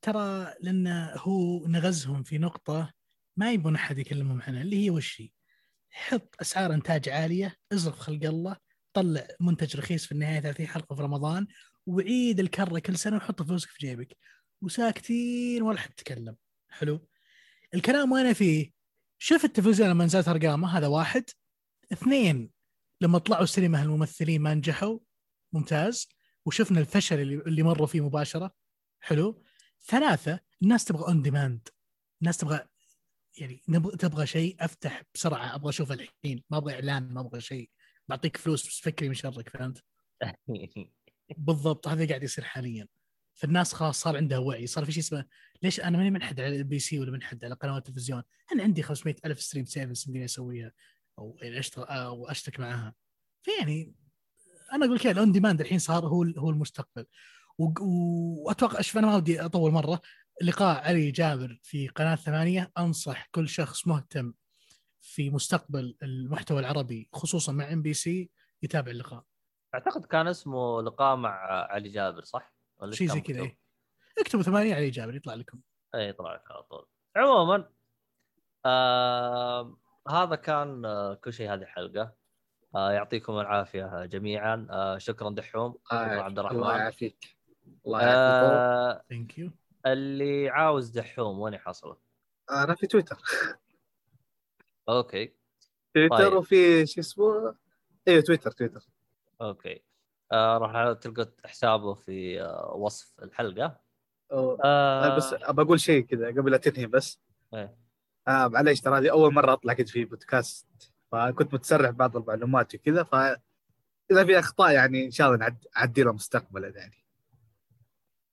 ترى لأن هو نغزهم في نقطة ما يبون أحد يكلمهم عنها اللي هي وش هي؟ حط أسعار إنتاج عالية ازرف خلق الله طلع منتج رخيص في النهاية 30 حلقة في رمضان وعيد الكرة كل سنة وحط فلوسك في جيبك. وساكتين ولا حد تكلم حلو. الكلام وين فيه؟ شوف التلفزيون لما نزلت أرقامه هذا واحد. اثنين لما طلعوا السينما هالممثلين ما نجحوا. ممتاز. وشفنا الفشل اللي, اللي مروا فيه مباشرة. حلو. ثلاثة الناس تبغى on demand الناس تبغى يعني نبغى تبغى شيء أفتح بسرعة أبغى اشوفه الحين. ما أبغى إعلان ما أبغى شيء. بعطيك فلوس بس فكني من شرك فهمت؟ بالضبط. هذا قاعد يصير حاليا. فالناس خلاص صار عندها وعي. صار في شيء اسمه ليش أنا ماني منحد على ال MBC ولا منحد على قنوات التلفزيون؟ أنا عندي 500 ألف stream service يمديني أسويها. أو يعني أشتغل أو اشترك معاها فيعني أنا أقول كذا ال on demand الحين صار هو هو المستقبل. وأتوقع شوف أنا ما ودي أطول مرة. لقاء علي جابر في قناة ثمانية. أنصح كل شخص مهتم في مستقبل المحتوى العربي خصوصا مع MBC يتابع اللقاء. أعتقد كان اسمه لقاء مع علي جابر صح؟ ولا شيء زي كذا؟ إيه. اكتبوا ثمانية علي جابر يطلع لكم. اي طلع لك على طول. عموما آه هذا كان آه كل شيء هذه الحلقة. آه يعطيكم العافية جميعا. آه شكرا دحوم. شكرا عبد الله الرحمن يعافيك. الله يعافيك. آه thank you اللي عاوز دحوم وين يحصله؟ أنا في تويتر. okay. تويتر طيب. وفي شو اسمه؟ أيوه تويتر تويتر. okay. آه راح تلقى حسابه في آه وصف الحلقة. أو- آه. بس أبى أقول شيء كذا قبل لا تنهي بس. إيه. آه معليش ترى هذه أول مرة أطلع كذا في بودكاست فكنت متسرع بعض المعلومات وكذا ف إذا في أخطاء يعني إن شاء الله نعد- نعدلها مستقبلا يعني.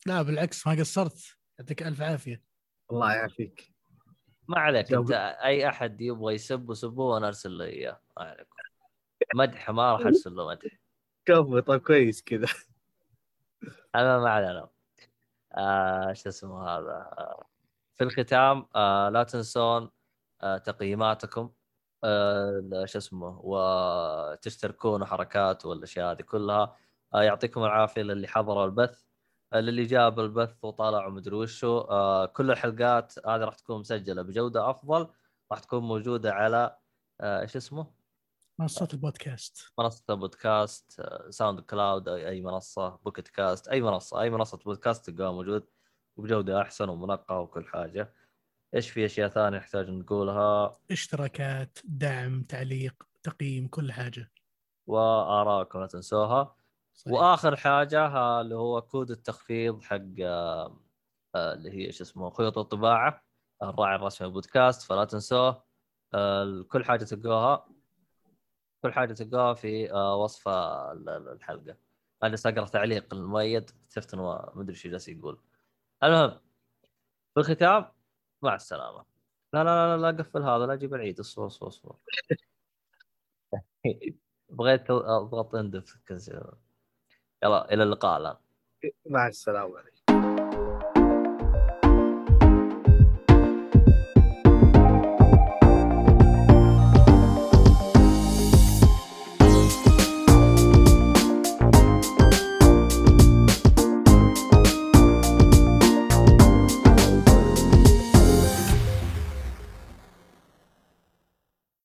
لا بالعكس ما قصرت. يعطيك ألف عافية. الله يعافيك. ما عليك. أنت أي أحد يبغى يسب وسبوه وأنا أرسل له إياه. ما عليكم مدح ما راح أرسل له مدح. كفو طيب كويس كذا. أنا ما علينا آه شو اسمه هذا؟ آه في الختام آه لا تنسون آه تقييماتكم آه شو اسمه وتشتركون وحركات والأشياء هذه كلها. آه يعطيكم العافية للي حضروا البث. للي جاب البث وطلعوا مدري وشو آه كل الحلقات هذه راح تكون مسجلة بجودة أفضل راح تكون موجودة على آه إيش اسمه؟ منصات البودكاست. منصة بودكاست آه، SoundCloud اي أي منصة Pocket Cast أي منصة أي منصة بودكاست تلقاها موجود وبجوده أحسن ومنقى وكل حاجة. إيش في أشياء ثانية نحتاج نقولها؟ اشتراكات دعم تعليق تقييم كل حاجة. وارائكم لا تنسوها. صحيح. وآخر حاجة اللي هو كود التخفيض حق آه، آه، اللي هي إيش اسمه خيوط الطباعة الراعي الرسمي للبودكاست فلا تنسوه. آه، كل حاجة تلقوها. كل حاجة تلقوها في وصف ال- ال- الحلقة. أنا جالس أقرأ تعليق المؤيد اكتشفت إنه ما أدري إيش جالس يقول. المهم في الختام مع السلامة. لا لا لا لا قفل هذا لا جيب العيد. اصبر اصبر اصبر. بغيت أضغط اندف يلا إلى اللقاء الآن. مع السلامة.